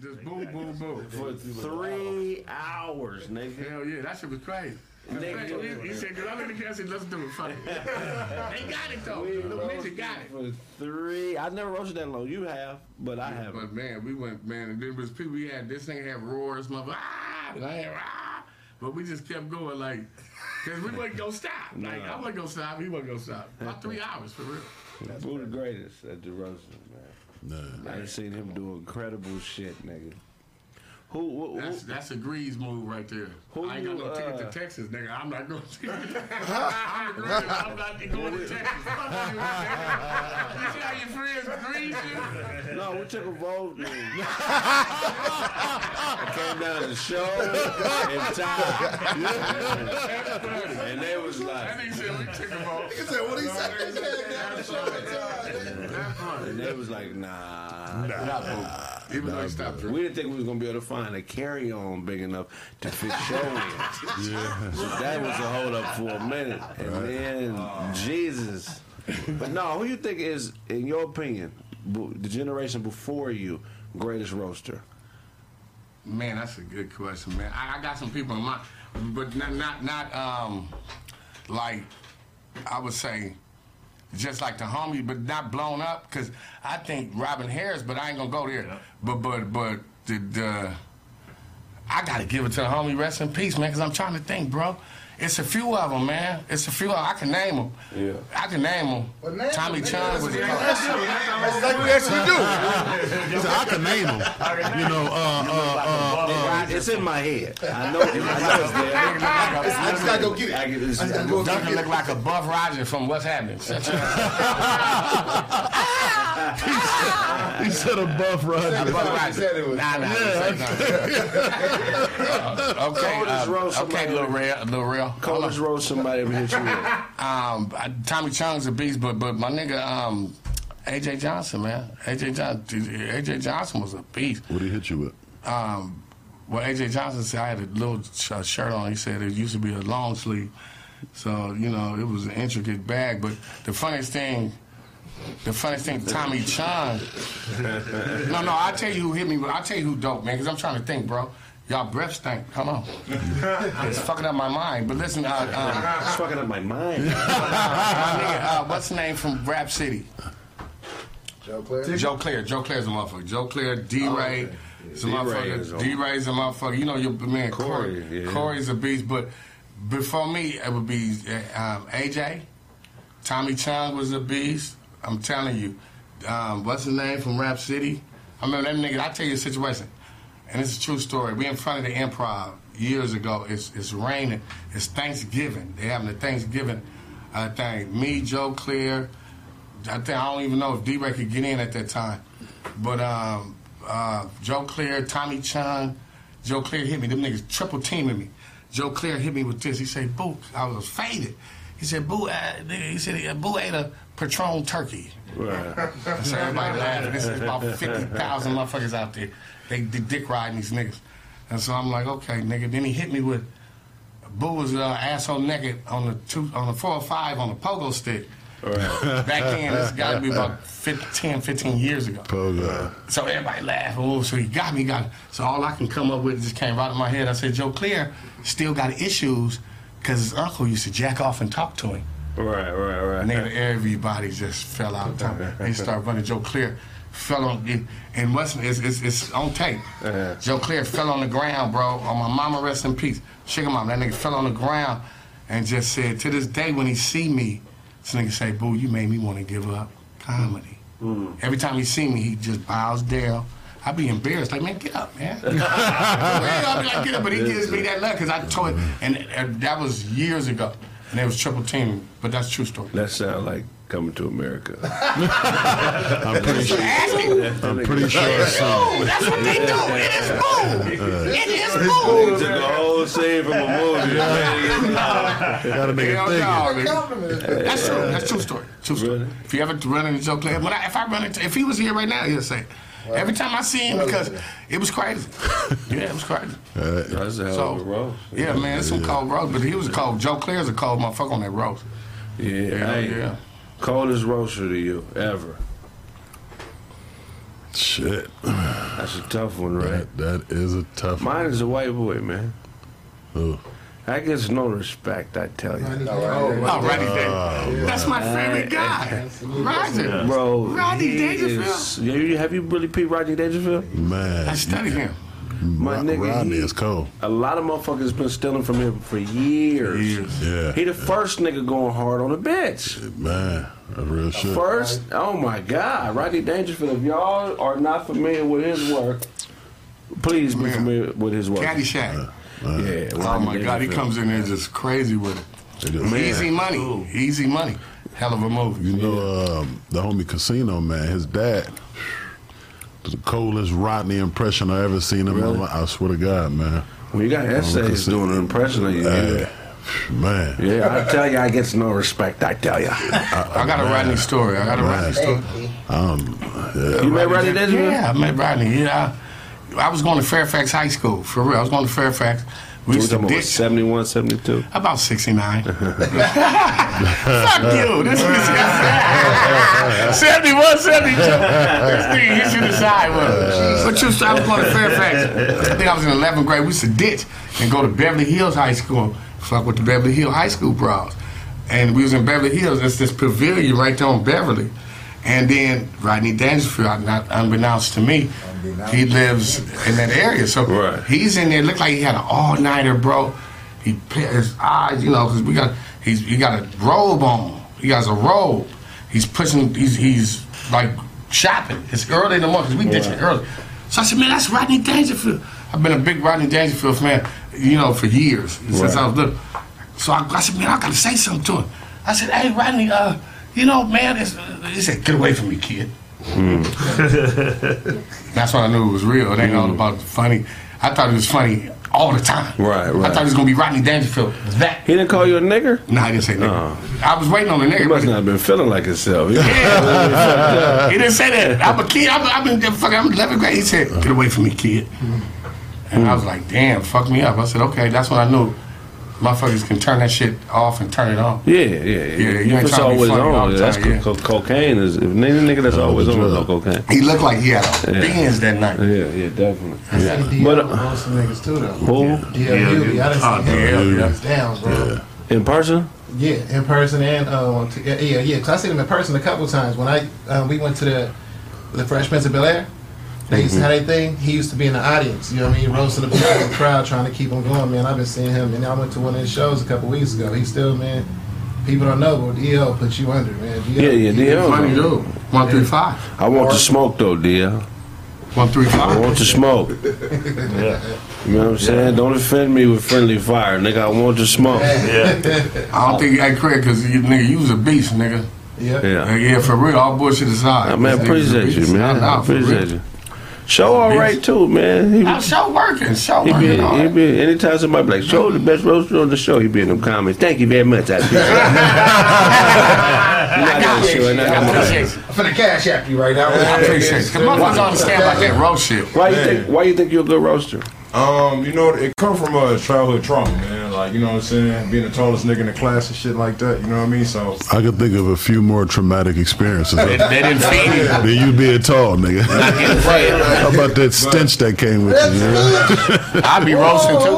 Just boom, boom, boom. For three hours, nigga. Hell yeah, that shit was crazy. Nigga. He, he said, "Cause I'm in the gas and let's do it." Fuck it. they got it though. Little ninja got it. For three, I never roasted that long. You have, but I haven't. But man, we went, man, and there was people we had. This thing had roars, mother, ah, and I had ah, but we just kept going, like, cause we wasn't gonna stop. Like, I wasn't gonna stop. He wasn't gonna stop. About three hours for real. Boo the greatest at the roasting, man. Nah. I done seen him do incredible shit, nigga. Who? who, who That's that's a Grease move right there. Who I ain't got no you, ticket uh, to Texas, nigga. I'm not going to. I'm a I'm not going to Texas. Fuck you. You see how your friends Grease you? no, we took a vote. Man. I came down to the show and time, and they was That like, nigga said we took a vote. He said, what he said? He said, That's funny. That's funny. And they was like, nah. Not boo. Even though he stopped drinking. We didn't think we was gonna be able to find a carry-on big enough to fit show in. Yeah. So that was a hold up for a minute, and then Jesus. But no, who you think is, in your opinion, the generation before you, greatest roaster? Man, that's a good question, man. I, I got some people in mind, but not not not um like I would say just like the homie, but not blown up. Cause I think Robin Harris, but I ain't gonna go there. But but but the, the I gotta give it to the homie. Rest in peace, man. Cause I'm trying to think, bro. It's a few of them, man. It's a few. Of 'em. I can name them. Yeah. I can name them. Well, name 'em, Tommy nigga. Chung was. That's exactly what actually do. He I can name them. You know, uh, uh, uh, uh, it's in my head. I know, I know it's there. I just gotta go get it. I I get this- just gotta go Duncan look like a Buff Roger from What's Happening. Shut your he said a buff Roger. Buff Roger. He said it was- Nah, nah, yeah. uh, okay, uh, okay, somebody- Lil Real, Lil Real. Coldest roast somebody ever hit you with. Um, I- Tommy Chunn's a beast, but but my nigga, um, AJ Johnson, man, AJ Johnson, AJ Johnson was a beast. What did he hit you with? Um, well, AJ Johnson said I had a little sh- uh, shirt on. He said it used to be a long sleeve, so you know it was an intricate bag. But the funniest thing, the funniest thing, Tommy Chunn. no, no, I'll tell you who hit me. But I'll tell you who dope, man, because I'm trying to think, bro. Y'all breath stink. Come on, it's fucking up my mind. But listen, uh, It's fucking up my mind. um, my nigga, uh, what's the name from Rap City? Joe Clair? Joe Clair. Joe Clair's a motherfucker. Joe Clair, D Ray. is a D-Ray is motherfucker. a- D Ray's a motherfucker. You know your man Corey. Corey, yeah. Corey's a beast. But before me, it would be uh, um, AJ. Tommy Chunn was a beast. I'm telling you. Um, what's his name from Rap City? I remember that nigga. I'll tell you a situation. And it's a true story. We in front of the improv years ago. It's, it's raining. It's Thanksgiving. They having a Thanksgiving uh, thing. Me, Joe Clair, I think I don't even know if D-Ray could get in at that time. But um, uh, Joe Clair, Tommy Chunn, Joe Clair hit me. Them niggas triple teaming me. Joe Clair hit me with this. He said, "Boo," I was faded. He said, "Boo," uh, he said, "Boo ate a Patron turkey." Right. So everybody laughing. This is about fifty thousand motherfuckers out there. They, they dick riding these niggas. And so I'm like, okay, nigga. Then he hit me with Boo was uh, asshole naked on the two on the four or five on the pogo stick. Back then, this got to be about 15, 15 years ago. Pogo. So everybody laughed. Oh, so he got me, got me. So all I can come up with just came right in my head. I said, Joe Clair still got issues because his uncle used to jack off and talk to him. Right, right, right. Nigga, everybody just fell out. Of time. They started running. Joe Clair fell on, and what's it's, it's, it's on tape. Uh-huh. Joe Clair fell on the ground, bro. On my mama, rest in peace. Sugar mom, that nigga fell on the ground and just said, to this day, when he see me, this nigga say, "Boo, you made me want to give up comedy." Mm. Every time he see me, he just bows down. I be embarrassed, like man, get up, man. I be like, get up, but he gives me that love because I told, and, and that was years ago, and it was triple team, But that's a true story. That sound like coming to America. I'm pretty sure. I'm pretty sure. It's it's, smooth. That's what they do. It is smooth. It is smooth. Took a whole scene from a movie. Got a nigga Hell thinking. no, nigga. Compliment. That's true. That's true story. True story. Really? If you ever run into Joe Clay, when I, if I run into, if he was here right now, he'll say. it. Every time I see him, because it was crazy. Yeah, it was crazy. That's a hell So, of a roast. yeah, man, it's some cold roast, but he was a cold. Joe Clair's a cold motherfucker on that roast. Yeah, Yeah, hey, yeah. Coldest roaster to you ever. Shit. That's a tough one, right? That, that is a tough one. Mine is a white boy, man. Who? That gets no respect, I tell you. Oh, Rodney oh, Dangerfield. That's my favorite guy. Roger. Bro, Rodney he Dangerfield. is- Yeah, you- have you really peeped Rodney Dangerfield? I Man, studied him. My Ro- nigga, Rodney he- is cold. A lot of motherfuckers been stealing from him for years. Years. Yeah, He the first nigga going hard on the bitch. man, that's real shit. First, oh my God, Rodney Dangerfield. If y'all are not familiar with his work, please be Man. familiar with his work. Caddyshack. Yeah. Oh my God, he comes in there just crazy with it. It is. Easy money. Easy money. Hell of a movie. You know, um, the homie Casino man, his dad, the coldest Rodney impression I ever seen in my life. I swear to God, man. When you got essays Casino. doing an impression of you, Hey, man. yeah, I tell you, I get no respect. I tell you. I got a Rodney story. I got a Rodney story. Um, yeah. You met Rodney Dangerfield? Yeah, I met Rodney. Yeah, I, I was going to Fairfax High School for real. I was going to Fairfax. We We used to talking ditch 71, 72. about 69. Fuck you. This is 71, 72. This thing, you should decide what. But you, I was going to Fairfax. I think I was in 11th grade. We used to ditch and go to Beverly Hills High School. Fuck with the Beverly Hills High School bros. And we was in Beverly Hills. It's this pavilion right there on Beverly. And then Rodney Dangerfield, not unbeknownst to me, he lives in that area. So Right. he's in there. Looked like he had an all nighter, bro. He put his eyes, you know, because we got he's he got a robe on. He has a robe. He's pushing. He's he's like shopping. It's early in the morning because we ditching early. So I said, man, that's Rodney Dangerfield. I've been a big Rodney Dangerfield fan, you know, for years since I was little. So I, I said, man, I gotta say something to him. I said, hey, Rodney, uh, you know, man, it's, he said, get away from me, kid. Hmm. That's when I knew it was real. It ain't all hmm. about funny. I thought it was funny all the time. Right, right. I thought it was gonna be Rodney Dangerfield. That. He didn't call you a nigger? No, I didn't say nigga. Uh-uh. I was waiting on the nigger. He nigga. must not have been feeling like himself. He- Yeah. he didn't say that. I'm a kid. I'm, I've been fucking. I'm 11th grade. He said, "Get away from me, kid." And I was hmm. like, "Damn, fuck me up." I said, "Okay." That's when I knew, motherfuckers can turn that shit off and turn it on. Yeah, yeah, yeah. you ain't if it's trying to be always funny all on, the that's yeah. co- cocaine. Is if any nigga that's always on no cocaine. He looked like he had a Yeah. beans that night. Yeah, yeah, definitely. I seen But, DL uh, some niggas too though. Who? DL Hughley. I done Oh, seen him DL, yeah. hands down, bro. In person? Yeah, in person and uh, t- yeah, yeah, yeah. Cause I seen him in person a couple times when I um, we went to the the Fresh Prince of Bel Air. Mm-hmm. They used to have their thing. He used to be in the audience. You know what I mean? Roasting the people in the crowd, trying to keep him going. Man, I've been seeing him, and I went to one of his shows a couple weeks ago. He's still man. People don't know, but DL put you under, man. DL, Yeah, yeah, DL. Funny dude. One three five. I want to smoke though, dear. One three I want to smoke. yeah. You know what I'm saying? Don't offend me with friendly fire, nigga. I want to smoke. Yeah. I don't think hey Craig, cause you, nigga, you was a beast, nigga. Yeah. Yeah, Yeah. yeah, for real. All bullshit aside. I man, This nigga's a appreciate you, man. Nah, I nah, for real. appreciate you. Show all Beast. right too, man. He, Nah, show working, show he be, working. he hard. be, anytime somebody be like, show the best roaster on the show, he be in them comments. Thank you very much. I appreciate it. You're not gonna show it, not I gonna- appreciate you. I'm finna cash app you right now. I appreciate you. Cause motherfuckers don't understand about that roast shit. Why you think? Why you think you're a good roaster? Um, you know, it come from a childhood trauma, man. Like, you know what I'm saying? Being the tallest nigga in the class and shit like that, you know what I mean? So, I could think of a few more traumatic experiences They, than they didn't feed you. you being tall, nigga. Not getting. How about that stench that came with you? man? I be roasting too.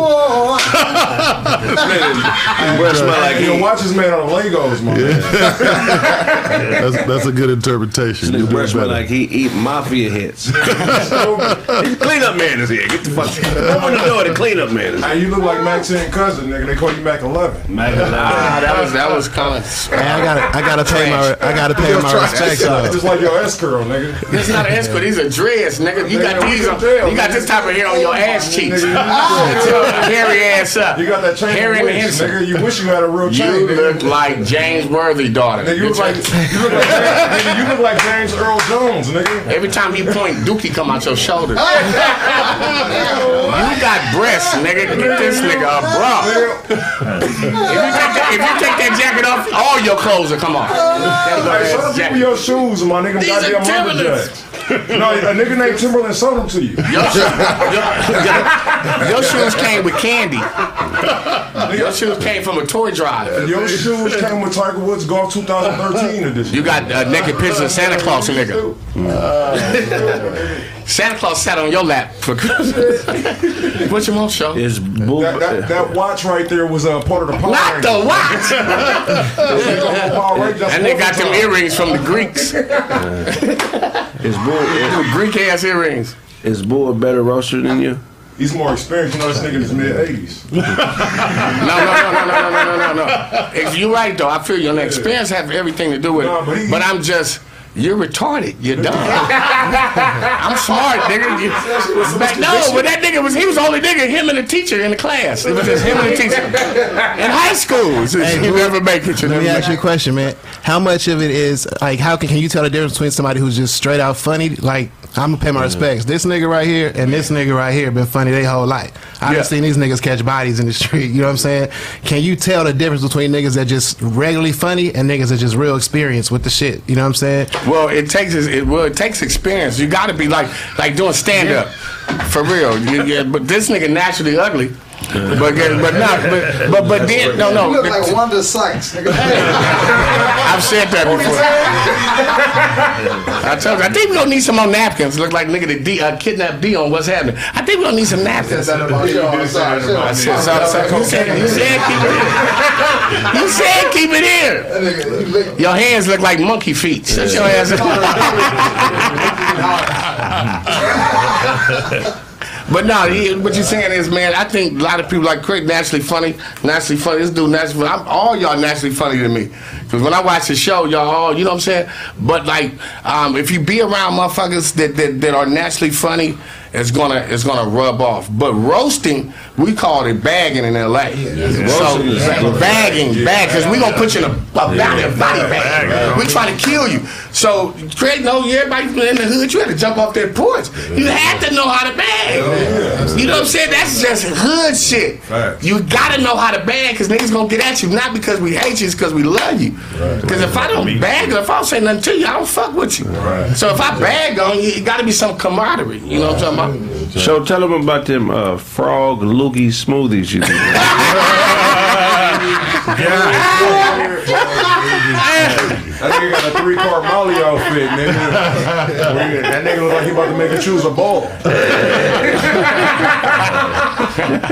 Breath smell like hey, your he. watch is made out of Legos, man. That's, that's a good interpretation. You Nigga do smell like he eat mafia hits. cleanup man is here. Get the fuck. Open the door. The cleanup man is here. Hey, you look like Mac 10 cousin, nigga. They call you Mac 11. Ah, that was that was kind of. Hey, I gotta, I gotta pay my, I gotta pay my respects though. Just like your S curl, nigga. This is not an escort. These are dreads, nigga. You got these. On, you got this type of hair on your ass cheeks. Nigga, hairy ass up. You got that chain hair of in the inside. nigga. You wish you had a real chain, You look like James Worthy daughter. Nigga, you look like you look like James, you look like James Earl Jones, nigga. Every time he point, Dookie come out your shoulder. you got breasts, nigga. Get this nigga a bra. If you, take that, if you take that jacket off, all your clothes will come off. That little Hey, show ass people your shoes, my nigga. These are Goddamn lumberjacks. No, a nigga named Timberland sold them to you. Your, shoes- your, your shoes came with candy. Your shoes came from a toy drive. Your shoes came with Tiger Woods Golf 2013 edition. You got uh, naked pictures of Santa Claus, nigga. Santa Claus sat on your lap for Christmas. what you want, show? It's boo. That, that, that watch right there was uh, part of the Power Not the watch. Power Rangers, And they got I'm them earrings from the Greeks. Is Boo? Greek ass earrings. Is Boo a better roaster than you? He's more experienced. You know, this nigga in his mid 80s. No, no, no, no, no, no, no, no, no, no. If you're right though, I feel your experience have everything to do with No, but it. he- But I'm just. You're retarded. You're dumb. I'm smart, nigga. You, but no, but that nigga was he was the only nigga, him and the teacher in the class. It was just him and the teacher. In high school. So Hey, you never make it. You Let never me make ask you a question, man. How much of it is like? How can, can you tell the difference between somebody who's just straight out funny? Like I'm gonna pay my respects. This nigga right here and this nigga right here been funny their whole life. I've Yeah. seen these niggas catch bodies in the street. You know what I'm saying? Can you tell the difference between niggas that just regularly funny and niggas that just real experienced with the shit? You know what I'm saying? Well, it takes it. Well, it takes experience. You got to be like like doing stand up for real. You, yeah, but this nigga naturally ugly. But but not but but but then no no. You look like Wanda Sykes. Nigga. I've said that before. I told you. I think we gonna need some more napkins. Look like nigga the D, uh, kidnapped Dion. What's happening? I think we gonna need some napkins. I said, so, so, you said keep it here. You said keep it here. Your hands look like monkey feet. Shut your ass up. But no, he, what you're saying is, man, I think a lot of people like Craig naturally funny, naturally funny. This dude naturally funny. I'm, all y'all naturally funny to me. Because when I watch the show, y'all all, you know what I'm saying? But like, um, if you be around motherfuckers that, that, that are naturally funny, it's gonna it's gonna rub off. But roasting, we called it bagging in L.A. So bagging, bag, because we gonna put you in a, a body, a body bag. We try to kill you. So Craig, no, everybody in the hood, you had to jump off that porch. You had to know how to bag. You know what I'm saying? That's just hood shit. Facts. You gotta know how to bag, because niggas gonna get at you, not because we hate you, it's because we love you. Because if I don't bag, if I don't say nothing to you, I don't fuck with you. So if I bag on you, it gotta be some camaraderie. You know what I'm talking about? So tell them about them uh, frog loogie smoothies you do. That nigga got a three car Molly outfit, nigga. that nigga look like he about to make a choose a ball.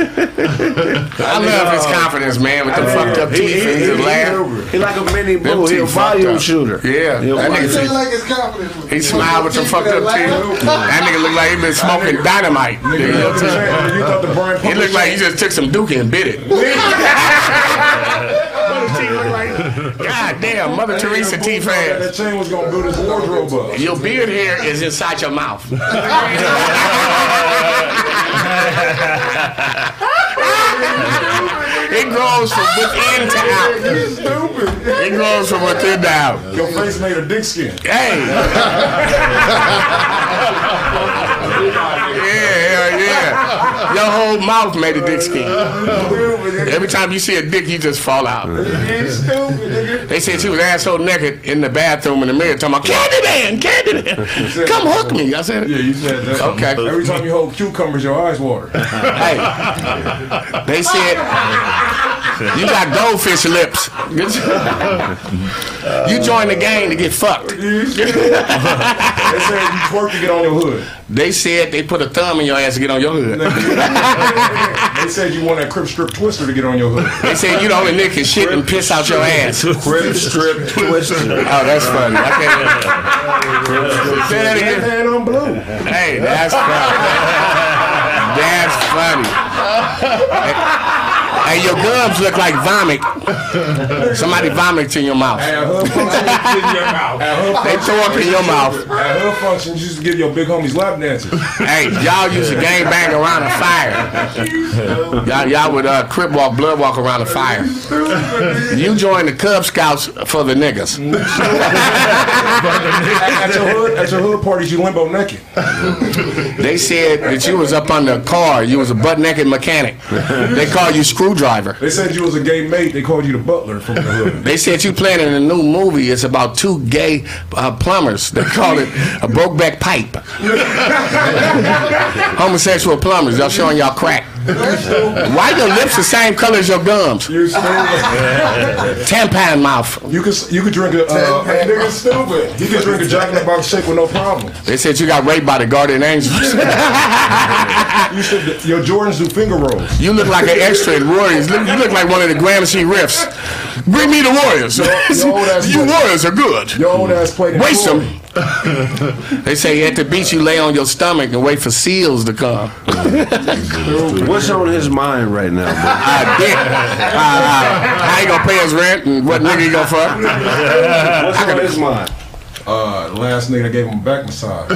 I love his confidence, man, with the fucked up teeth and his laugh. He like a mini Them bull. He a teeth fucked volume shooter. Yeah, He'll that nigga, Feel like his confidence. he smiled with some fucked up teeth. That nigga look like he been smoking dynamite. Nigga, You you, know what I'm saying? thought- the Brian He looked like he just took some dookie and bit it. God damn, Mother Teresa teeth That ass. chain was gonna build his wardrobe up. Your beard hair is inside your mouth. it grows from within to out. Stupid. It grows from within to out. Your face made of dick skin. Hey. yeah. Your whole mouth made a dick skin. Every time you see a dick, you just fall out. They said she was asshole naked in the bathroom in the mirror talking about Candyman, Candyman, come hook me. I said, Yeah, you said that. Okay. Every time you hold cucumbers, your eyes water. hey. They said you got goldfish lips. You join the gang to get fucked. they said you twerk to get on your hood. They said they put a thumb in your ass to get on your hood. They said you want that crib strip twister to get on your hood. They said you the only nigga can shit and piss out your ass. Crib strip twister. Oh, that's funny. I can't. Say that again. And on blue. Hey, that's funny. That's funny. Hey, your gums look like vomit. Somebody vomits in your mouth. At hood functions, in your mouth. At They throw up in your mouth. At hood functions, you used to give your big homies lap dances. Hey, y'all used to gang bang around a fire. Y'all, y'all would uh, crip walk, blood walk around a fire. You joined the Cub Scouts for the niggas. At your hood, at your hood parties, you limbo naked. They said that you was up under a car. You was a butt naked mechanic. They call you screwdriver. They said you was a gay mate. They called you the butler from the hood. They said you playing in a new movie. It's about two gay uh, plumbers. They call it a brokeback pipe. Homosexual plumbers. Y'all showing y'all crack. Why your lips the same color as your gums? You stupid. Tampon mouth. You could you could drink a uh, hey, nigga stupid. You could drink a Jack in the Box shake with no problem. They said you got raped by the guardian angels. You should, your Jordans do finger rolls. You look like an extra in Warriors. You look like one of the Gramercy riffs. Bring me the Warriors. your old ass you Warriors are good. Your old ass played in Waste them. They say at the beach you lay on your stomach and wait for seals to come. What's on his mind right now, bro? I did. How you gonna pay his rent and what nigga you gonna fuck? What's on his mind? Uh, last nigga that gave him a back massage.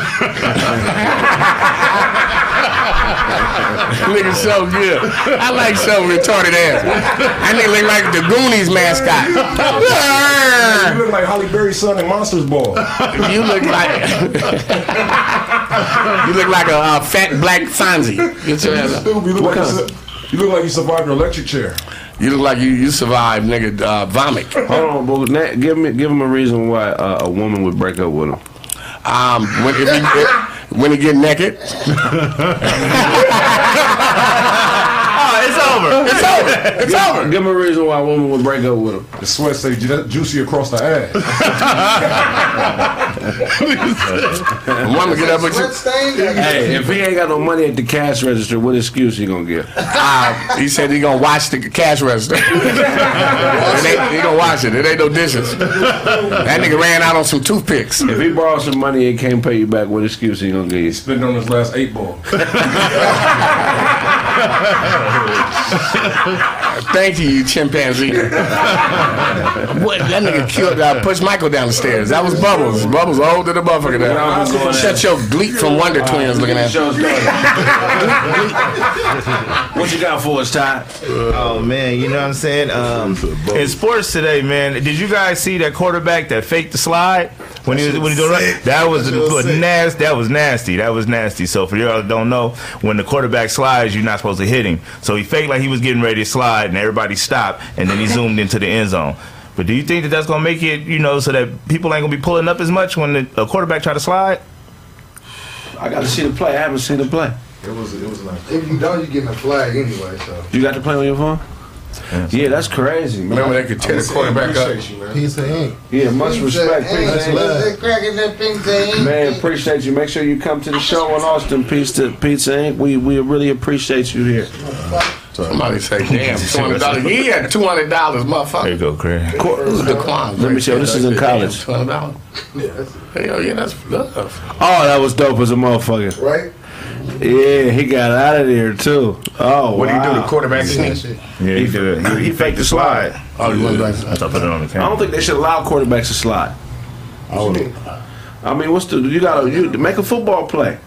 nigga so good. I like so retarded ass. That nigga look like the Goonies mascot. You look like Halle Berry's son in Monsters Ball. You look like you look like a uh, fat black Fonzie. Get your ass up. You look, like you, su- you look like you survived an electric chair. You look like you you survived, nigga. Uh, vomit. Hold on, bro. Na- Give me, give him a reason why uh, a woman would break up with him. Um, when if he, when he get naked, over. it's over. It's over. Give him a reason why a woman would break up with him. The sweat stay ju- juicy across the ass. A woman get up with you. Sweat stain? Hey, if he ain't got no money at the cash register, what excuse he gonna give? Uh, he said he gonna watch the cash register. it ain't, he gonna watch it. It ain't no dishes. That nigga ran out on some toothpicks. If he borrows some money and can't pay you back, what excuse he gonna give you? Spitting on his last eight ball. Thank you, you chimpanzee. what, that nigga killed, uh, pushed Michael down the stairs. That was Bubbles. Bubbles old to the motherfucker there. Shut your gleek from Wonder Twins looking at. Show's what you got for us, Ty? Oh man, you know what I'm saying? Um, in sports today, man, did you guys see that quarterback that faked the slide when he was when he doing that? That was nasty. That was nasty. That was nasty. So for y'all that don't know, when the quarterback slides, you're not supposed to hit him. So he faked like he was getting ready to slide, and everybody stopped, and then he zoomed into the end zone. But do you think that that's gonna make it, you know, so that people ain't gonna be pulling up as much when the, a quarterback try to slide? I got to see the play. I haven't seen the play. It was it was like If you don't, you getting a flag anyway. So You got the play on your phone? Yeah, that's crazy, man. Remember they could tear the quarterback up. appreciate you, man. Piece of ink. Yeah, much respect. Hey, Appreciate love. they cracking that pizza ink. Man, appreciate you. Make sure you come to the show in Austin, Pizza Pizza Inc. We we really appreciate you here. Somebody say, damn, two hundred dollars. He had two hundred dollars, motherfucker. There motherfucker. you go, Craig. The Quan. Let me show. This is in college. Two hundred dollars. Hell yeah, that's love. Oh, that was dope as a motherfucker. Right? Yeah, he got out of there too. Oh, What do you do? The wow. quarterback sneak. Yeah, he did. He, he faked the slide. Oh, you want to I thought I put it on the I don't think they should allow quarterbacks to slide. Oh. I mean, what's the you gotta you make a football play.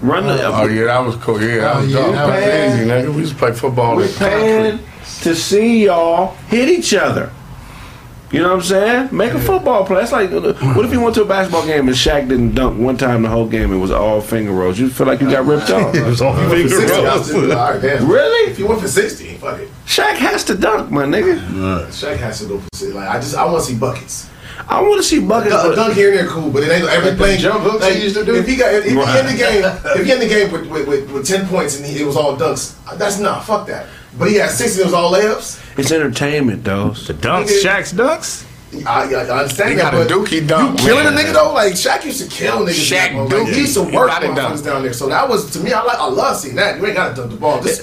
Run the. Oh yeah, that was cool. Yeah, that oh, was yeah, that was easy, nigga. We used to play football. We're in paying to see y'all hit each other. You know what I'm saying? Make a football play. That's like, uh, what if you went to a basketball game and Shaq didn't dunk one time the whole game? It was all finger rolls. You feel like you got ripped off. It was on finger rolls. really? If you went for 60, fuck it. Shaq has to dunk, my nigga. Shaq has to go for 60. Like, I just, I want to see buckets. I want to see buckets. A but- dunk here and there, cool, but it ain't every Like the play. jump hooks like, he used to do? If he got, if, if he Right. in the game, if he in the game with, with, with, with 10 points and he, it was all dunks, that's not, fuck that. But he had six of those all layups. It's entertainment, though. The dunks, Shaq's dunks. I, I, I understand He that, got a but dookie dunk, You killing man. a nigga though? Like Shaq used to kill niggas. Shaq bro. like, dookie. He used to work got it motherfuckers down there. So that was to me. I like. I love seeing that. You ain't got to dunk the ball. Just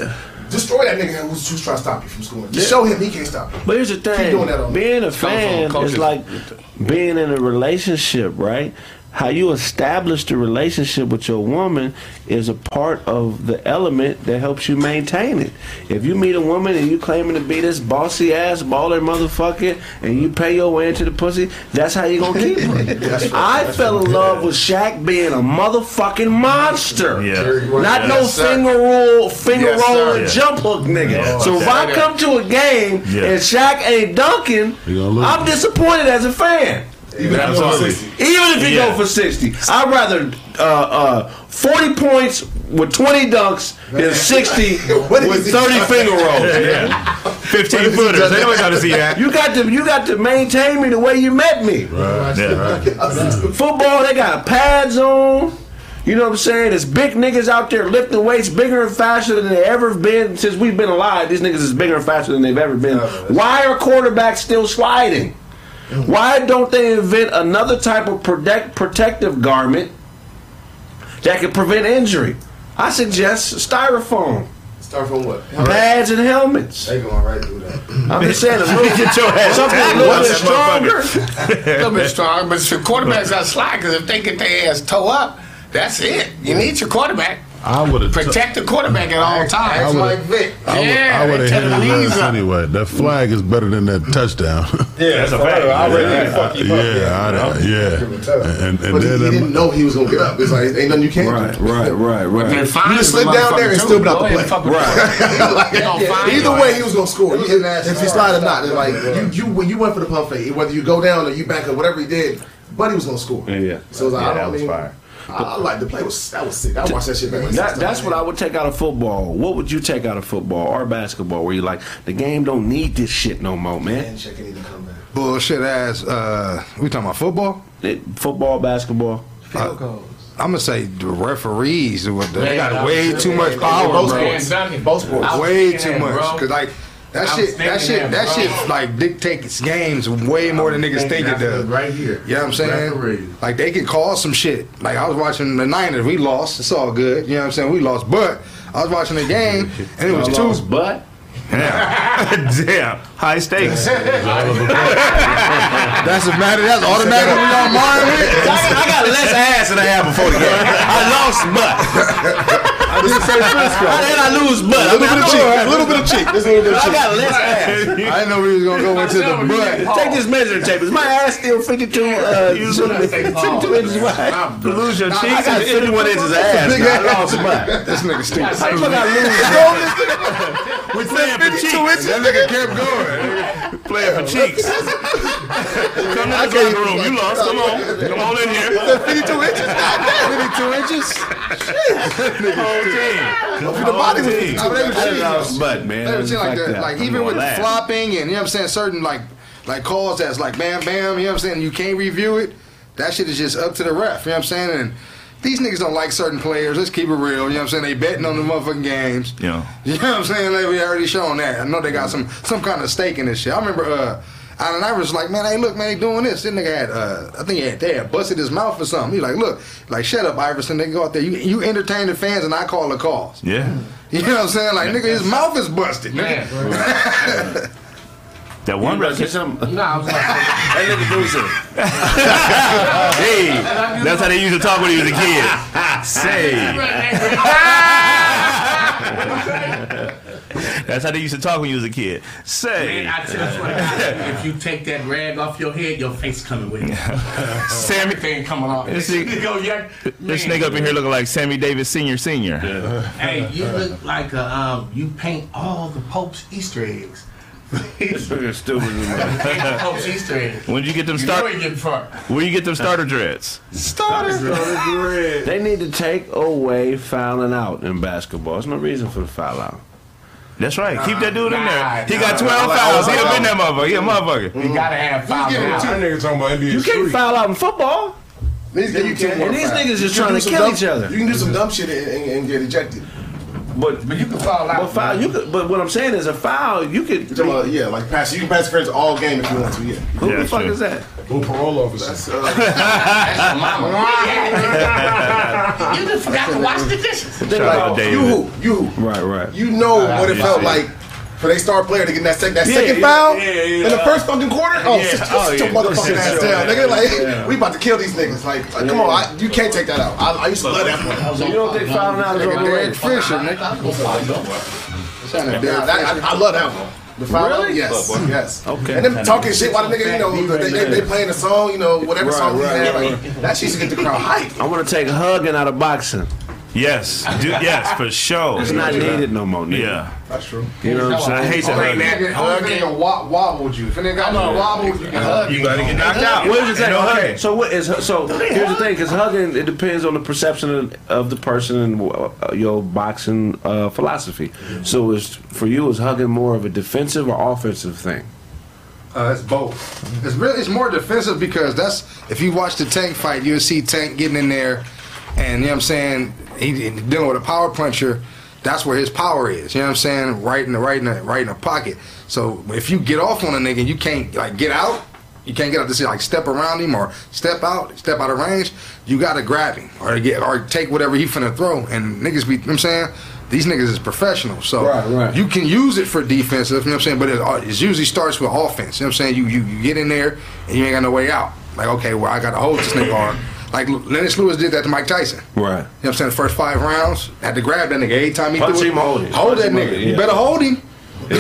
destroy that nigga who's, who's trying to stop you from scoring. Just show him he can't stop you. But here's the thing: doing that on me. being a fan coaches. is like being in a relationship, right? How you establish the relationship with your woman is a part of the element that helps you maintain it. If you meet a woman and you claiming to be this bossy ass baller motherfucker and you pay your way into the pussy, that's how you gonna keep her. I fell in love with Shaq being a motherfucking monster. Yeah. Not no Yes, sir. finger roll, finger Yes, roll, and Yeah. jump hook nigga. so if I come to a game Yeah. and Shaq ain't dunking, You gonna lose. I'm disappointed as a fan. Even if you go 60. Even if you Yeah. go for 60. I'd rather uh, uh, 40 points with 20 dunks than 60 What is with 30 finger rolls. Yeah. 15 footers. They don't got to see that. You got to you got to maintain me the way you met me. Yeah. Football, they got pads on. You know what I'm saying? It's big niggas out there lifting weights bigger and faster than they ever been since we've been alive. These niggas is bigger and faster than they've ever been. Why are quarterbacks still sliding? Why don't they invent another type of protect, protective garment that can prevent injury? I suggest styrofoam, Start from what? pads, and helmets. They going right through that. I'm just saying, a little, Get your ass something a little bit stronger. a little bit strong, but the quarterbacks got slide because if they get their ass toe up, that's it. You need your quarterback. I would have. Protect the quarterback at all That's times. Mike Vick. I would, Yeah, I would have hit the his ass anyway. That flag is better than that touchdown. Yeah, That's a fact. I already Yeah. fuck you up. yeah, I, yeah. And, and But he, then he them- didn't know he was gonna get up. It's like ain't nothing you can't Right, do. right, right, right. They're You just with slip down there and still too. not the play. fuck with them. Like, They gonna find either way, he was gonna score. It was You- if he slide or not, it's like you, you when you went for the pump fake, whether you go down or you back up, whatever he did, Buddy was gonna score. Yeah. So it was like, I don't mean, fire. I, I like the play was that was sick. I watched that shit back. like That, that's times. what I would take out of football. What would you take out of football or basketball? Where you like the game don't need this shit no more, man. Man, check need to come back. Bullshit ass. Uh, we talking about football? It, football, basketball. Field goals. I'm gonna say the referees. They got way too much power, both bro. sports. Both sports. Way too much. Cause like that I shit, that shit, that, that shit like dictates games way more than niggas think it does. Right here. You know what I'm saying? Referees. Like they can call some shit. Like I was watching the Niners, we lost. It's all good. You know what I'm saying? We lost, but I was watching the game and it was two. but Damn. Damn. High stakes. That's a matter. That's automatically we on mine with. I got less ass than I had before the game. I lost butt. This is San Francisco. How did I lose butt? A little I mean, bit of cheek. A little bit of cheek. Just a little bit of cheek. I got less ass. I didn't know we was gonna go into the butt. Take this measuring tape. Is my ass still 52, uh, 52 inches wide? Lose your cheeks. I got 51 inches ass. I lost mine. This nigga stinks. I lose. We playing for cheeks. That nigga kept going playing for cheeks. Come in the green room. You lost. Come on. Come on in here. 52 inches. 52 inches. Shit. The body was I they were. But man, they were like that. Like even with flopping and you know what I'm saying, certain like like calls that's like bam bam, you know what I'm saying. You can't review it. That shit is just up to the ref. You know what I'm saying. And these niggas don't like certain players. Let's keep it real. You know what I'm saying? They betting on the motherfucking games. Yeah. You know what I'm saying? Like, we already shown that. I know they got some some kind of stake in this shit. I remember uh, Allen Iverson was like, man, hey, look, man, they doing this. This nigga had, uh, I think he had, they had busted his mouth or something. He's like, look, like, shut up, Iverson. They go out there, you, you entertain the fans, and I call the calls. Yeah. You know what I'm saying? Like, nigga, his mouth is busted. Nigga. Yeah. That one Say record. something. No, I was like, That nigga do something. Hey, that's how they used to talk when he was a kid. Say. That's how they used to talk when you was a kid. Say. Man, I tell you what, if you take that rag off your head, your face coming with it. Sammy. everything coming off. This You nigga- go, yeah, This nigga up in here looking like Sammy Davis Senior Senior. Hey, you look like a, um, you paint all the Pope's Easter eggs. This nigga stupid. Pope's Easter eggs. When did you get them You know start? he getting fucked. Where you get them starter dreads? starter dreads? They need to take away fouling out in basketball. There's no reason for the foul out. That's right. Keep that dude in there. Nah, He got nah. 12 fouls. He up in that motherfucker. He a motherfucker. You gotta have five Two niggas talking about NBA You can't foul out in football. These, you can, And these niggas just trying to kill dumb- each other. You can do some dumb shit and, and, and get ejected. But But you can foul out. but foul, you could. But what I'm saying is a foul. You could. You're about, yeah, like pass. You can pass friends all game if you want to. Yeah. Who Yeah, the fuck true. is that? Who parole officer? That's, uh, You just forgot to wash the dishes. Shout out to you who you who Right, right. you know what it felt like for they star player to get that, sec- that Yeah, second yeah, foul yeah, yeah, in the first fucking quarter. Oh, Yeah. sit, sit Oh, your yeah. motherfucking ass down, nigga. Like Yeah. we about to kill these niggas. Like, like, come on, I, you can't take that out. I, I used to love that one. So you don't think fouling out is Nigga, overrated? Fisher, nigga. Out to Yeah, Derek that, Fisher. I, I love that one. The foul, Really? yes, yes. Okay. And them talking shit while the nigga, you know, they, they, they playing a song, you know, whatever Right, song he right, had, right, like, that shit used to get the crowd hyped. I want to take a hugging out of boxing. Yes. Do, yes, for sure. It's not needed no more. Nigga. Yeah. That's true. You know what I'm I saying? hate to Only hug that. nigga, only nigga wa- wobbled you. If a nigga got you wobbled, you can hug. You gotta get knocked out. What is the thing? No Okay, so what is so? Here's the thing: because hugging it depends on the perception of, of the person and uh, your boxing uh, philosophy. So, is for you, is hugging more of a defensive or offensive thing? Uh, it's both. It's really it's more defensive because that's if you watch the Tank fight, you'll see Tank getting in there And you know what I'm saying? He, dealing with a power puncher. That's where his power is. You know what I'm saying? Right in the right in the right in the pocket. So if you get off on a nigga, and you can't like get out. You can't get out to see like step around him or step out, step out of range. You gotta grab him or get or take whatever he finna throw. And niggas be, you know what I'm saying? These niggas is professional, so Right, right. you can use it for defensive. You know what I'm saying? But it, uh, it usually starts with offense. You know what I'm saying? You, you you get in there and you ain't got no way out. Like okay, well I gotta hold this nigga on. Like Lennox Lewis did that to Mike Tyson. Right. You know what I'm saying? The first five rounds, had to grab that nigga every time he Punch threw it. him, hold him. Hold Punch that him, nigga. hold him, You better hold him.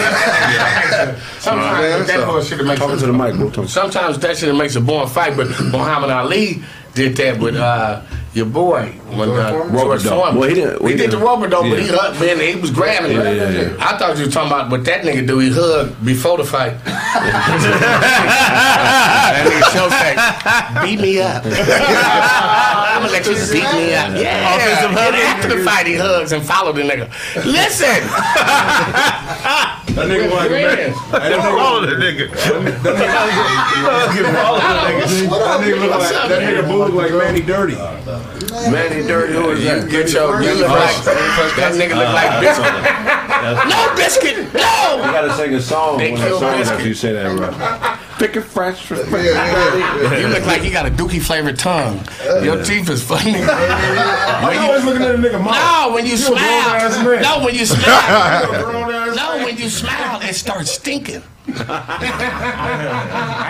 Sometimes Yeah, that so- bullshit makes Talking to the mic, bro. Talk- Sometimes that shit makes a born fight, but Muhammad Ali did that with uh, your boy when uh, George rope-a-dope. Well, he didn't- he he did the didn't- roper though, but he yeah. hugged man, he was grabbing him. Yeah, yeah, yeah. I thought you were talking about what that nigga do. He hugged before the fight. that nigga show say, beat me up. I'm gonna let you beat me up. Yeah. Offensive And hugging. after the fight, he hugs and follow the nigga. Listen. That nigga like Grin. Follow the nigga. Follow the nigga. That nigga look like that nigga boo look like Manny Dirty. Manny Dirty, who is You that? get your, you look like, that nigga look like biscuit. No biscuit, No. You gotta sing a song when that song after you say that, right? Pick it fresh. fresh, fresh. You look like you got a dookie flavored tongue. Your teeth is funny. Why you always looking at a nigga mouth? No, when you You smile. man. No, when you smile. No, when you smile, it starts stinking. I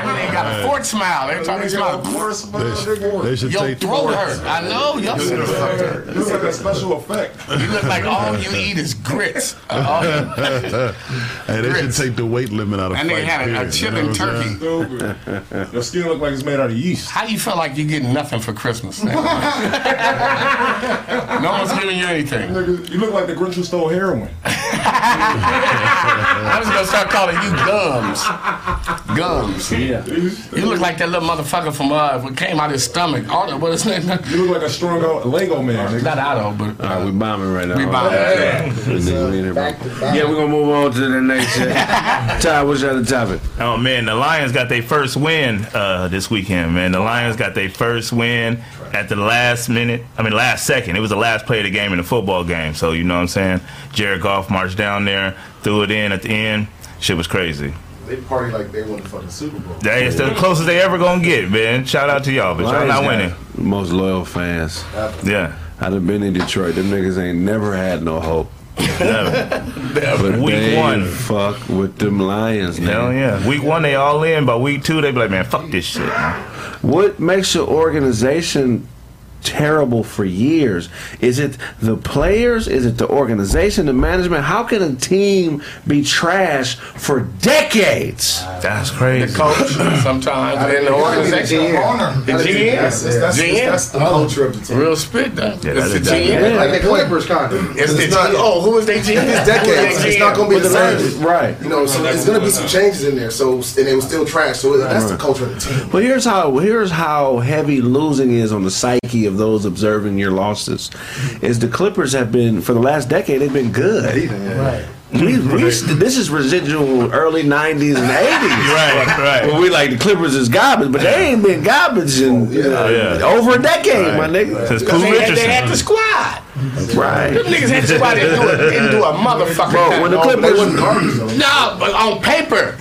mean, they got a fort smile. Every time they smile, They should, they should your take the throat hurt. I know. Your shit is fucked up. Looks like a special effect. You look like all you eat is grits. Uh, all you- Hey, they should Grits. take the weight limit out of That nigga fights, had a, a period. chip You know and what I'm saying? turkey. Stupid. Your skin look like it's made out of yeast. How you feel like you getting nothing for Christmas? no one's giving you anything. Nigga, you look like the Grinch who stole heroin. I'm just gonna start calling you gums. Gums. Yeah. You look like that little motherfucker from uh, what came out his stomach. All the, what is his name? You look like a strong out Lego man. Nigga. Not Otto, but All right, we bombing right now. We bombing. Yeah, Nigga, we in here, bro. Yeah, we're gonna move on to the next shit. Ty, what's your other topic? Oh man, the Lions got their first win uh, this weekend. Man, the Lions got their first win at the last minute. I mean, last second. It was the last play of the game in the football game. So you know what I'm saying. Jared Goff marched down there, threw it in at the end. Shit was crazy. They party like they won the fucking Super Bowl. That is the closest they ever gonna get, man. Shout out to y'all, but y'all not winning. Most loyal fans. Yeah, I'd have been in Detroit. Them niggas ain't never had no hope. never. But Week they one. fuck with them Lions, Hell yeah. Week one they all in. By week two they be like, man, fuck this shit. Man. What makes your organization terrible for years? Is it the players? Is it the organization, the management? How can a team be trash for decades? That's crazy. the coach sometimes and the organization. The GM. That's, that's, that's, GM. that's the culture of the team. Real spit though. Yeah, it's the is that. GM. Like the Clippers, kind of. It's the It's not- GM. Oh, who is their GM? It's decades. It's not going to be the same. Right. You know, so there's going to be some changes in there. So and it was still trash. So that's the culture of the team. Well, here's how here's how heavy losing is on the psyche of those observing your losses. Is the Clippers have been for the last decade they've been good. Right. We, we, this is residual early '90s and '80s. Right, right. Well, we like the Clippers is garbage, but they ain't been garbage in uh, yeah. over a decade, my nigga. Since Because they, had- they had the squad. Right. Them niggas had the squad. They didn't do a, didn't do a motherfucking Bro, when the Clippers, wasn't garbage though. No, but on paper,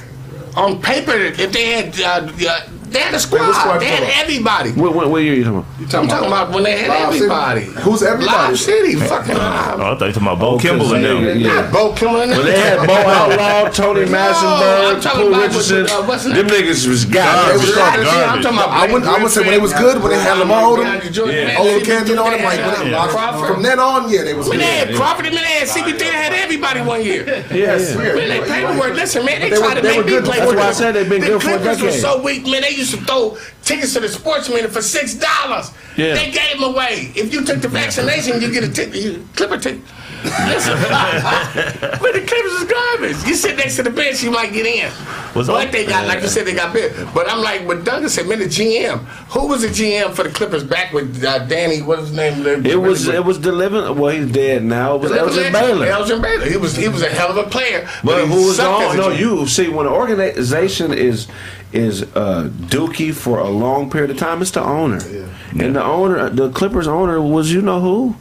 on paper, if they had, uh, uh, they had a squad. what squad they had everybody. what, what, what year you talking about? I'm talking about when they had Lob City? everybody. Who's everybody? Lob City, fucking Oh. I thought you talking about Bo Kimble and them. Yeah. Yeah, Bo Kimble and When they had Bo Outlaw, Tony I'm Massenberg, talking Pooh Richardson, with, uh, what's his them niggas was Garbage. garbage. Yeah, I'm talking about I wouldn't, I wouldn't say when it was good, when they had Lamar Odom, Jordan, Olo Camden on it, like Yeah. when Yeah. it- Crawford. from then on, yeah, they was When they had Crawford and when they had CP3, they had everybody one year. Yes. Man, they paperwork. Listen, man, they, They tried to make me play before for That's why I said they've been good for a Clippers were decade. so weak, man. They used to throw tickets to the sports minute for six dollars. Yeah. They gave them away. If you took the vaccination, you get a ticket, you Clipper ticket. Listen, but the Clippers is garbage. You sit next to the bench, you might get in. Was but they got, like you said, they got big. But I'm like, but Duncan said, man, the GM. Who was the GM for the Clippers back with uh, Danny? What was his name? It was it was delivering. Well, he's dead now. It was Elgin Baylor. Elgin Baylor. He was he was a hell of a player. But he who was on? No, you see when an organization is is uh, Dookie for a long period of time. It's the owner, and the owner, the Clippers owner was you know who,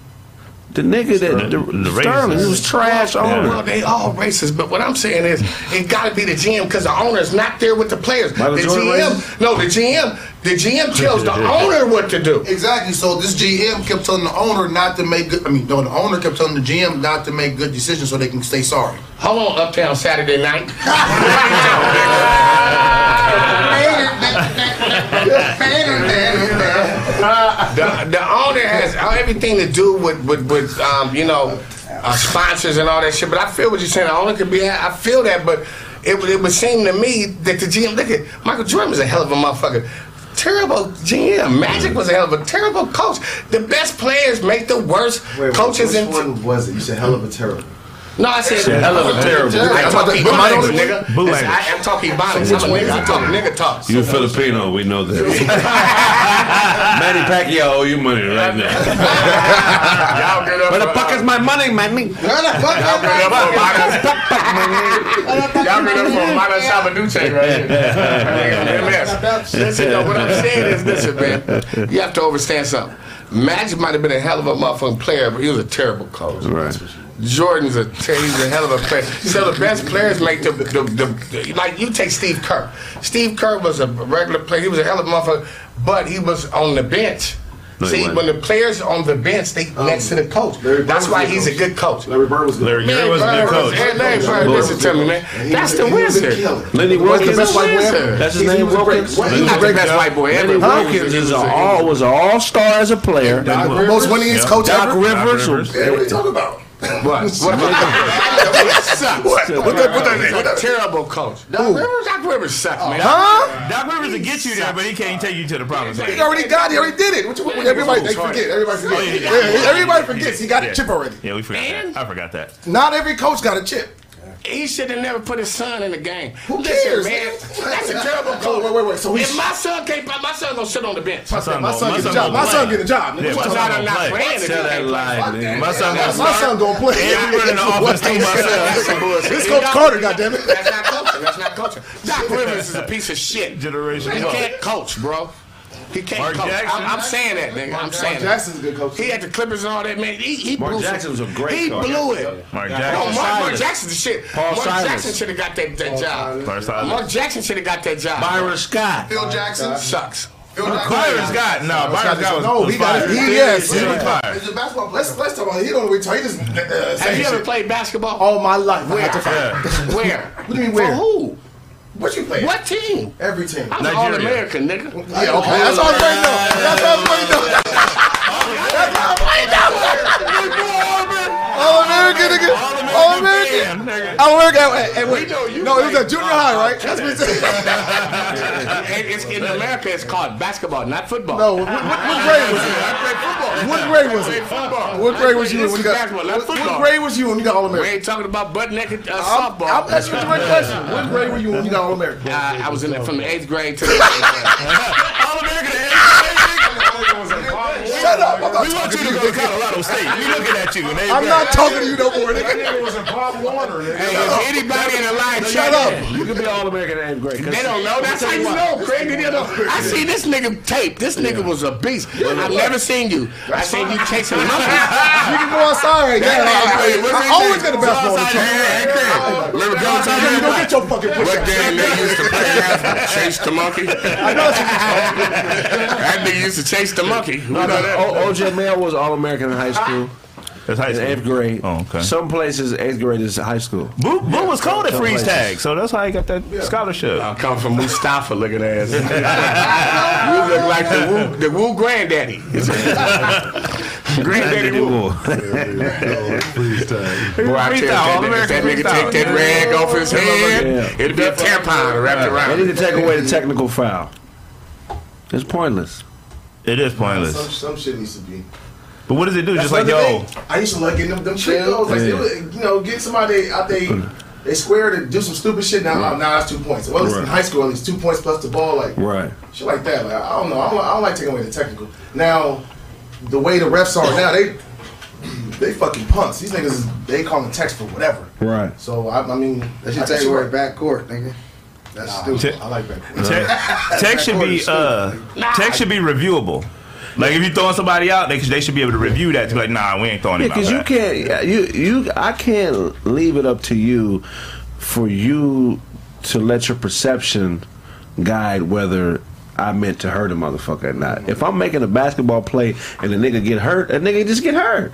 the nigga that the, the Sterling. He was trash Well, owner. well, they all racist, but what I'm saying is, it got to be the GM because the owner's not there with the players. Michael the GM, racist? no, the GM, the GM tells the owner what to do. Exactly. So this GM kept telling the owner not to make good. I mean, no, the owner kept telling the GM not to make good decisions so they can stay sorry. Hold on, Uptown Saturday night. the, the owner has everything to do with with, with um, you know uh, sponsors and all that shit. But I feel what you're saying. The owner could be. I feel that, but it would it would seem to me that the GM. Look at Michael Jordan was a hell of a motherfucker. Terrible GM. Magic was a hell of a terrible coach. The best players make the worst coaches. Which in one was it? You said hell of a terrible. No, I said Said hell of a terrible. I talk But- Ebonics, but- nigga. Bootleggers. I am talking Ebonics. I'm a nigga. I talk nigga talk. You Filipino, we know that. Manny Pacquiao owe you money right now. Y'all get up Where the fuck uh, is my money, Manny? Y'all get up for Y'all get up for Mata Sabaduce right here. MS. Listen, though, what I'm saying is, listen, man, you have to understand something. Magic might have been a hell of a motherfucking player, but he was a terrible coach. Right. Jordan's a he's a hell of a player. So the best players make the, the, the, the like you take Steve Kerr. Steve Kerr was a regular player. He was a hell of a motherfucker, but he was on the bench. No, See, when the players on the bench, they oh. next to the coach. That's why he's a good coach. Larry Bird was good. Larry Man, Bird was a good Bird was- coach. Hey, Larry Bird, listen to me, man. And he That's was- the a wizard. killer. Lenny He was the Wilkens. best white boy ever. That's his He name, was a great- Wilkens. He's not the best white boy ever. Lenny but was- Wilkens is was a a- all was an all star as a player. Doc Rivers, most winningest coach Doc ever. Rivers. Rivers. Yeah, what are you talking about? What? What? What? sucks. What? What that- what that? What a that- terrible coach. Doc Rivers. Doc Rivers sucks, man. Huh? Doc Rivers will get you there, but he can't take you to the promised He land. already got it. He already did it. What you- what- Everybody, they forget. Everybody Oh, forget. yeah. Everybody forgets. He got a chip already. Yeah, we forgot that. I forgot that. Not every coach got a chip. He should have never put his son in the game. Who Listen, cares, man? man? That's a terrible coach. Wait, wait, wait. So if he's- my son can't, my son gonna sit on the bench. My son, My gonna- son my get a son job. gonna My son get a job. Yeah, my what Well, you not, talking I'm about? not playing. Tell that lie, nigga. My son gonna My son gonna play. And we running the offense too, my son. This Coach Carter, goddammit. That's not coaching. That's not coaching. Doc Rivers is a piece of shit. Generation He can't coach, bro. He can't Mark coach. Jackson? I'm, I'm saying that, nigga. I'm saying Mark that. Jackson's a good coach. He had the Clippers and all that, man. He, he Mark blew Jackson was a great He coach. blew it. Mark No, Jackson. Mark, Mark Silas. Jackson's the shit. Paul Mark Silas. Jackson should have got that, that job. Mark Silas. Mark Jackson should have got that job. Byron Scott. Phil Jackson. sucks. Phil Jackson. Byron Scott. No, Byron Scott was, No, was he got it. He- yes, He he- He's a basketball player. Let's, let's talk about it. He don't retire. He just uh, Have saying you ever shit. played basketball? All my life. Where? had to fight. Where? What do you mean For who? What you play? What team? Every team. I'm Nigeria. All-American, nigga. Yeah, okay. That's all I'm saying. though. That's all I'm saying. though. That's all I'm saying. though. All American, nigga. All American. All American. Hey, hey, wait. know you No, it was at junior high, right? That's what it said. It's, in America, it's called basketball, not football. No, what, what, what grade was it? I played football. What grade was it? football. What grade was you when you got? What, grade was you when you got All American? We ain't talking about butt naked uh, softball. I'm asking you the right question. What grade were you when you got All American? I was in the, from the eighth grade to the eighth grade. All American. Shut up! I'm not We want you to to you. go to Colorado State. We looking at you. and they- I'm not talking to you no more, That nigga. nigga was in Pop Warner. Hey, if anybody in the line, Shut up. You could be all American in eighth grade. 'cause- They don't know. That's how you know, Craig. They don't know. I see this nigga tape. This nigga was a beast. I've never seen you. I seen you chasing monkeys. You can go outside. Yeah, I, I, I always got the best to check. Remember Don't tell me you don't get your fucking push What game they used to play after? Chase the monkey? I know what you That nigga used to chase the monkey. We know that. O- OJ Mayo was all American in high school. That's high In school. eighth grade. Oh, okay. Some places eighth grade is high school. Boo, Boo was cold at Some freeze places. tag, so that's how he got that scholarship. I come from Mustafa looking ass. you look like the Woo, the Woo granddaddy. granddaddy Woo. Boy, I tell you, that, nigga, All-American that nigga take that rag off his head, Yeah. it'd be a tampon wrapped around. They around. need to take away the technical foul. It's pointless. It is Some, pointless. some shit needs to be. But what does it do? That's Just like, yo, thing. I used to like getting them, them trick goals. Like, Yeah. would, you know, get somebody out they they square to do some stupid shit. Now, oh, now that's two points. Well, at least in high school, at least two points plus the ball. Like, Right. shit like that. Like, I don't know. I don't, I don't like taking away the technical. Now, the way the refs are now, they they fucking punks. These niggas, they call them text for whatever. Right. So I, I mean, They should I take guess away you're right. backcourt, nigga. That's Te- stupid. I like that. Te- tech should be uh, tech should be reviewable. Like if you're throwing somebody out, they, they should be able to review that. To be like, nah, we ain't throwing Yeah, him out. because you can't. You you. I can't leave it up to you for you to let your perception guide whether I meant to hurt a motherfucker or not. If I'm making a basketball play and a nigga get hurt, a nigga just get hurt.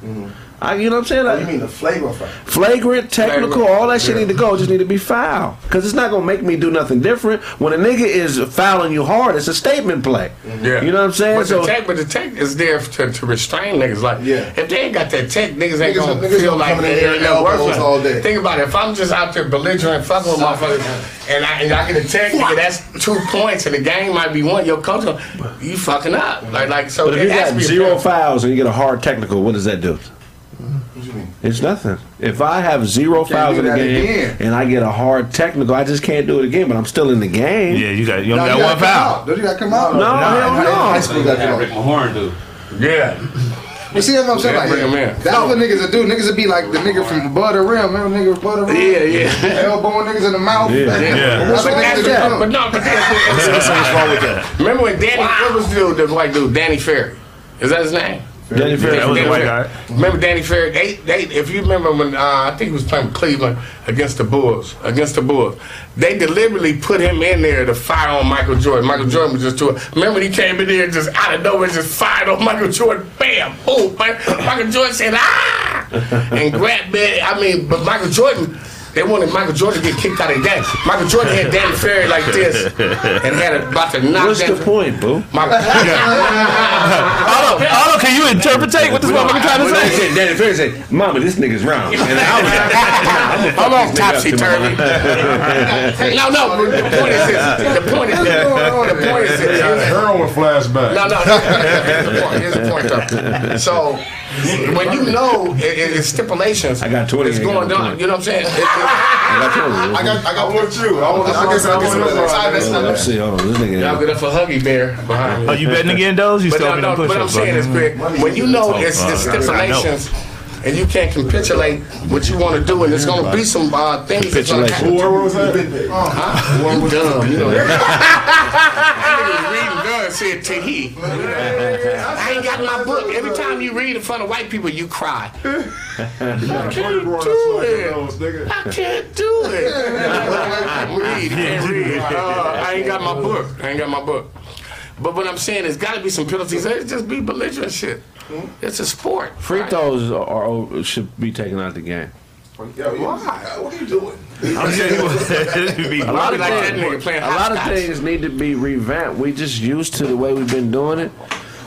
I, you know what I'm saying? Like, you mean the flagrant fight? flagrant, technical, Flagrant. all that shit Yeah. need to go. Just need to be foul because it's not gonna make me do nothing different. When a nigga is fouling you hard, it's a statement play. Mm-hmm. Yeah. You know what I'm saying? But So the tech, but the tech is there to, to restrain niggas. Like, Yeah. if they ain't got that tech, niggas ain't gonna niggas feel gonna like in they there ain't and no elbows all day. Think about it. If I'm just out there belligerent, fucking with motherfuckers, and I, and I get a tech, nigga, that's two points, and the game might be one. Your coach, gonna- you fucking up. Like, like so. But if you got zero fouls and you get a hard technical, what does that do? What you mean? It's nothing. If I have zero fouls in the game again. and I get a hard technical, I just can't do it again. But I'm still in the game. Yeah, you got you No, only you got one foul. out. Don't you gotta come out? No, hell High no. school got Rick that. Mahorn do. Yeah. You see what I'm saying? Yeah, Like, bring 'em in. that's what niggas would do. Niggas would be like the nigga from above the rim. Remember nigga above the rim? Yeah, yeah. Elbowing niggas in the mouth. Yeah. Yeah. That's But what that's that. But no, but that's What's wrong with that? Remember when Danny, what was the dude, the white dude, Danny Ferry? Is that his name? Danny Ferry. that was a white guy. Remember Danny Ferry? They, they, if you remember when uh, I think he was playing with Cleveland against the Bulls, against the Bulls, they deliberately put him in there to fire on Michael Jordan. Michael Jordan was just doing. Remember when he came in there just out of nowhere, just fired on Michael Jordan, bam, boom. Michael Jordan said ah, and grabbed me. I mean, but Michael Jordan. They wanted Michael Jordan to get kicked out of the game. Michael Jordan had Danny Ferry like this and had about to knock What's Danny the point, boo? Michael, Otto, Otto, can you interpretate what this motherfucker trying to When say? said, Danny Ferry said, "Mama, this nigga's round." And I was like, I'm Hold on, this nigga up topsy turvy. tomorrow." no, no. The point is this. The point is this. The point is this. Got heroin flashback. No, no. Here's the point. Here's the point, though. So when you know it, it, it's stipulations, I got 20, It's going got down. You know what I'm saying? It, it, I got you. I got, I got with you. I want to I guess, I guess, I guess, Let's see. Hold on, this nigga. y'all get up for Huggy Bear behind Oh, me. you betting again, those? You still no, be no, on what I'm saying is, Greg, when you know it's, it's I know. stipulations and you can't capitulate what you want to do, and there's going to be some uh, things that's going to Capitulation. happen. What was that? Huh? You dumb. You know that. nigga reading guns said to he. I ain't got my book. Every time you read in front of white people, you cry. I can't do it. I can't do it. read, can't read. Uh, I ain't got my book. I ain't got my book. But what I'm saying is, got to be some penalties. It just be belligerent shit. Mm-hmm. It's a sport. Free right? throws are, are should be taken out of the game. Yo, you- what are you doing? I'm saying it would be A lot of like things, a lot of things need to be revamped. We just used to the way we've been doing it,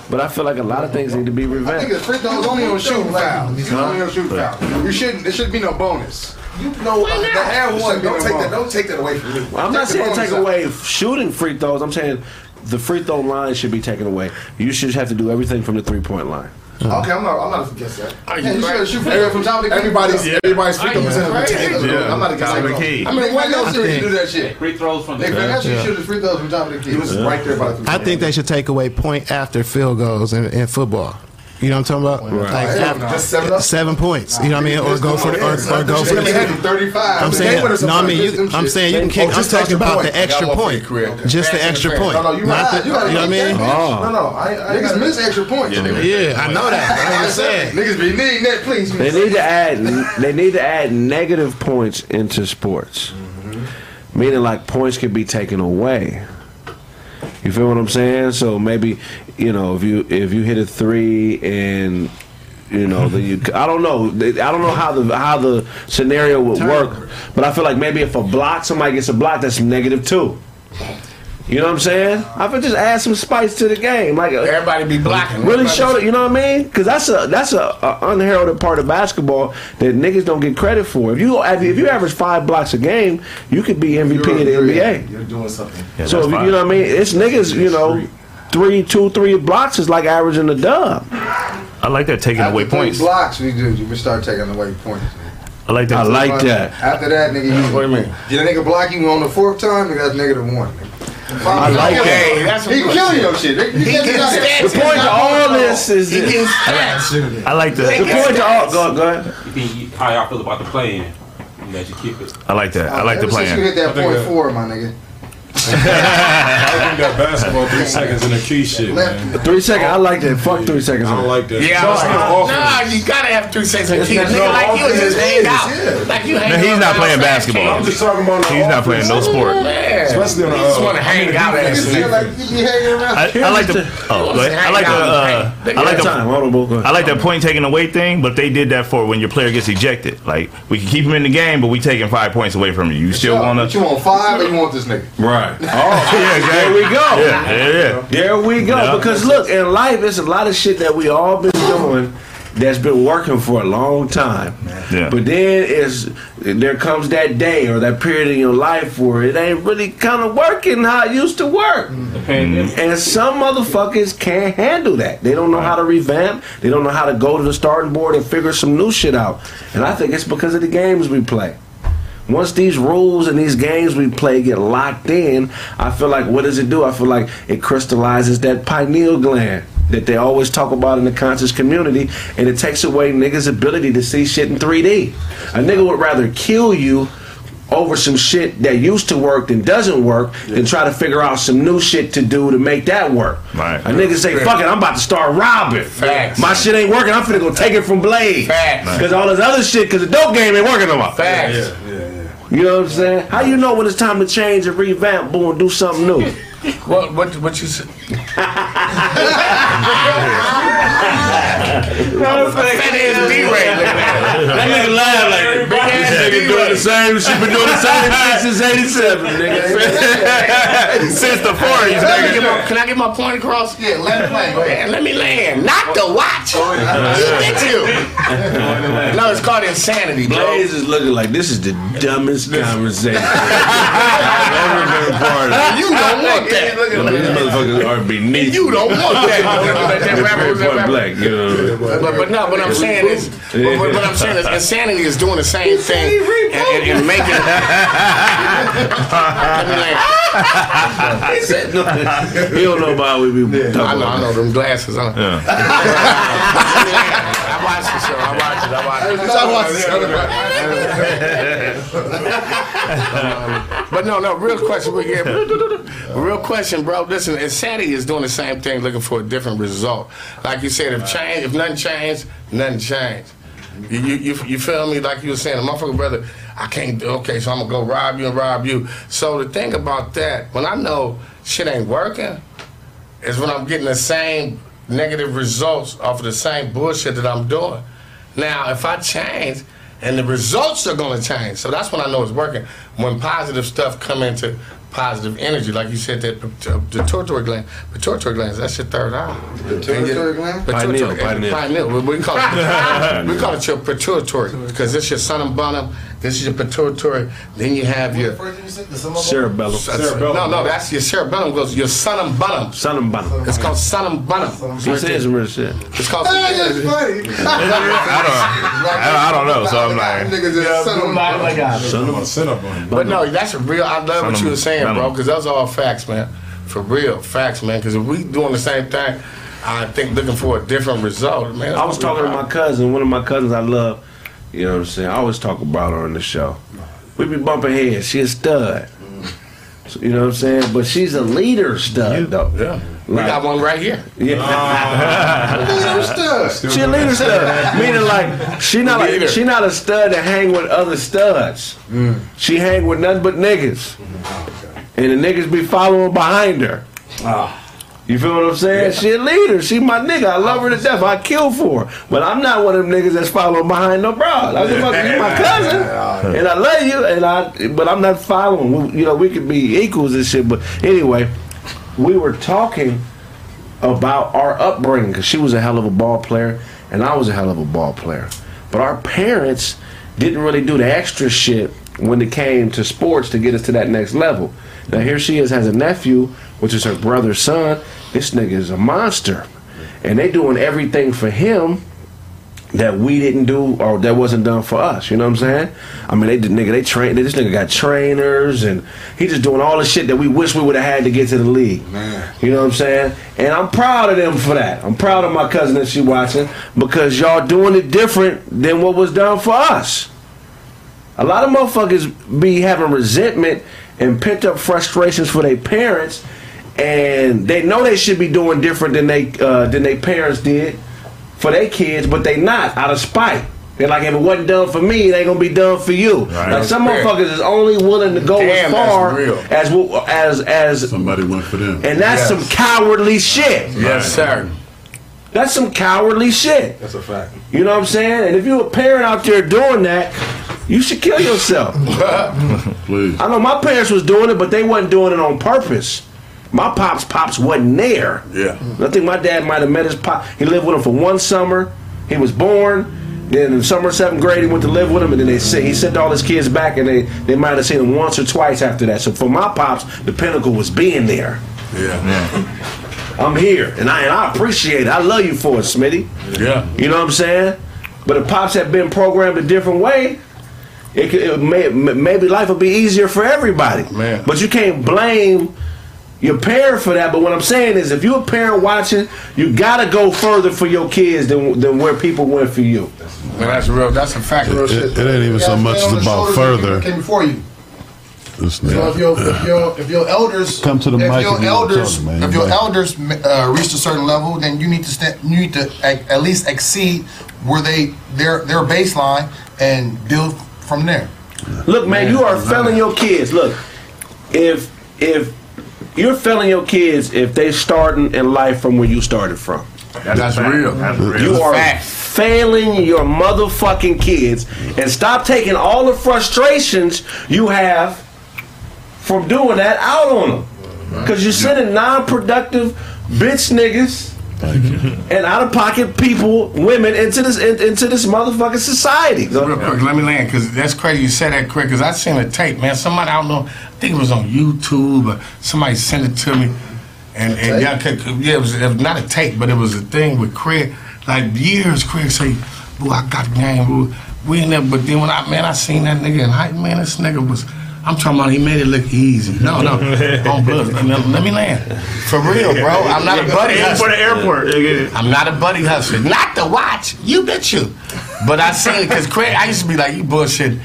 but I feel like a lot of things need to be I think revamped. it's free throws only on shooting fouls. It's only on shooting fouls. You shouldn't. There should be no bonus. You know, Why uh, not? the hand one. Don't take that. Don't take that away from me. Well, I'm not Take the saying take bonus out. away shooting free throws. I'm saying the free throw line should be taken away. You should have to do everything from the three point line. Okay, I'm not. I'm not against that. Are Yeah, you you should shoot free throws from top of the key. Everybody's everybody's free Are throw percentage. crazy? is Yeah. I'm not against Top that. key. I mean, why else should you do that shit? Free throws from the They curb. finesse Yeah. shoot the free throws from top of the key. He was right there by the. I think they should take away point after field goals in, in football. You know what I'm talking about? Like Hell after, just seven up. seven points. You know what I mean? Or go for the, or, or go for the. 35. I'm saying no. I mean, you, I'm saying you can Oh, kick. I'm just talking about point. the extra Got one for point, just the extra point. No, no, you right. the- You gotta you know what I mean? Oh. No, no, I, I Niggas miss extra points. Yeah, I know that. I'm saying. Niggas be needing that, please. They need to add. They need to add negative points into sports, mm-hmm. meaning like points can be taken away. You feel what I'm saying? So maybe you know if you if you hit a three and you know then you I don't know I don't know how the how the scenario would work, but I feel like maybe if a block somebody gets a block that's negative two. You know what I'm saying? I could just add some spice to the game, like Everybody be blocking. really show it. You know what I mean? Because that's a that's a, a unheralded part of basketball that niggas don't get credit for. If you if you average five blocks a game, you could be MVP of the NBA. You're doing something. Yeah, So if you you know what I mean? It's niggas. You know, three, two, three blocks is like averaging a dub. I like that taking away three points. blocks, we do. We start taking away points. I like that. I like that. After that, nigga, you, What do you mean? Did a nigga block you on the fourth time? Nigga, that's negative one. I like that. Hey, that's He killing your shit. He, He can't getting stats. The point to all this is He getting stats. I like that. The that. point to all go, go ahead. You think you- how y'all feel about the playing? That You keep it. I like that. I like the Ever since you hit I think that- four, my nigga. I think that basketball three seconds in the key shit, man. Three seconds. I like that. Fuck three seconds. I don't like that. Yeah, It's nah, you gotta have three seconds and It's keep a not nigga like you offense. just hang out. yeah. Like you hang No, he's not playing basketball. I'm just talking about He's not playing no sport. Yeah. Especially on the, just uh, want to hang out the at defense. us. Feel like you be hanging around. I, I like the. Oh. I like the. Uh, I like the. Hold on, Bo, go ahead. I like that point taking away thing, but they did that for when your player gets ejected. Like we can keep him in the game, but we taking five points away from you. You still want But you want five or you want this nigga? Right. Oh, Yeah, there we go. Yeah, yeah, yeah. There we go. Yeah. Because look, in life, there's a lot of shit that we all been doing that's been working for a long time. Yeah. But then is there comes that day or that period in your life where it ain't really kind of working how it used to work. Mm-hmm. And some motherfuckers can't handle that. They don't know how to revamp. They don't know how to go to the starting board and figure some new shit out. And I think it's because of the games we play. Once these rules and these games we play get locked in, I feel like what does it do? I feel like it crystallizes that pineal gland that they always talk about in the conscious community, and it takes away niggas' ability to see shit in 3D. A nigga would rather kill you over some shit that used to work and doesn't work than try to figure out some new shit to do to make that work. Right. A nigga say, fuck it, I'm about to start robbing. Facts. My shit ain't working, I'm finna go take it from Blade. Facts. Because all this other shit, because the dope game ain't working no more. Facts. You know what I'm saying? How you know when it's time to change and revamp, boom, and do something new? What what what you said? Fat ass D-Ray. That nigga laugh like Big ass nigga doing the same. She been doing the same thing since '87, nigga. Since the Can I, 40s, get nigga. my, can I get my point across? Yeah, let it play. Go ahead. Let me land. Not the watch. You get you. No, it's called insanity, bro. Blaze is looking like this is the dumbest conversation I've ever been part of. You don't want that. These motherfuckers are beneath. You don't want that. That- that rapper- that Point rapper- blank, you know. But, but no, what I'm saying is, but, but what I'm saying is, insanity is doing the same thing and, and, and making. Let me land. He said, no, he don't know about we be talking I know, I know them glasses. I, know. I watch the show. I watch it. I watch it. Um, but no, no, real question. We get real question, bro. Listen, insanity is doing the same thing, looking for a different result. Like you said, if change, if nothing changed, nothing changed. You, you, you, feel me? Like you were saying, the motherfucker brother, I can't. do Okay, so I'm gonna go rob you and rob you. So the thing about that, when I know shit ain't working, is when I'm getting the same negative results off of the same bullshit that I'm doing. Now, if I change, and the results are to change, so that's when I know it's working. When positive stuff come into positive energy, like you said, that uh, pituitary gland, pituitary glands, that's your third eye. Pituitary gland? Pituitary, Pineal, pineal. pineal. We we call it, we call it your pituitary because it's your sun and bonum. This is your pituitary. Then you have your Cerebellum. no, no, that's your cerebellum goes your sonum bonum. Sonum bonum. It's called sonum bonum. He says some real shit. It's called. That's funny. I don't, I, I don't know, so I'm like, Niggas just son of a- Son of I'm a center But no, that's a real. I love what you were saying, bro, because those are all facts, man. For real, facts, man. Because if we doing the same thing, I think looking for a different result, man. I was talking to my cousin, one of my cousins I love. You know what I'm saying? I always talk about her on the show. We be bumping heads. She a stud. So, you know what I'm saying? But she's a leader stud, though. Yeah, we Like- got one right here. Yeah. leader stud. She a leader stud. Meaning like she not like she not a stud that hang with other studs. Mm. She hang with nothing but niggas. And the niggas be following behind her. Ah. You feel what I'm saying? She a leader. She my nigga. I love her to death. I kill for her. But I'm not one of them niggas that's following behind no broad. I just you my cousin, and I love you. And I, but I'm not following. You know, we could be equals and shit. But anyway, we were talking about our upbringing because she was a hell of a ball player and I was a hell of a ball player. But our parents didn't really do the extra shit when it came to sports to get us to that next level. Now here she is has a nephew, which is her brother's son. This nigga is a monster, and they doing everything for him that we didn't do or that wasn't done for us. You know what I'm saying? I mean, they did nigga. They train. This nigga got trainers, and he just doing all the shit that we wish we would have had to get to the league. Man. You know what I'm saying? And I'm proud of them for that. I'm proud of my cousin that she watching because y'all doing it different than what was done for us. A lot of motherfuckers be having resentment and pent up frustrations for their parents, and they know they should be doing different than they uh, than their parents did for their kids, but they not out of spite. They're like, if it wasn't done for me, it ain't gonna be done for you. Like some Fair. motherfuckers is only willing to go Damn, as far as wo- as as Somebody went for them. and that's Yes. some cowardly shit. Yes, sir. That's some cowardly shit. That's a fact. You know what I'm saying? And if you're a parent out there doing that, you should kill yourself. Please. I know my parents was doing it, but they wasn't doing it on purpose. My pops pops wasn't there. Yeah. I think my dad might have met his pop. He lived with him for one summer. He was born. Then in the summer of seventh grade, he went to live with him, and then they sent, he sent all his kids back, and they, they might have seen him once or twice after that. So for my pops, the pinnacle was being there. Yeah. I'm here, and I and I appreciate it. I love you for it, Smitty. Yeah. You know what I'm saying? But if pops had been programmed a different way, it, could, it may, maybe life would be easier for everybody. Man. But you can't blame your parent for that. But what I'm saying is, if you're a parent watching, you gotta go further for your kids than than where people went for you. Man, that's real. That's a fact. It, it ain't even so much Stand about further. people Came before you. This So if nigga. your if your if your elders Come to the if mic your elders talk, man. if your Right. elders uh, reached a certain level, then you need to stand, you need to at, at least exceed where they their their baseline and build from there. Look, man, you are failing your kids. Look, if if you're failing your kids if they starting in life from where you started from. That's real. That's real. You are Fact. failing your motherfucking kids and stop taking all the frustrations you have from doing that out on them. Because you're sending non productive bitch niggas and out of pocket people, women into this in, into this motherfucking society. Real quick, let me land because that's crazy. You said that quick because I seen a tape, man. Somebody I don't know. I think it was on YouTube or somebody sent it to me, and and yeah, c- c- yeah, it was, it was not a tape, but it was a thing with Craig. Like years, Craig say, "Boy, I got the game, boo." We in there, but then when I man, I seen that nigga in height, man. This nigga was. I'm talking about he made it look easy. No, no, on blood. Let me, land. For real, bro. I'm not a buddy Aim for hustler. the airport. I'm not a buddy hustler. Not to watch. You bet you. But I seen because Craig, I used to be like, you bullshit.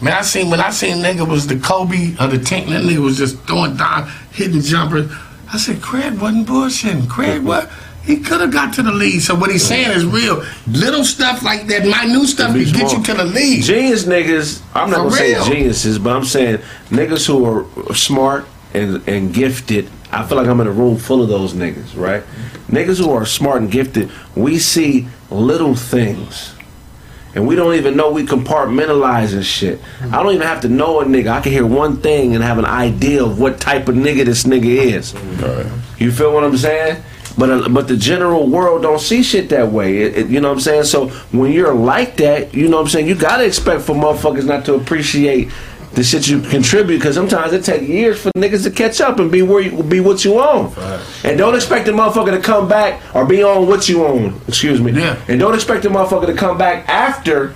Man, I seen when I seen nigga was the Kobe of the tank. That nigga was just throwing down, hitting jumpers. I said, Craig wasn't bullshitting. Craig, what? He could have got to the lead. So what he's saying is real. Little stuff like that, minute stuff, can get you to the lead. Genius niggas, I'm not For gonna real. say geniuses, but I'm saying niggas who are smart and, and gifted. I feel like I'm in a room full of those niggas, right? Niggas who are smart and gifted, we see little things. And we don't even know we compartmentalize compartmentalizing shit. I don't even have to know a nigga. I can hear one thing and have an idea of what type of nigga this nigga is. You feel what I'm saying? But uh, but the general world don't see shit that way. It, it- you know what I'm saying? So when you're like that, you know what I'm saying? You gotta expect for motherfuckers not to appreciate the shit you contribute because sometimes it take years for niggas to catch up and be where you be what you own. And don't expect the motherfucker to come back or be on what you own. Excuse me. Yeah. And don't expect the motherfucker to come back after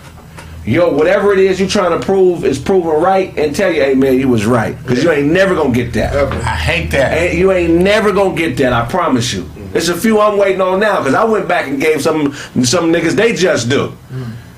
yo, whatever it is you're trying to prove is proven right and tell you, hey man, you was right. Because you ain't never gonna get that. I hate that. Ain't- you ain't never gonna get that, I promise you. There's a few I'm waiting on now because I went back and gave some some niggas they just do.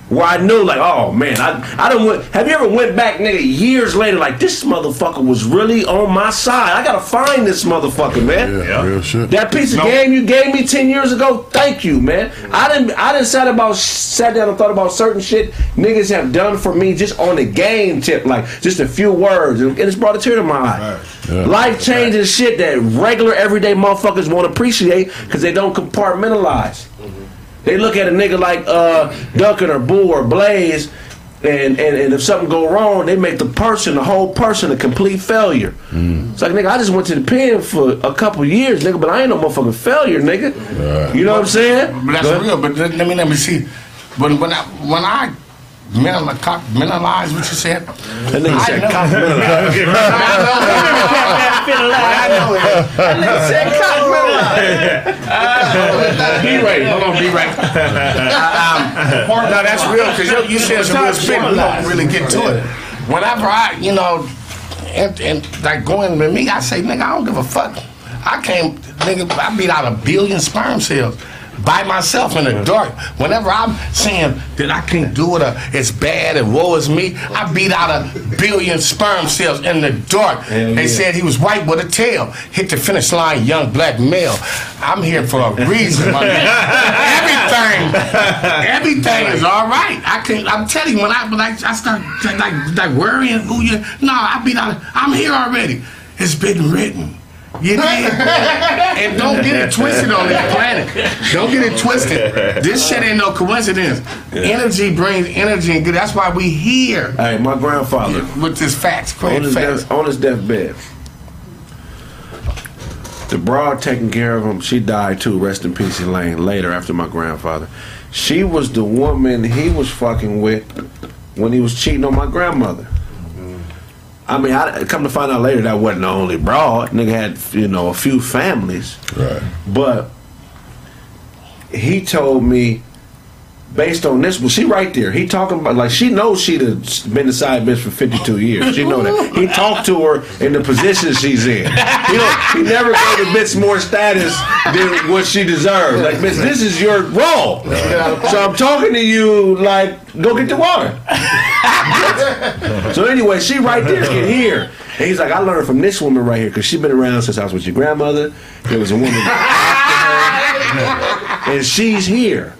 Where I know like, oh man, I I don't went. Have you ever went back, nigga, years later, like this motherfucker was really on my side. I gotta find this motherfucker, man. Yeah, real shit. That piece of No. game you gave me ten years ago, thank you, man. I didn't I didn't sat about sat down and thought about certain shit niggas have done for me just on the game tip, like just a few words, and it's brought a tear to my eye. Yeah. Life changing shit that regular everyday motherfuckers won't appreciate because they don't compartmentalize. They look at a nigga like uh, Duncan or Boo or Blaze, and, and, and if something go wrong, they make the person, the whole person, a complete failure. It's like nigga, I just went to the pen for a couple years, nigga, but I ain't no motherfucking failure, nigga. You know what I'm saying? But that's real. But let, let me let me see. But when I when I mental, mentalize what you said. That nigga said I know. Be right. Hold on, be right. um, no, that's real because you, you said some real shit. We don't really get to it. Whenever I, you know, and, and like going with me, I say, nigga, I don't give a fuck. I came, nigga, I beat out a billion sperm cells. By myself in the dark. Whenever I'm saying that I can't do it, or it's bad, and woe is me, I beat out a billion sperm cells in the dark. Hell they yeah. said he was white with a tail. Hit the finish line, young black male. I'm here for a reason, my man. Everything, everything is all right. I can. I'm telling you, when I when I, I start like like worrying who you. No, I beat out. I'm here already. It's been written. You did. and don't get it twisted on this planet. Don't get it twisted. This shit ain't no coincidence. Energy brings energy, and good. That's why we here Hey, my grandfather with this facts. on his, facts. death, on his deathbed. The broad taking care of him, she died too. Rest in peace, Elaine. Later, after my grandfather, she was the woman he was fucking with when he was cheating on my grandmother. I mean, I come to find out later that wasn't the only broad. Nigga had you know a few families, Right. but he told me based on this, well, she right there. He talking about like she knows she'd have been the side bitch for fifty two years. She know that. He talked to her in the position she's in. You know, he never gave the bitch more status than what she deserved. Like, bitch, this is your role. So I'm talking to you like, go get the water. so anyway, she right there can hear. And he's like, I learned from this woman right here because she's been around since I was with your grandmother. There was a woman and she's here.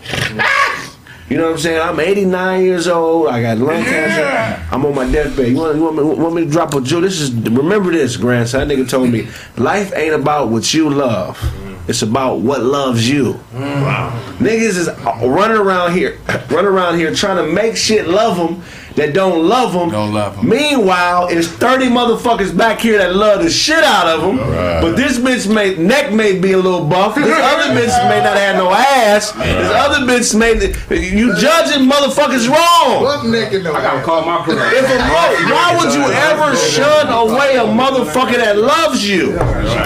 You know what I'm saying? I'm 89 years old. I got lung cancer. I'm on my deathbed. You want, you want, me, want me to drop a jewel? This is remember this, grandson. That nigga told me life ain't about what you love. It's about what loves you. Mm. Niggas is running around here, running around here trying to make shit love them that don't love them. Don't love 'em. Meanwhile, it's 30 motherfuckers back here that love the shit out of them. But this bitch may neck may be a little buff. This other bitch may not have no ass. This other bitch may you judging motherfuckers wrong. Buck naked though. I gotta call my crew. If a mo- why would you ever shun away a motherfucker that loves you?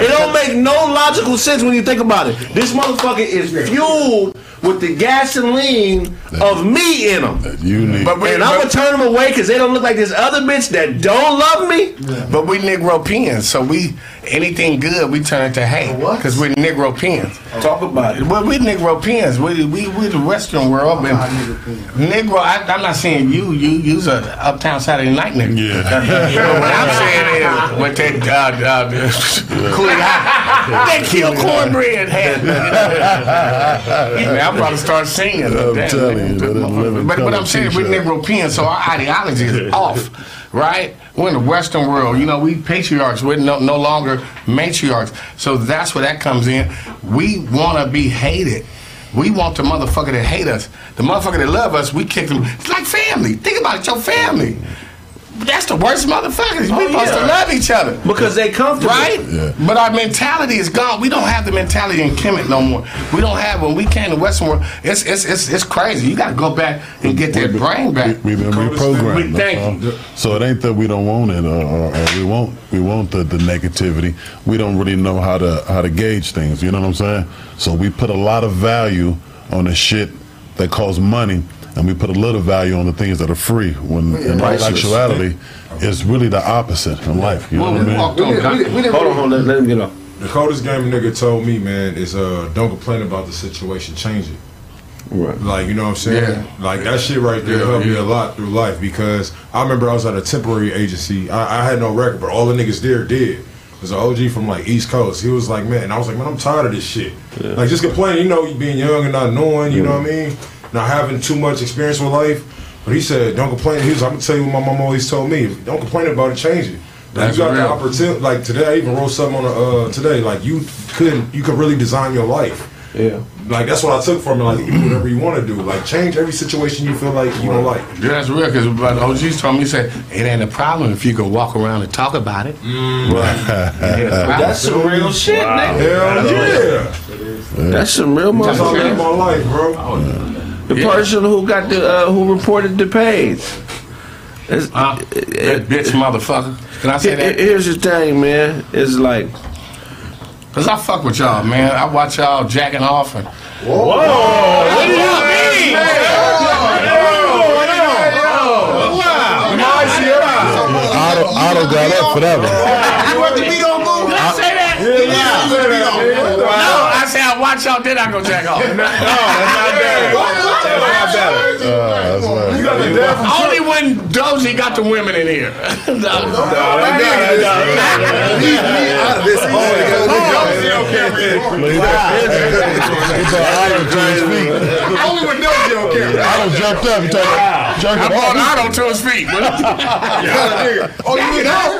It don't make no logical sense when you think about it. This motherfucker is fueled with the gasoline of me in him. You need. But we, And I'm gonna turn them away because they don't look like this other bitch that don't love me. but we Negro peons, so we anything good we turn to hate because we're Negro peons. Talk about it. Well, we Negro peons. We we we the Western world, and Negro. I, I'm not saying you. You you's a uptown Saturday night nigga. Yeah. what I'm saying is, with that uh, uh, Cooley High, they kill cornbread hat. Man, I'm about to start singing. I'm Damn, telling you, that but, but I'm saying we're. Negro peons, so our ideology is off, right? We're in the Western world. You know, we patriarchs. We're no, no longer matriarchs. So that's where that comes in. We want to be hated. We want the motherfucker that hate us. The motherfucker that love us, we kick them. It's like family. Think about it, your family. That's the worst motherfuckers. we oh, supposed to love each other. Because they comfortable. Right? Yeah. But our mentality is gone. We don't have the mentality in Kemet no more. We don't have when we came to Western world. It's it's it's, it's crazy. You got to go back and get that brain back. We, we been We reprogrammed. thank that's all. So it ain't that we don't want it, or, or, or we want we want the, the negativity. We don't really know how to how to gauge things. You know what I'm saying? So we put a lot of value on the shit that costs money, and we put a little value on the things that are free. When in all Priceless. actuality, it's really the opposite in life. You know what I mean? walked We on. didn't, we didn't, we didn't Hold on, really- hold on. Let, let him get off. The coldest game nigga told me, man, is uh, don't complain about the situation, change it. Right. Like, you know what I'm saying? Yeah. Like, that shit right there Yeah, helped me a lot through life because I remember I was at a temporary agency. I, I had no record, but all the niggas there did. It was an OG from like East Coast. He was like, man, I was like, man, I'm tired of this shit. Yeah. Like, just complaining, you know, being young and not knowing, you know what I mean? Not having too much experience with life. But he said, don't complain. He was, I'm gonna tell you what my mom always told me. Don't complain about it, change it. Like, you got the opportunity. Like today, I even wrote something on a, uh, today. Like you couldn't, you could really design your life. Yeah. Like that's what I took from it. Like you do whatever you want to do. Like change every situation you feel like you don't like. Yeah, that's real because OGs told me, he said, it ain't a problem if you can walk around and talk about it. That's some real shit, nigga. Hell yeah! That's some real That's how I my life, bro. The person who got the uh, who reported the page. It's- Uh, that bitch motherfucker. Can I say that? Here's the thing, man. It's like Because I fuck with y'all, man. I watch y'all jacking off and. Otto, Otto got up for that one. Did I say that? No, I said I watch watch out, then I go jack off. No, that's not better. That's not better. Uh, that's right. You got the dad Only when Dozy got the women in here. no, No, that's not better. Leave me out of this. Only with Dozy on camera. I don't jumped up. You talking about jerking I brought off? Otto to his feet. Oh, you need help?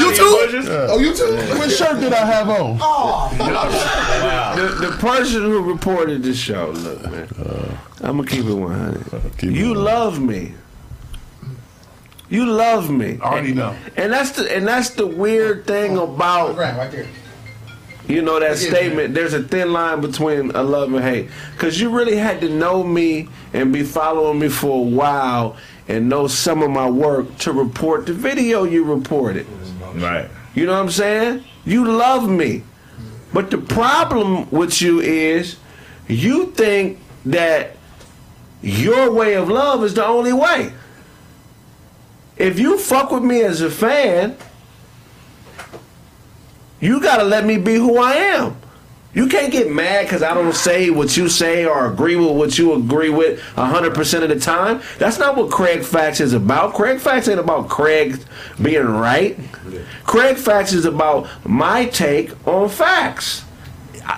You too? Oh, you too? What shirt did I have on? Oh. The, the person who reported the show, look, man, I'm gonna keep it 100. Keep You it. love me. You love me. I Already know. And that's the and that's the weird thing oh. about Right, right there. you know that statement. There's a thin line between a love and hate, because you really had to know me and be following me for a while and know some of my work to report the video you reported. Right. You know what I'm saying? You love me. But the problem with you is you think that your way of love is the only way. If you fuck with me as a fan, you gotta let me be who I am. You can't get mad because I don't say what you say or agree with what you agree with 100% of the time. That's not what Craig Facts is about. Craig Facts ain't about Craig being right. Craig Facts is about my take on facts.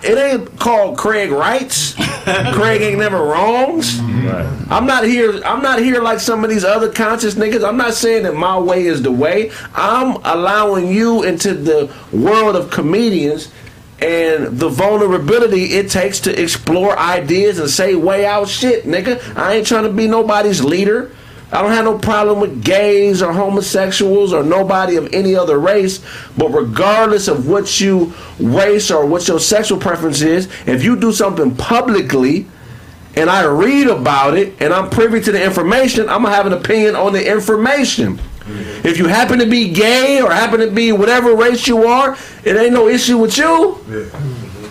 It ain't called Craig Rights. Craig ain't never wrongs. I'm not here. I'm not here like some of these other conscious niggas. I'm not saying that my way is the way. I'm allowing you into the world of comedians and the vulnerability it takes to explore ideas and say way out shit, nigga. I ain't trying to be nobody's leader. I don't have no problem with gays or homosexuals or nobody of any other race, but regardless of what you race or what your sexual preference is, if you do something publicly and I read about it and I'm privy to the information, I'm gonna have an opinion on the information. If you happen to be gay or happen to be whatever race you are, it ain't no issue with you.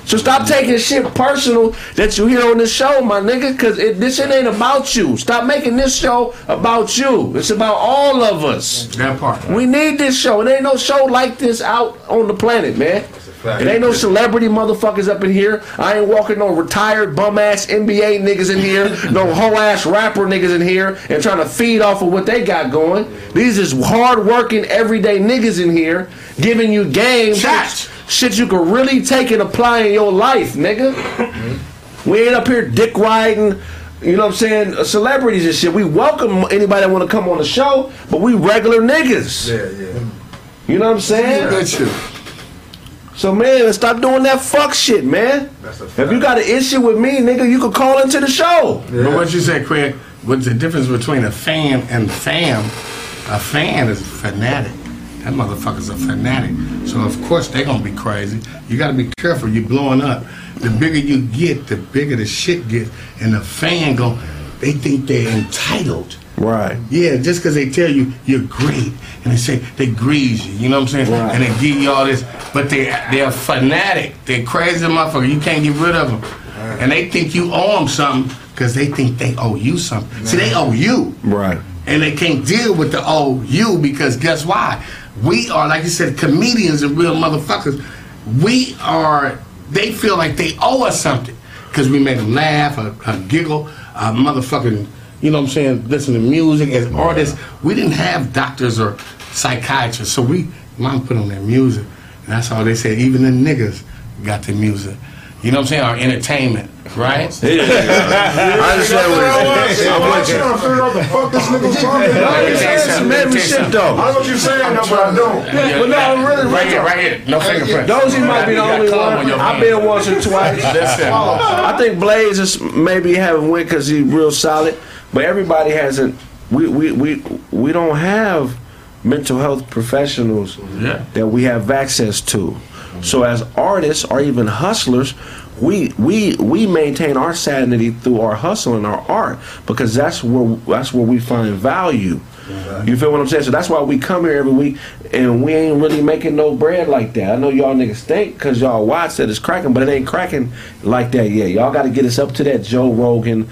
So stop taking shit personal that you hear on this show, my nigga, because this shit ain't about you. Stop making this show about you. It's about all of us. That part. We need this show. It ain't no show like this out on the planet, man. It ain't no celebrity motherfuckers up in here. I ain't walking no retired bum ass NBA niggas in here, no hoe ass rapper niggas in here, and trying to feed off of what they got going. These is hard working everyday niggas in here, giving you games, Shots. shit you can really take and apply in your life, nigga. We ain't up here dick riding. You know what I'm saying? uh, Celebrities and shit. We welcome anybody that want to come on the show, but we regular niggas. Yeah, yeah. You know what I'm saying? Shit. So man, stop doing that fuck shit, man. That's a If you got an issue with me, nigga, you could call into the show. But what you said, Craig, what's the difference between a fan and fam? A fan is a fanatic. That motherfucker's a fanatic. So of course they're gonna be crazy. You gotta be careful. You blowing up. The bigger you get, the bigger the shit gets. And the fan go, they think they're entitled. Right. Yeah, just because they tell you you're great, and they say they grease you, you know what I'm saying? Right. And they give you all this, but they they're fanatic. They're crazy motherfucker. You can't get rid of them, and they think you owe them something because they think they owe you something. See, they owe you, Right. and they can't deal with the owe you because guess why? We are like you said, comedians and real motherfuckers. We are. They feel like they owe us something because we made them laugh, or, or giggle, a motherfucking. You know what I'm saying? Listen to music as artists. We didn't have doctors or psychiatrists, so we mom put on their music. And that's all they said. Even the niggas got their music. You know what I'm saying? Our entertainment, right? I understand what you're saying. I'm I'm with you. trying to figure out the fuck this nigga's talking I'm about. just saying some maybe shit though. I know what you're saying, though, but I don't. But no, I'm really, right here, right here. No fingerprint. Dozy might be the only club on one. I've been once or twice. Listen. I think Blaze is maybe haven't went because he's real solid, but everybody hasn't. We we we we don't have mental health professionals Yeah. that we have access to. So as artists or even hustlers, we we we maintain our sanity through our hustle and our art because that's where that's where we find value. You feel what I'm saying? So that's why we come here every week and we ain't really making no bread like that. I know y'all niggas think because y'all watch that it's cracking, but it ain't cracking like that yet. Y'all got to get us up to that Joe Rogan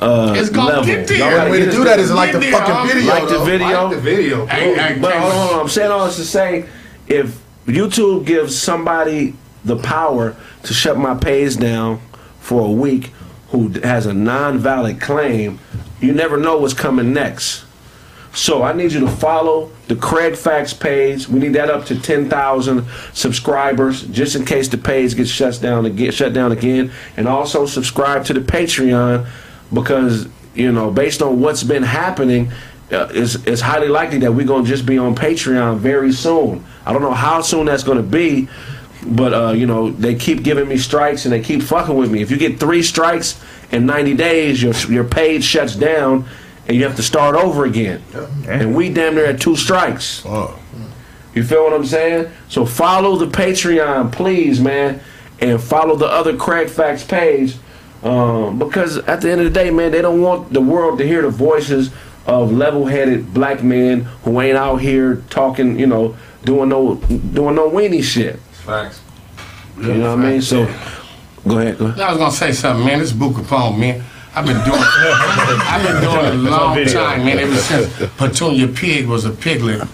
uh, It's gonna level. get there. Y'all gotta way get to us do that is like the Get fucking there, video, Like the video. Like the video. Hey, hey, But Ken, hold on, hold on. I'm saying all this to say, if YouTube gives somebody the power to shut my page down for a week who has a non-valid claim, you never know what's coming next. So I need you to follow the Craig Facts page. We need that up to ten thousand subscribers, just in case the page gets shut down again. Shut down again, and also subscribe to the Patreon because you know, based on what's been happening, uh, it's, it's highly likely that we're gonna just be on Patreon very soon. I don't know how soon that's gonna be, but uh, you know, they keep giving me strikes and they keep fucking with me. If you get three strikes in 90 days, your your page shuts down and you have to start over again. And we damn near at two strikes. You feel what I'm saying? So follow the Patreon, please, man, and follow the other Craig Facts page. Um, because at the end of the day, man, they don't want the world to hear the voices of level-headed black men who ain't out here talking, you know, doing no doing no weenie shit. Facts. You know what I mean? So go ahead, go ahead. I was gonna say something, man. This Boo Capone, man. I've been doing I've been doing it a long time, man. Ever since Petunia Pig was a piglet.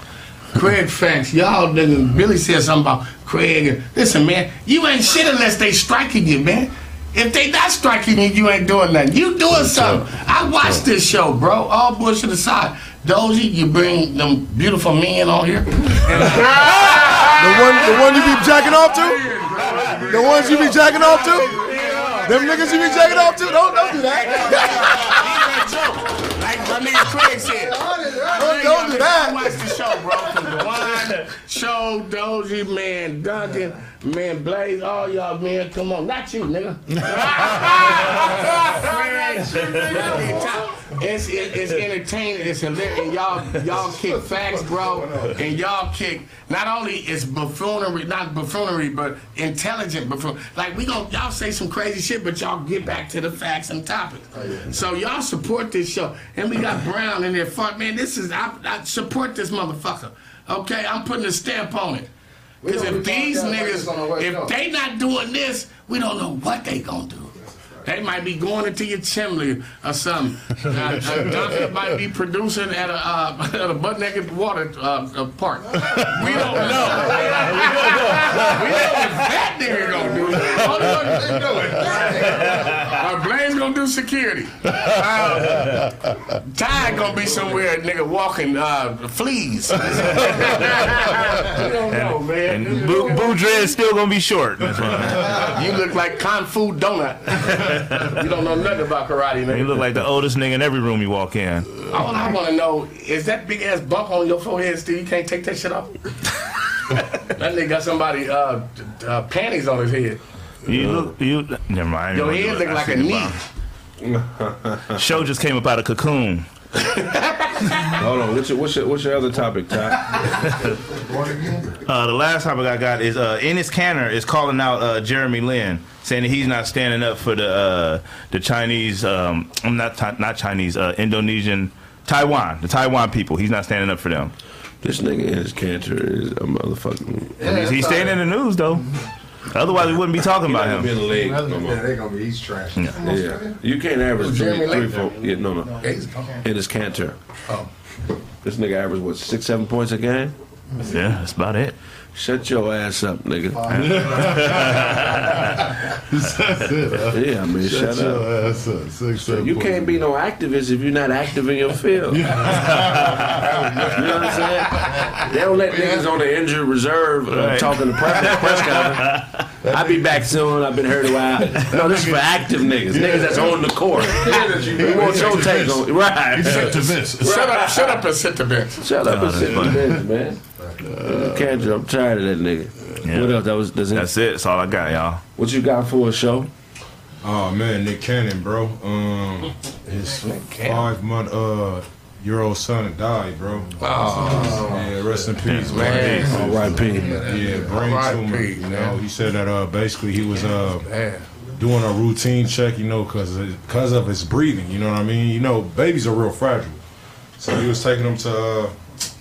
Craig Facts, y'all niggas, Billy said something about Craig. Listen, man, you ain't shit unless they striking you, man. If they not striking you, you ain't doing nothing. You doing something. I watched this show, bro. All bullshit aside. Dozy, you bring them beautiful men on here. The one, the one you be jacking off to? The ones you be jacking off to? Them niggas you be jacking off to? Don't, don't do that. Like my nigga Craig said. Don't, don't do that. Watch the show, bro. From the one show, Dozy, man, Duncan, man, Blaze, all y'all, man, come on. Not you, nigga. it's, it, it's entertaining. It's hilarious. And y'all, y'all kick facts, bro. And y'all kick not only it's buffoonery, not buffoonery, but intelligent buffoon. Like we gon' y'all say some crazy shit, but y'all get back to the facts and topics. Oh, so y'all support this show, and we got Brown in there. Fuck, man, this is I, I support this motherfucker. Okay, I'm putting a stamp on it. Because if these talking about this on the niggas, if they not doing this, we don't know what they gonna do. They might be going into your chimney or something. Uh, uh, Duncan might be producing at a uh, at a butt naked water uh, uh, park. We don't know. we don't know we don't know what that nigga gonna do. Only one they doing. Uh, Blaine's gonna do security. Uh, Ty gonna be somewhere, nigga, walking uh, fleas. we don't know, man. And Boo, Boo Dread's still gonna be short. You look like Kung Fu Donut. you don't know nothing about karate, man. You look like the oldest nigga in every room you walk in. All I want to know is that big ass bump on your forehead still? You can't take that shit off. that nigga got somebody uh, uh, panties on his head. You look, you. Never mind. Your head look like a knee. Show just came up out of cocoon. Hold on, what's your, what's your, what's your other topic, Ty? Uh, the last topic I got is uh, Enes Kanter is calling out uh, Jeremy Lin, saying that he's not standing up for the uh, the Chinese, um, I'm not not Chinese, uh, Indonesian, Taiwan, the Taiwan people. He's not standing up for them. This nigga in his is a motherfucking. he's, he's staying in the news though. Otherwise, we wouldn't be talking about Be in him. the league. no Yeah, more. they gonna be he's trash. Yeah, you can't average three, Jeremy three, four. Yeah, no, no. In his cancer. Oh. This nigga average what six, seven points a game? Yeah, that's about it. Shut your ass up, nigga. yeah, man, shut, up. ass up. Six, seven You can't be no activist if you're not active in your field. you know what I'm saying? They don't let niggas on the injured reserve uh, Right. talking to press, press conference. I'll be back soon. I've been hurt a while. No, this is for active niggas. Niggas that's on the court. We want your take on right. Shut up, shut up and sit the bench. Shut up and that's sit in the funny. bench, man. You can't. I'm tired of that nigga. Yeah. What else? That was. That's it. That's it. That's all I got, y'all. What you got for a show? Oh man, Nick Cannon, bro. Um, his five month uh year old son died, bro. Oh, Yeah, rest in peace, man. man. R.I.P. Yeah, brain R.I.P., tumor. You know, man. he said that uh basically he was uh man. doing a routine check, you know, because because of his breathing. You know what I mean? You know, babies are real fragile. So he was taking them to uh,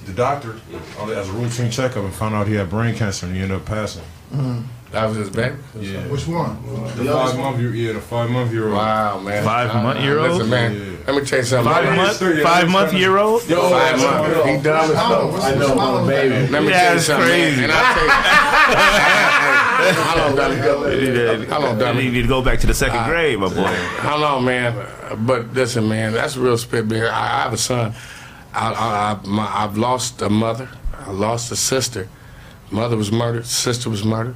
the doctor on- as a routine checkup and found out he had brain cancer and he ended up passing. That was his baby. Yeah, Which one? the five month year, yeah, the five month year old. Wow, man. Five month year old? Listen, man. Yeah. Let me tell you something. Five month, five month year old. Yo, five months. He dumb as fuck. I know about a baby. Let me Yeah, tell you it's something. crazy. Man. And I tell you, how long, dummy? How long, You need to go back to the second ah. grade, my boy. How long, man? But listen, man, that's a real spit beer. I, I have a son. I, I, I, my, I've lost a mother. I lost a sister. Mother was murdered. Sister was murdered.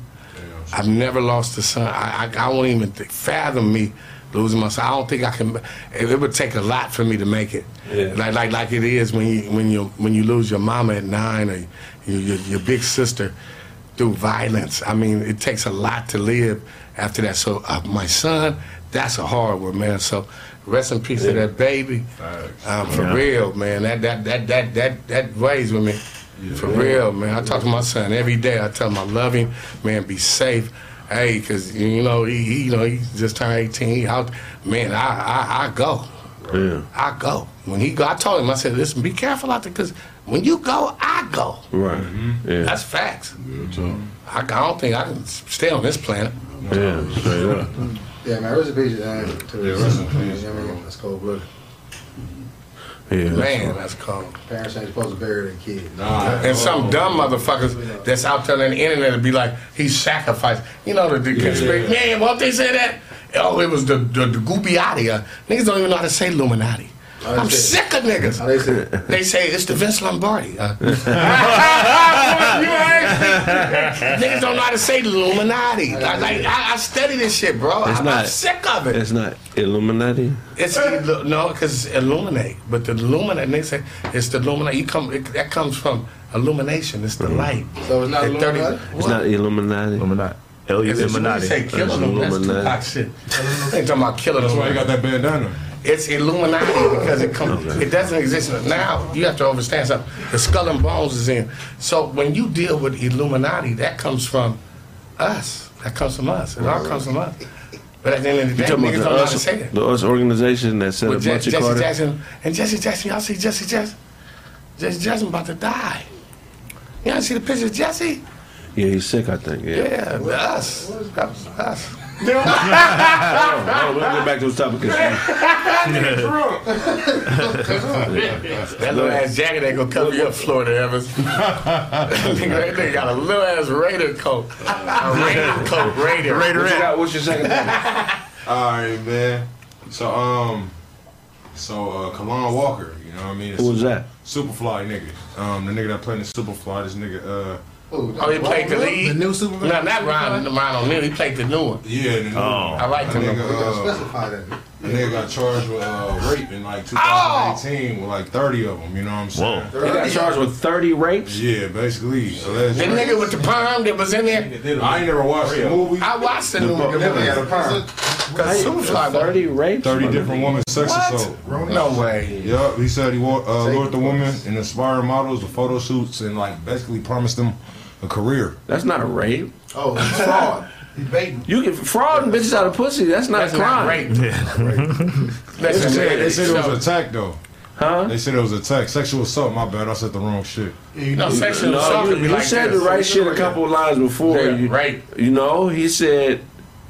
I've never lost a son. I, I, I won't even think, fathom me losing my son. I don't think I can. It, it would take a lot for me to make it. Yeah. Like like like it is when you when you when you lose your mama at nine or your, your, your big sister through violence. I mean, it takes a lot to live after that. So uh, my son, that's a hard one, man. So rest in peace to that baby. Um, for Yeah. real, man. That that that that that that weighs with me. For real, man. I talk to my son every day. I tell him I love him, man. Be safe. Hey, cause you know he, he you know he just turned eighteen. He out, man. I I, I go. Yeah. I go. When he go, I told him. I said, listen, be careful out there, cause when you go, I go. Right. Yeah. That's facts. I, I don't think I can stay on this planet. Yeah. Straight up. Yeah, man, rest in peace, man. To the rest in peace. You know what I mean? That's cold blooded. Yeah. Man, that's cold. Parents ain't supposed to bury their kid. And some dumb motherfuckers that's out there on the internet will be like, he sacrificed. You know the, the conspiracy. Man, won't they say that? Oh, it was the the, the Gubiati. Uh, niggas don't even know how to say Illuminati. I'm sick of niggas. How they say? They say it's the Vince Lombardi. Uh, niggas don't know how to say Illuminati. Like, like, I, I study this shit, bro. It's I'm, not- I'm sick of it. It's not Illuminati. It's illu- no, because it's illuminate. But the illuminate, they say it's the illuminate. You come, it, that comes from illumination. It's the light. So it's not At 30 Illuminati? It's not Illuminati. Illuminati. Is it what you Illuminati. say killing them? That's Illuminati. Tupac shit. They ain't talking about killing That's them. why you got that bandana. It's Illuminati because it comes. It doesn't exist now. You have to understand something. The skull and bones is in. So when you deal with Illuminati, that comes from us. That comes from us. It all comes from us. But at the end of the day, niggas about don't the know how to say it. the us organization that set With up Je- Bunchy Jesse Carter? Jackson and Jesse Jackson, y'all see Jesse Jackson? Jesse Jackson about to die. Y'all see the picture of Jesse? Yeah, he's sick, I think. Yeah. Yeah, us. That was us. Hold on, we'll get back to the topic. 'cause- That little ass jacket ain't gonna cover your Florida Evans. that nigga got a little ass Raider coat. A Raider coat, Raider. Raider What you in. got? What's your second topic? All right, man. So um, so uh, Kaalan Walker, you know what I mean? Who was that? Superfly nigga. Um, the nigga that played in Superfly, this nigga, uh, Oh, he played the lead? The new Superman. No, not Ryan, Ryan O'Neal. He played the new one. yeah, the nigga, Oh. I like that him. nigga, uh, Specify that. the nigga got charged with uh, rape in like Oh! 2018 with like 30 of them. You know what I'm saying? Whoa. He got charged with 30 rapes? Yeah, basically. The Alleged nigga with the perm that was in there. I ain't never watched the movie. I watched the new one. Definitely had a perm. Cause Superfly, 30 rapes? 30 different women sex assault. No way. Yup, he said he uh, lured the women and inspired models with photo shoots and like basically promised them a career. That's not a rape. Oh, it's fraud. He baiting. You can fraud bitches out of pussy. That's not That's a not crime. rape. They said, they said it so- was attack though. Huh? They said it was attack, sexual assault. My bad, I said the wrong shit. No, sexual assault No, you, you like said this. the right shit a couple of lines before. Yeah, you, rape. You know, he said,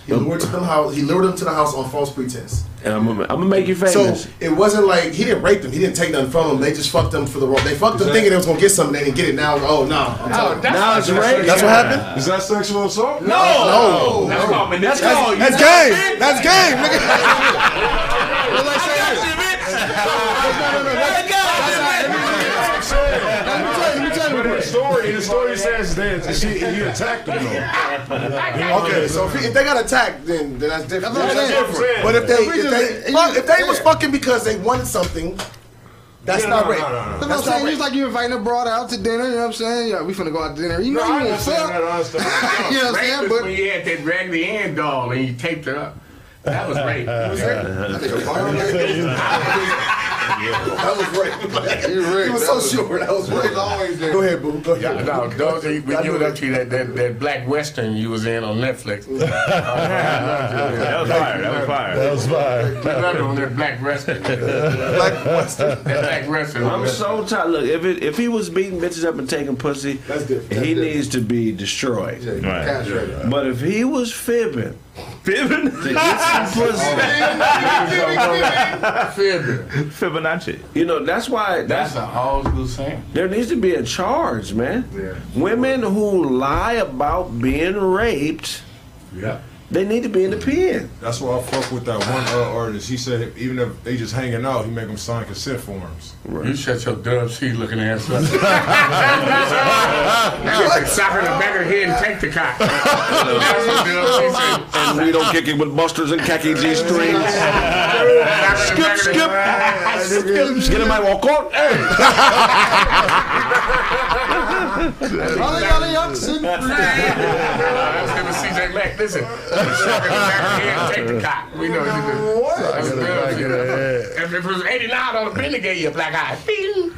He lured to them house. He lured them to the house on false pretense. and I'm gonna I'm gonna make you famous. So it wasn't like he didn't rape them. He didn't take nothing from them. They just fucked them for the wrong. They fucked them that- thinking they was gonna get something. They didn't get it. Now, oh no, I'm oh, No, telling you. that's now it's just- rape. that's what happened. Is that sexual assault? No, No. that's called That's that's That's game. That's game, nigga. The story, the story says that she, he attacked them though. Okay, so if, he, if they got attacked, then, then that's different. That's what I'm That's saying. different. But if they If we if they, fuck, if they was fucking because they wanted something, that's Yeah, not no, rape. no, no, no. That's what I'm saying. not It's like you're inviting a broad out to dinner. You know what I'm saying? Yeah, we finna go out to dinner. You know No, you I want understand that. I understand. You know what I'm saying? is But when you had that raggedy Ann doll and you taped her up. That was rape. That was rape. You're right, He was that so was- sure that was rape. always there. Go ahead, boo. Go Yeah, no, those are, we give it up to you that, that, that black western you was in on Netflix. That was fire. That was fire. That was fine. Another one, that black western. Black Western. That black western. I'm so tired. Look, if it, if he was beating bitches up and taking pussy, That's different. he needs to be destroyed. Right. Castrated. But if he was fibbing Fibonacci. You know, that's why That's that's an old school saying. there needs to be a charge, man. Women who lie about being raped, Yeah. They need to be in the pen. That's why I fuck with that one uh, artist. He said even if they just hanging out, he make them sign consent forms. Right. You shut your dub seat looking ass up. Sock her in the back of the head and take the cock. That's what dub seat said. And we don't kick it with busters and khaki G strings. skip, skip, skip. Get in my walk on. Hey. That's gonna CJ Mac. Listen, sock her in the back of the head and take the cock. We know what? That's dub seat. If it was 89 on the Bentley gave you a black eye. Bing.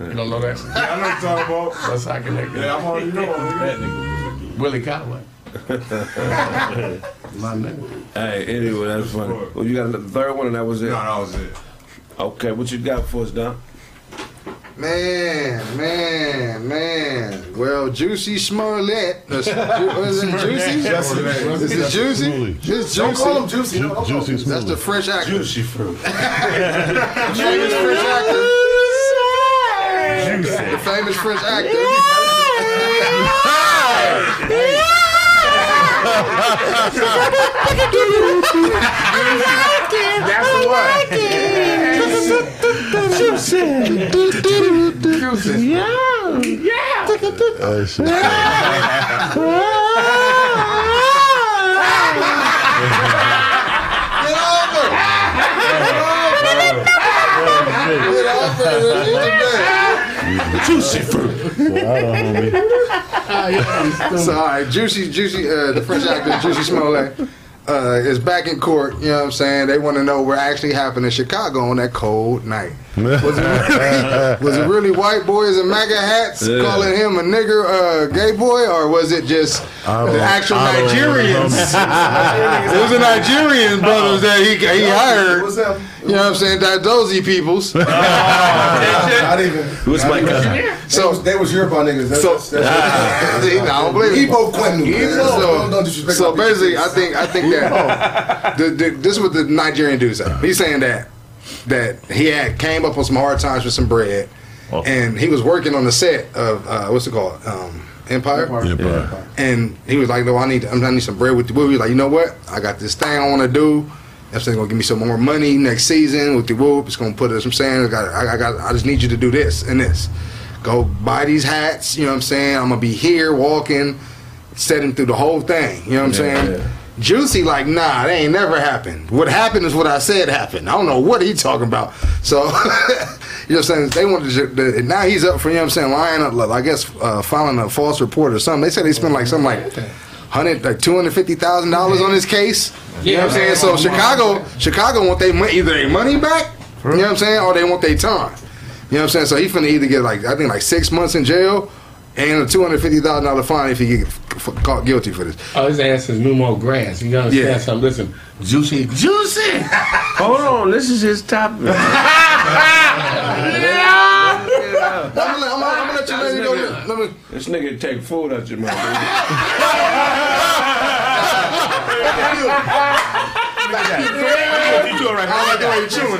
You don't know that? I know what you're talking about. That's how I can make that. Yeah, I'm already know. that. Willie Calloway. My nigga. Hey, anyway, that's funny. Well, you got the third one, and that was it. No, that was it. Okay, what you got for us, Don? Man, man, man. Well, Juicy Smollett. That's, Ju- what is it, Juicy? That's the name. Is it Juicy? It's Juicy. Don't call him Juicy. Ju- No, don't call him Juicy That's the Smollett. French actor. Juicy fruit. The famous French actor. The famous French actor. I like it. That's the one. Over. Get over. Juicy fruit. Well, I don't, homie. So, Juicy, Juicy, uh, the French actor Juicy Smollett uh, is back in court. You know what I'm saying? They want to know what actually happened in Chicago on that cold night. Was it, was it really white boys in MAGA hats Yeah. calling him a nigger, uh, gay boy, or was it just the actual I Nigerians? remember. it was the Nigerian brothers that he, he hired. What's? You know what I'm saying? That dozy peoples. Not even. Who's my cousin? So they was Yoruba niggas. That's, So- that's, that's, See, I don't believe it. Igbo Quenu. man. So, Don't, don't so basically, I think I think that the, the, this is what the Nigerian dude said. He's saying that that he had came up on some hard times with some bread, and he was working on the set of uh, what's it called, um, Empire. Yeah, bro. And he was like, "No, I need I need some bread with the movie." Like, you know what? I got this thing I want to do. That's gonna give me some more money next season with the whoop. It's gonna put us. I'm saying, I got, I got, I just need you to do this and this. Go buy these hats. You know what I'm saying? I'm gonna be here walking, setting through the whole thing. You know what I'm saying? Juicy, like, nah, that ain't never happened. What happened is what I said happened. I don't know what he talking about. So, you know what I'm saying? They wanted to, the, now he's up for, you know what I'm saying, lying up, I guess, uh, filing a false report or something. They said they spent like something like, hundred like two hundred fifty thousand dollars on this case. You know what I'm saying? So Chicago, Chicago want they money either their money back, you know what I'm saying, or they want their time. You know what I'm saying? So he finna either get like I think like six months in jail and a two hundred fifty thousand dollar fine if he get f- f- caught guilty for this. Oh, his ass is no more grass. You understand Yeah. something? Listen, juicy, juicy. Hold on, this is his topic. I'm gonna, I'm gonna- I'm gonna let you lady go. Let me- This nigga take food out your mouth. Tá, tá, tá, tá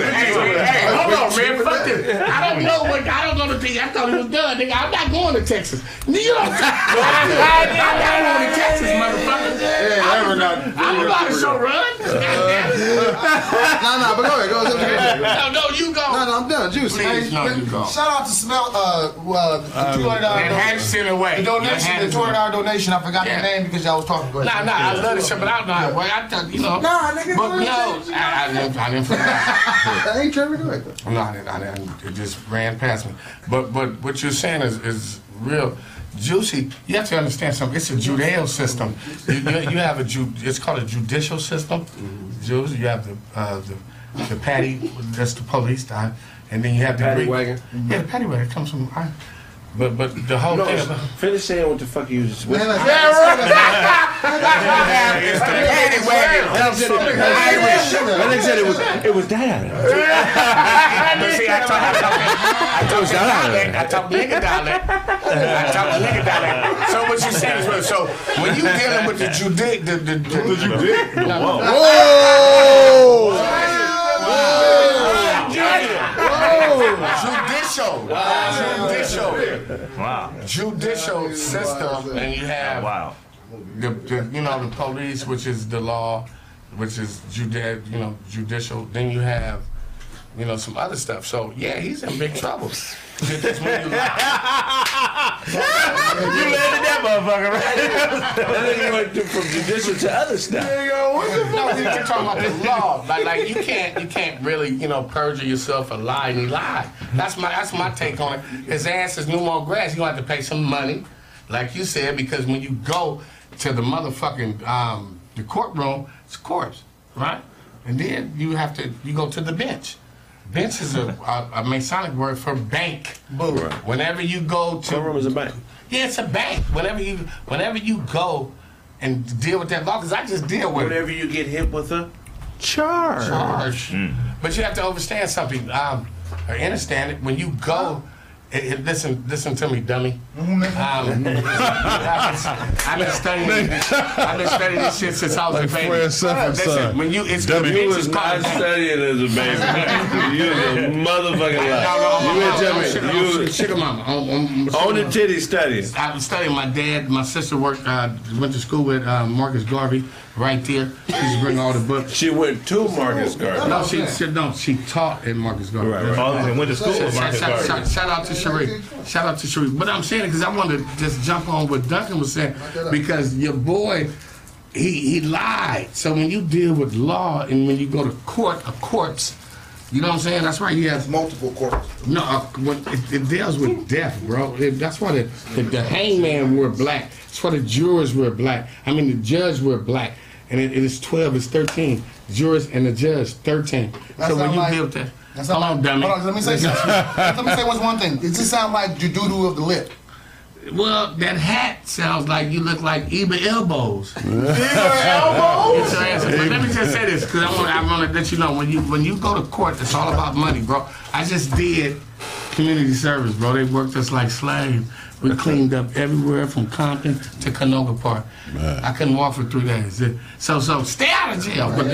Hey, hold on, man. Fuck this. I don't know what. I don't know the thing. I thought it was done, nigga. I'm not going to Texas. You know, I'm not going to Texas, motherfucker. Yeah, I'm, I'm about to show run. No, no, but go ahead, go ahead. No, no, you go. No, no, I'm done. Juicy. Please, no, you go. Shout out to Smell, uh, uh, the two hundred dollar And Hanson away. The donation, the two hundred dollar donation. I forgot the name because y'all was talking. Nah, nah, I love this shit, but I don't know how it works. I thought, you know. Nah, nigga, But go no, ahead. I, I, didn't, I didn't forget. I ain't tripping. Go ahead. No, I didn't, I didn't. It just ran past me. But but what you're saying is, is real. Juicy, you have to understand something. It's a Judeo system. You, you, you have a Ju, it's called a judicial system. Jews, you have the uh, the, the patty, that's the police, uh, and then you have the Paddy Greek- wagon? Yeah, the paddy wagon comes from. I, But but the whole No, thing about finish saying what the fuck you just. Yeah, right. It's the paddy wagon. Irish. That nigga said it was it was that. But see, I talk, I talk, I talk dialect. I talk nigga dialect. I talk nigga dialect. So what you saying is, well, so when you dealing with the judic, the the, the, the judic, Judicial, judicial, Wow. judicial system, and you have Wow. the, the you know the police, which is the law, which is jude, you know judicial. Then you have you know some other stuff. So yeah, he's in big trouble. You lie- You landed that motherfucker, right? That nigga went from judicial to other stuff. no, you're talking about the law. Like, like you can't, you can't really, you know, perjure yourself or lie and he lied. That's my, that's my take on it. His ass is no more grass. You gonna have to pay some money, like you said, because when you go to the motherfucking um, the courtroom, it's a corpse, right? And then you have to, you go to the bench. Bench is a, a, a Masonic word for bank. Whenever you go to Courtroom is a bank. Yeah, it's a bank. Whenever you, whenever you go and deal with that law, because I just deal with it Whenever you get hit with a charge. charge. But you have to understand something, um, or understand it. When you go, it, it- listen, listen to me, dummy. Um, I've been studying. I've been studying this shit since I was Like a baby. Fred Sanford's Listen, son. when you, it's Dummy. the You was not called a studying as a baby. you was a motherfucking lie. You been telling me You you sugar mama. On, on, on the titty studying. I was studying. My dad, my sister worked, uh, went to school with uh, Marcus Garvey right there. she's used to bring all the books. She went to Marcus Garvey. No, she, she no, she taught at Marcus Garvey. Right, right. Oh, went to school with Marcus Garvey. shout, shout out to Shout out to Cherie. But I'm saying it because I want to just jump on what Duncan was saying because your boy, he he lied. So when you deal with law and when you go to court, a corpse, you know what I'm saying? That's why he has Multiple courts. no. Uh, it, it deals with death, bro. It- that's why the, the the hangman wore black. That's why the jurors were black. I mean the judge were black. And it, it is 12, it's 13. Jurors and the judge, 13. That so when you like- deal with that, That's hold not on, dummy. Hold on, let me say something. let me say what's one thing. It just sound like Jududu of the lip. Well, that hat sounds like you look like Eba Elbows. Elbows? Get your ass- But let me just say this, because I want, I want to let you know when you when you go to court, it's all about money, bro. I just did community service, bro. They worked us like slaves. We cleaned up everywhere from Compton to Canoga Park. I couldn't walk for three days. So so stay out of jail. But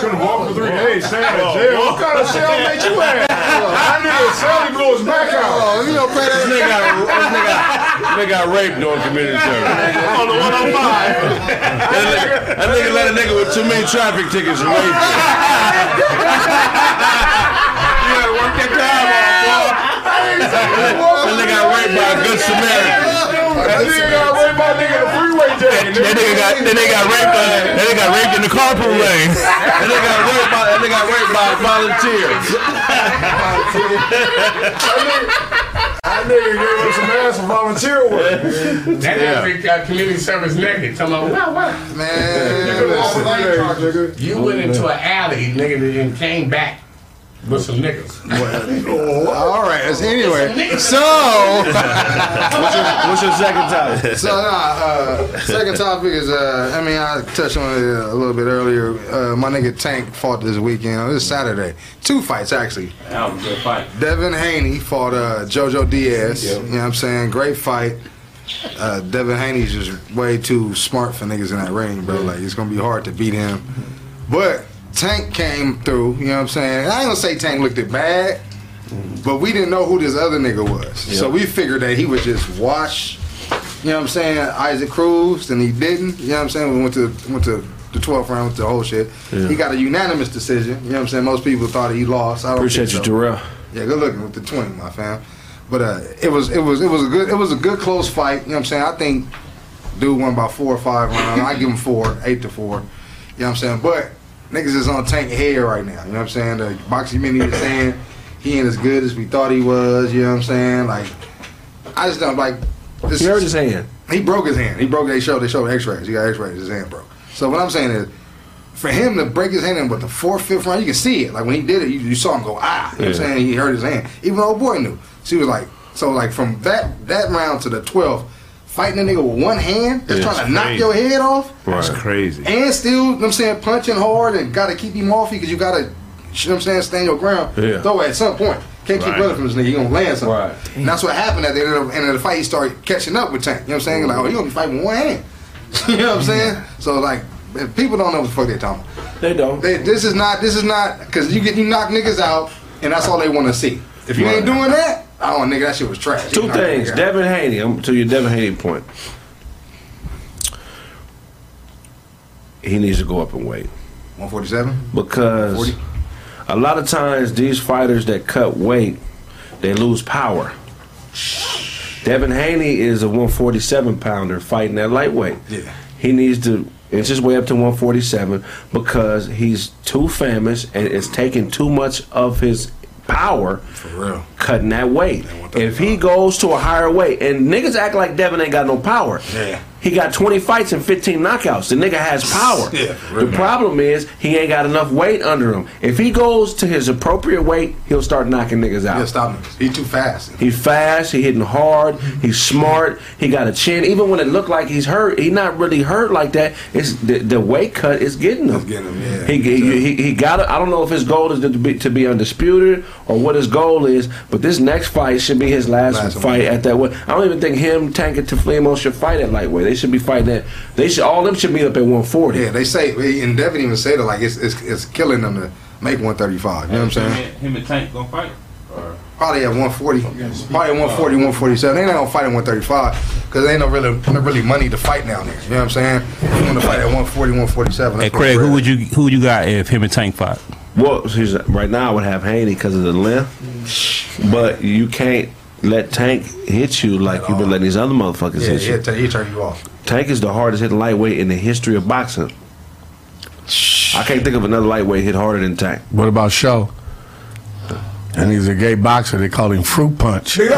Couldn't walk for three days, stay out of oh, jail. What kind of cell mate you at? That nigga Sally blew his back out. Oh, you know, pay This nigga got, this nigga, got raped during community service. On the 105. That nigga, that nigga let a nigga with too many traffic tickets rape him. You gotta work that time off, boy. That nigga got raped by a good Samaritan. That nigga got raped by a nigga in the freeway jacket. That nigga got that nigga got raped. Uh, that nigga got raped in the carpool lane. That nigga got raped by, that nigga got raped by a volunteer. That nigga gave him some ass for volunteer work. that is uh, community service naked. Tell me, what, what? Couldn't walk for three days, nigga. You went into an alley, nigga, and came back with some niggas. All right. so Anyway, so What's your, what's your second topic? so nah, uh, second topic is uh, I mean I touched on it a little bit earlier. Uh, my nigga Tank fought this weekend. This Saturday, two fights actually. That was a good fight. Devin Haney fought uh, JoJo Diaz. You know what I'm saying? Great fight. Uh, Devin Haney's just way too smart for niggas in that ring, bro. Like it's gonna be hard to beat him. But Tank came through. You know what I'm saying? I ain't gonna say Tank looked it bad, but we didn't know who this other nigga was. So we figured that he would just watch. You know what I'm saying? Isaac Cruz, and he didn't. You know what I'm saying? We went to went to the 12th round with the whole shit. He got a unanimous decision. You know what I'm saying? Most people thought he lost. I don't Appreciate you, so. Terrell. Yeah, good looking with the twenty, my fam. But uh, it was it was it was a good it was a good close fight. You know what I'm saying? I think dude won by four or five rounds. I give him four, eight to four. You know what I'm saying? But niggas is on tank head right now. You know what I'm saying? The boxing mini is saying he ain't as good as we thought he was. You know what I'm saying? Like I just don't like. This, He hurt his hand. he broke his hand. He broke. They showed. They showed X-rays. He got X-rays. His hand broke. So what I'm saying is, for him to break his hand in with the fourth, fifth round, you can see it. Like when he did it, you, you saw him go ah. You know what I'm saying? He hurt his hand. Even old boy knew. She was like, So like from that that round to the twelfth, fighting a nigga with one hand, that's Yeah, trying to it's knock your head off, That's crazy. and still, you know what I'm saying, punching hard and gotta keep him off you because you gotta, you know what I'm saying, stand your ground. Yeah. Throw at some point. Can't keep Right. running from this nigga. You gonna land something. Right. And that's what happened at the end of the, end of the fight. He started catching up with Tank. You know what I'm saying? Like, oh, you gonna be fighting with one hand. you know what I'm saying? So like, if people don't know what the fuck they're talking. about. They don't. They, this is not. This is not because you get you knock niggas out, and that's all they want to see. If you ain't doing that, oh nigga, that shit was trash. Two things. Devin Haney. I'm to your Devin Haney point. He needs to go up in weight 147. because 40? a lot of times these fighters that cut weight, they lose power. Devin Haney is a 147 pounder fighting at lightweight. Yeah. He needs to inch his way up to 147 because he's too famous and it's taking too much of his power For real. Cutting that weight. If he goes to a higher weight, and niggas act like Devin ain't got no power. Yeah. He got 20 fights and 15 knockouts. The nigga has power. Yeah, for real. the problem is he ain't got enough weight under him. If he goes to his appropriate weight, he'll start knocking niggas out. Yeah, stop niggas. He too fast. He's fast. He hitting hard. He's smart. He got a chin. Even when it looked like he's hurt, he not really hurt like that. It's the, the weight cut is getting him. It's getting him, yeah. He he, he, he got. I don't know if his goal is to be to be undisputed or what his goal is, but this next fight should be his last, Last one. fight at that weight. I don't even think him, Tank, and Teofimo should fight at lightweight. They should be fighting at. They should all them should meet up at 140. Yeah, they say, and Devin even said it like it's it's, it's killing them to make 135. You know what I'm saying? Him, him and Tank gonna fight. Or Probably at 140, probably at 140, 147. They not gonna fight at 135 because there ain't no really no really money to fight down there. You know what I'm saying? You want to fight at 140, 147. hey Craig, who would you who would you got if him and Tank fight? Well, right now I would have Haney because of the length, but you can't let Tank hit you like you've been letting these other motherfuckers Yeah, hit you. he'll, he'll turn you off. Tank is the hardest hitting lightweight in the history of boxing. I can't think of another lightweight hit harder than Tank. What about Show? And he's a gay boxer. They call him Fruit Punch.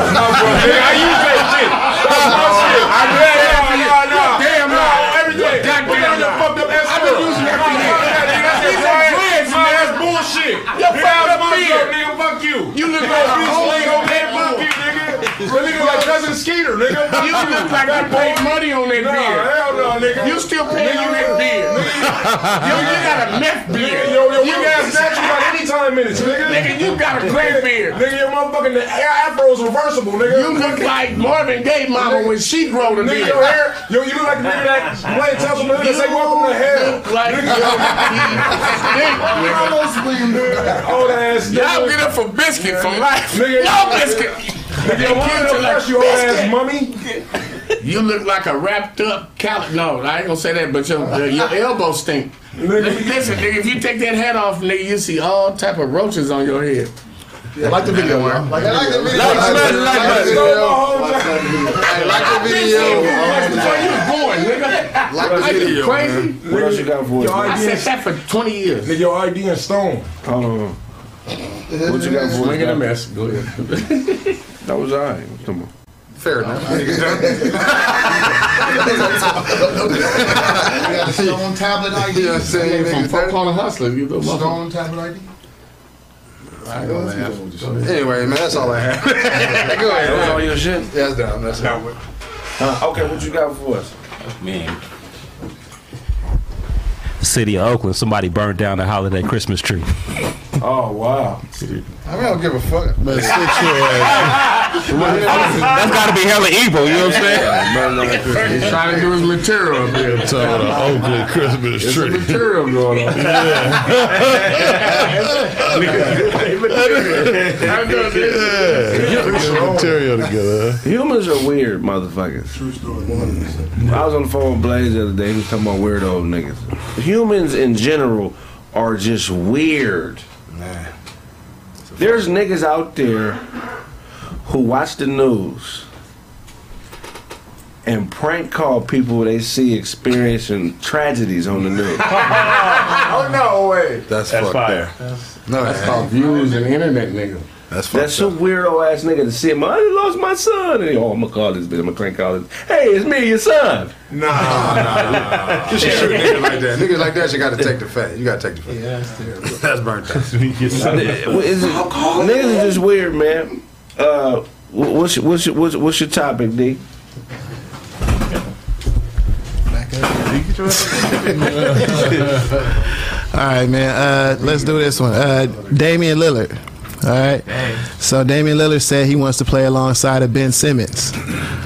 Skeeter, nigga. You look like you paid money on that No, beard. hell no, nigga. You still paying on that beard. Yo, you got a meth Nigga, beard. yo, yo, You ass snatch you any time minutes, nigga. Nigga, you got a gray beard. Nigga, your motherfucking afro is reversible, nigga. You look like Marvin Gaye mama when she grow the Nigga, beard. your hair, yo, you look like the nigga that playing Tesla nigga that say welcome to hell. like Nigga, yo, old ass Y'all get up for biscuit from life. Nigga, No biscuit. Nigga, your mom Kids are don't like brush your ass, mummy. You look like a wrapped up cal. No, I ain't gonna say that, but your uh, your elbow stink. Listen, nigga, if you take that hat off, nigga, you see all type of roaches on your head. Yeah, like the video, man. Like the video. Like, Like the video. Where you going, nigga? Like the Like you video, crazy? What else you got for us? I said that for 20 years. nigga, your ID in stone. Hold on. What you got for Swing in a us? mess. Go ahead. That was all right. Come on. Fair enough. We got a stone tablet ID. You know what I'm saying? From nigga? Four Hustler, you little motherfucker. Stone tablet ID. I ain't gonna laugh. Anyway, man, that's all I have. Go That was ahead. all your shit? Yeah, that's done. That's done. Uh, okay, what you got for us? Man. City of Oakland, somebody burned down the holiday Christmas tree. Oh wow. I mean, I don't give a fuck. Man, sit your ass. That's got to be hella evil, you know what I'm saying? He's trying to do his material up here. Talking about the Oakland Christmas There's some tree. material going on. I know this. Get some material together. Humans are weird motherfuckers. True story. I was on the phone with Blaze the other day. He was talking about weirdo niggas. Humans in general are just weird. There's niggas out there who watch the news and prank call people they see experiencing tragedies on the news. Oh, no way. That's, That's fucked fire. up. No, That's called views and internet, nigga. That's fucked That's a up. weirdo ass nigga to see him. I lost my son. And he, oh, I'm gonna call this bitch. I'm gonna crank call this. Hey, it's me, your son. Nah, nah, nah, nah. You should shoot niggas like that. Niggas like that, you gotta take the fat. You gotta take the fat. Yeah, that's terrible. That's burnt out. Is it- niggas is just weird, man. Uh, What's your, what's your, what's, what's your topic, D? All right, man. Uh, let's do this one. Uh, Damian Lillard. All right. So Damian Lillard said he wants to play alongside of Ben Simmons.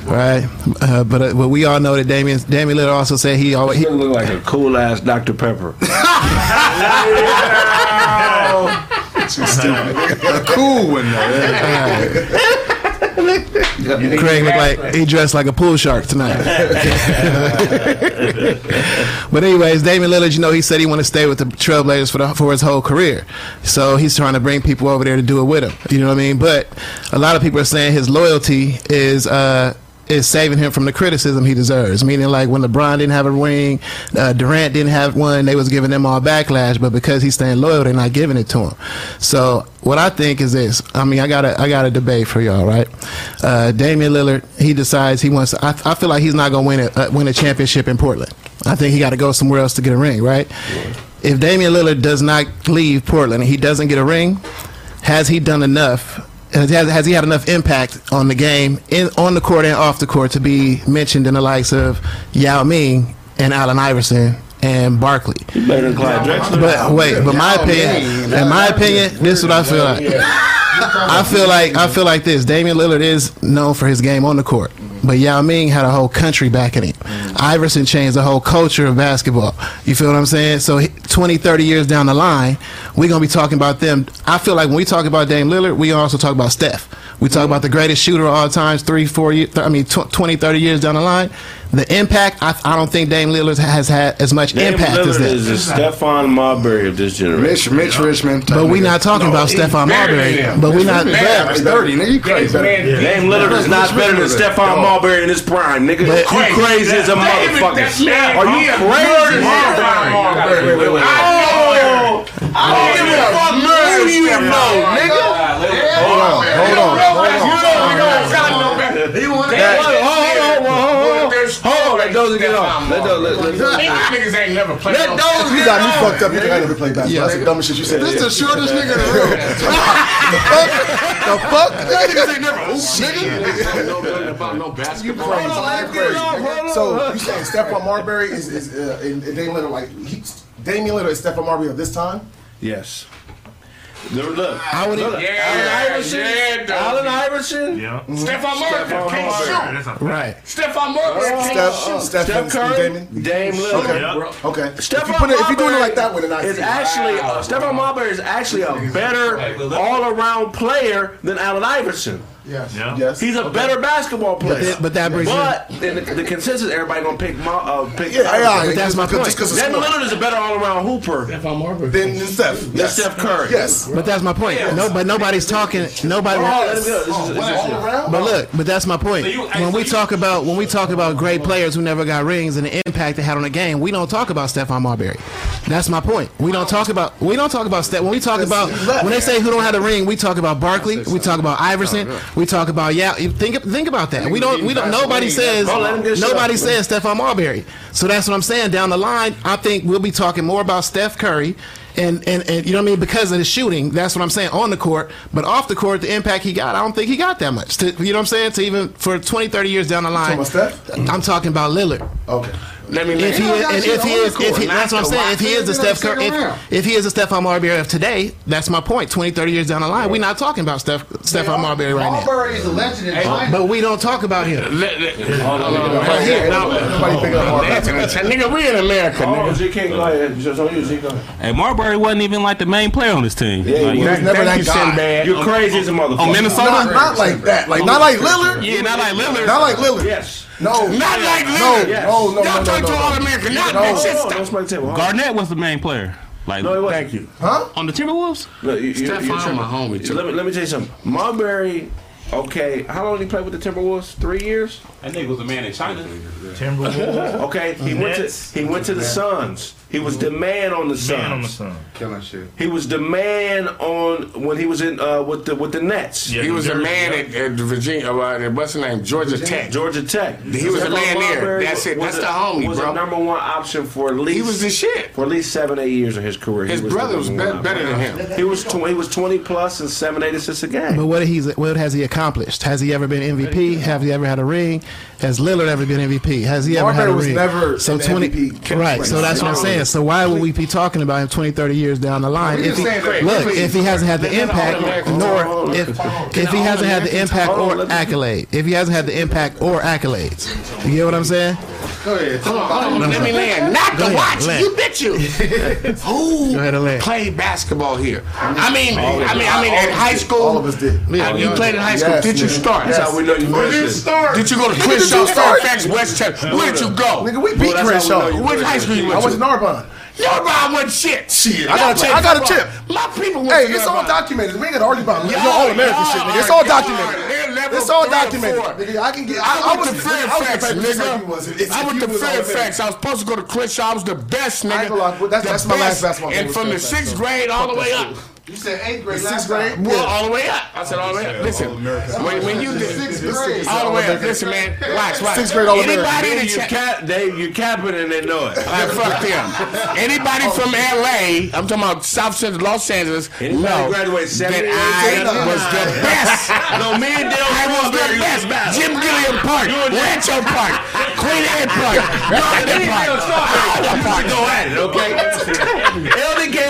Right. Uh, but uh, but we all know that Damian Damian Lillard also said he always he look like a cool ass Dr Pepper. A cool one Craig looked like he dressed like a pool shark tonight. but anyways, Damian Lillard, you know, he said he want to stay with the Trailblazers for the, for his whole career. So he's trying to bring people over there to do it with him. You know what I mean? But a lot of people are saying his loyalty is. Uh, is saving him from the criticism he deserves. Meaning, like when LeBron didn't have a ring, uh, Durant didn't have one, they was giving them all backlash. But because he's staying loyal, they're not giving it to him. So what I think is this. I mean, I got a I got a debate for y'all, right? Uh, Damian Lillard, he decides he wants. I, I feel like he's not gonna win a uh, win a championship in Portland. I think he got to go somewhere else to get a ring, right? If Damian Lillard does not leave Portland and he doesn't get a ring, has he done enough? Has, has he had enough impact on the game, in, on the court and off the court, to be mentioned in the likes of Yao Ming and Allen Iverson and Barkley? better than Clyde Drexler. But wait, but my opinion, in my opinion, this is what I feel like. I feel like I feel like this. Damian Lillard is known for his game on the court, but Yao Ming had a whole country backing him. Mm. Iverson changed the whole culture of basketball. You feel what I'm saying? So 20, 30 years down the line, we're gonna be talking about them. I feel like when we talk about Dame Lillard, we also talk about Steph. We talk about the greatest shooter of all times, three, four years, I mean, tw- 20, 30 years down the line. The impact, I, I don't think Dame Lillard has had as much Damian impact as Lillard that. is the Stephon Marbury of this generation. Mitch, Mitch Richmond. But we're not talking about Stephon Marbury. But we're not. Man, it's dirty, nigga. You crazy. Dame Lillard is not better than Stephon Marbury in his prime, nigga. But- you crazy as a motherfucker. Are you crazy? Wait, wait, wait. Oh, I don't give a fuck who you know, nigga. Hold on, hold on, hold on. He wanted That- Hold on, hold on, hold on. Hold on, let those get off. Let those, let, let, Niggas ain't never played. let no- those You got me fucked up. You think I never played basketball? That's the dumbest shit you said. This Yeah. the shortest nigga in the room. The fuck? Y'all niggas ain't never hoop, nigga. know nothing about no basketball. You crazy. So you saying Stephon Marbury is is uh, and, and Damian Lillard like he, Damian Lillard is Stephon Marbury of this time? Yes. Look, look. I would. Look, Yeah, Allen Iverson. yeah. Allen Iverson. Yeah. Stephon Marbury can't shoot. Right. Stephon Marbury can't Steph, shoot. Steph, Steph Curry, Damian. Dame Lillard. Okay. Yep. Okay. Stephon if you put it, if you doing it like that, then I is see. actually uh, Stephon Marbury is actually a better all-around player than Allen Iverson. Yes. Yeah. Yes. He's a better basketball player. that- but that brings But in the, the consensus, everybody gonna pick. Ma, uh, pick Yeah, yeah, yeah. But that's my Just- point. Just because it's Damian. Lillard is a better all-around hooper Than, Marbury. Then then Steph. Yes. Steph Curry. Yes. But that's my point. No, but nobody's talking. Nobody. Oh, let him go. This is- this is- All around. But look, but that's my point. So you- When we talk about when we talk about great players who never got rings and the impact they had on the game, we don't talk about Stephon Marbury. That's my point. We don't talk about we don't talk about Steph. When we talk about when they say who don't have the ring, we talk about Barkley, we talk about Iverson, we talk about yeah. Think think about that. We don't we don't. Nobody says let him get shut nobody says Stephon Marbury. So that's what I'm saying. Down the line, I think we'll be talking more about Steph Curry. And, and, and you know what I mean because of the shooting that's what I'm saying on the court but off the court the impact he got I don't think he got that much to, you know what I'm saying to even for 20 30 years down the line Talking about Steph? I'm talking about Lillard Okay. Let me. if he let- is, and if he is, if he, that's what I'm saying. If he is the Steph Curry, if, if he is the Stephon Marbury of today, that's my point. 20, 30 years down the line, we're not talking about Steph, Stephon Marbury right now. Marbury is a legend in China. But we don't talk about him. let- let- Right here. Nobody pick up Marbury. Nigga, we in America, Oh, nigga. G can't go ahead. Just on you, G. Go ahead. Hey, Marbury wasn't even like the main player on this team. Yeah, Like, he was never that you, guy. Sinbad. You're crazy as a motherfucker. on Minnesota. Not, not like that. Like not like Lillard. Yeah, not like Lillard. Not like Lillard. Yes. No. Not like No. Lillard. Yes. No. No. No. Y'all No. talk No. to all No. American. Not No. that shit. Hold on, Stop. don't smoke the table. Hold. Garnett was the main player. Like No, it wasn't. thank you. Huh? On the Timberwolves. Look, you, you, Stephon, you're my homie, too. Let me, let me tell you something. Marbury, okay, how long did he play with the Timberwolves? Three years? That nigga was a man in China. Timberwolves. okay, he went to he went to the Suns. He He was the man on the Suns. Man on the Sun. Killing shit. He was the man on when he was in uh, with the with the Nets. he was a man at, at Virginia. Uh, what's the name? Georgia Tech. Georgia Tech. He was a Stephon man there. That's it. was That's a- the homie, was bro. a number one option for at least He was the shit. for at least seven eight years of his career. He His the brother was be- better than him. He was tw- he was twenty plus and seven eight assists a game. But what he's what has he accomplished? Has he ever been MVP? Have he ever had a ring? Has Lillard ever been MVP? Has he ever had Marbury a was ring? never so in the 20 MVP right. So that's what I'm saying. So why would we be talking about him 20, 30 years down the line if he look if he hasn't had the impact nor if if he hasn't had the impact or accolade if he hasn't had the impact or accolades? You get what I'm saying? Go ahead. Hold on. Let me land. Not the watch. land. You bitch you. Who Go ahead and land. played basketball here? I mean, I mean, I mean, at high school. All of us did. You played in high school. Did you start? That's how we know you Where did good. it start? Did you go to Nigga, Crenshaw, did you start? Fairfax, Westchester? Where'd you go? Nigga, we beat Well, that's how we know Crenshaw. you What high school you I went went to? to Narbonne. Nobody went shit. Shit, I got a chip. I got a chip. My people went Hey, it's all documented. We ain't got to argue about it. It's Y'all- American shit, nigga. It's all documented. It's all documented. Nigga, I can get. I, I, went was to Fairfax, the paper just like you nigga. I went to was all Fairfax. American. I was supposed to go to Crenshaw. I was the best, nigga. I ain't gonna lie, but that's- my last best. basketball game And from the sixth grade all the way up. You said eighth grade. Sixth grade. time. Well, all the way up. I said all the way up. Listen, when, when you did Sixth grade. all the way up, listen, man. Watch, watch. Sixth grade All-American. Anybody in the You chat? cap, Dave, you capping and they know it. Like, fuck them. Anybody from LA, I'm talking about South Central Los Angeles, Anybody know graduate that 78, I was the best. No, me and Dale I was the best. used to battle. Jim Gilliam Park, Rancho Park, Queen Anne Park, Northern Park, Alder Park. Go at it, okay? Elden Campbell, Dale Strawberry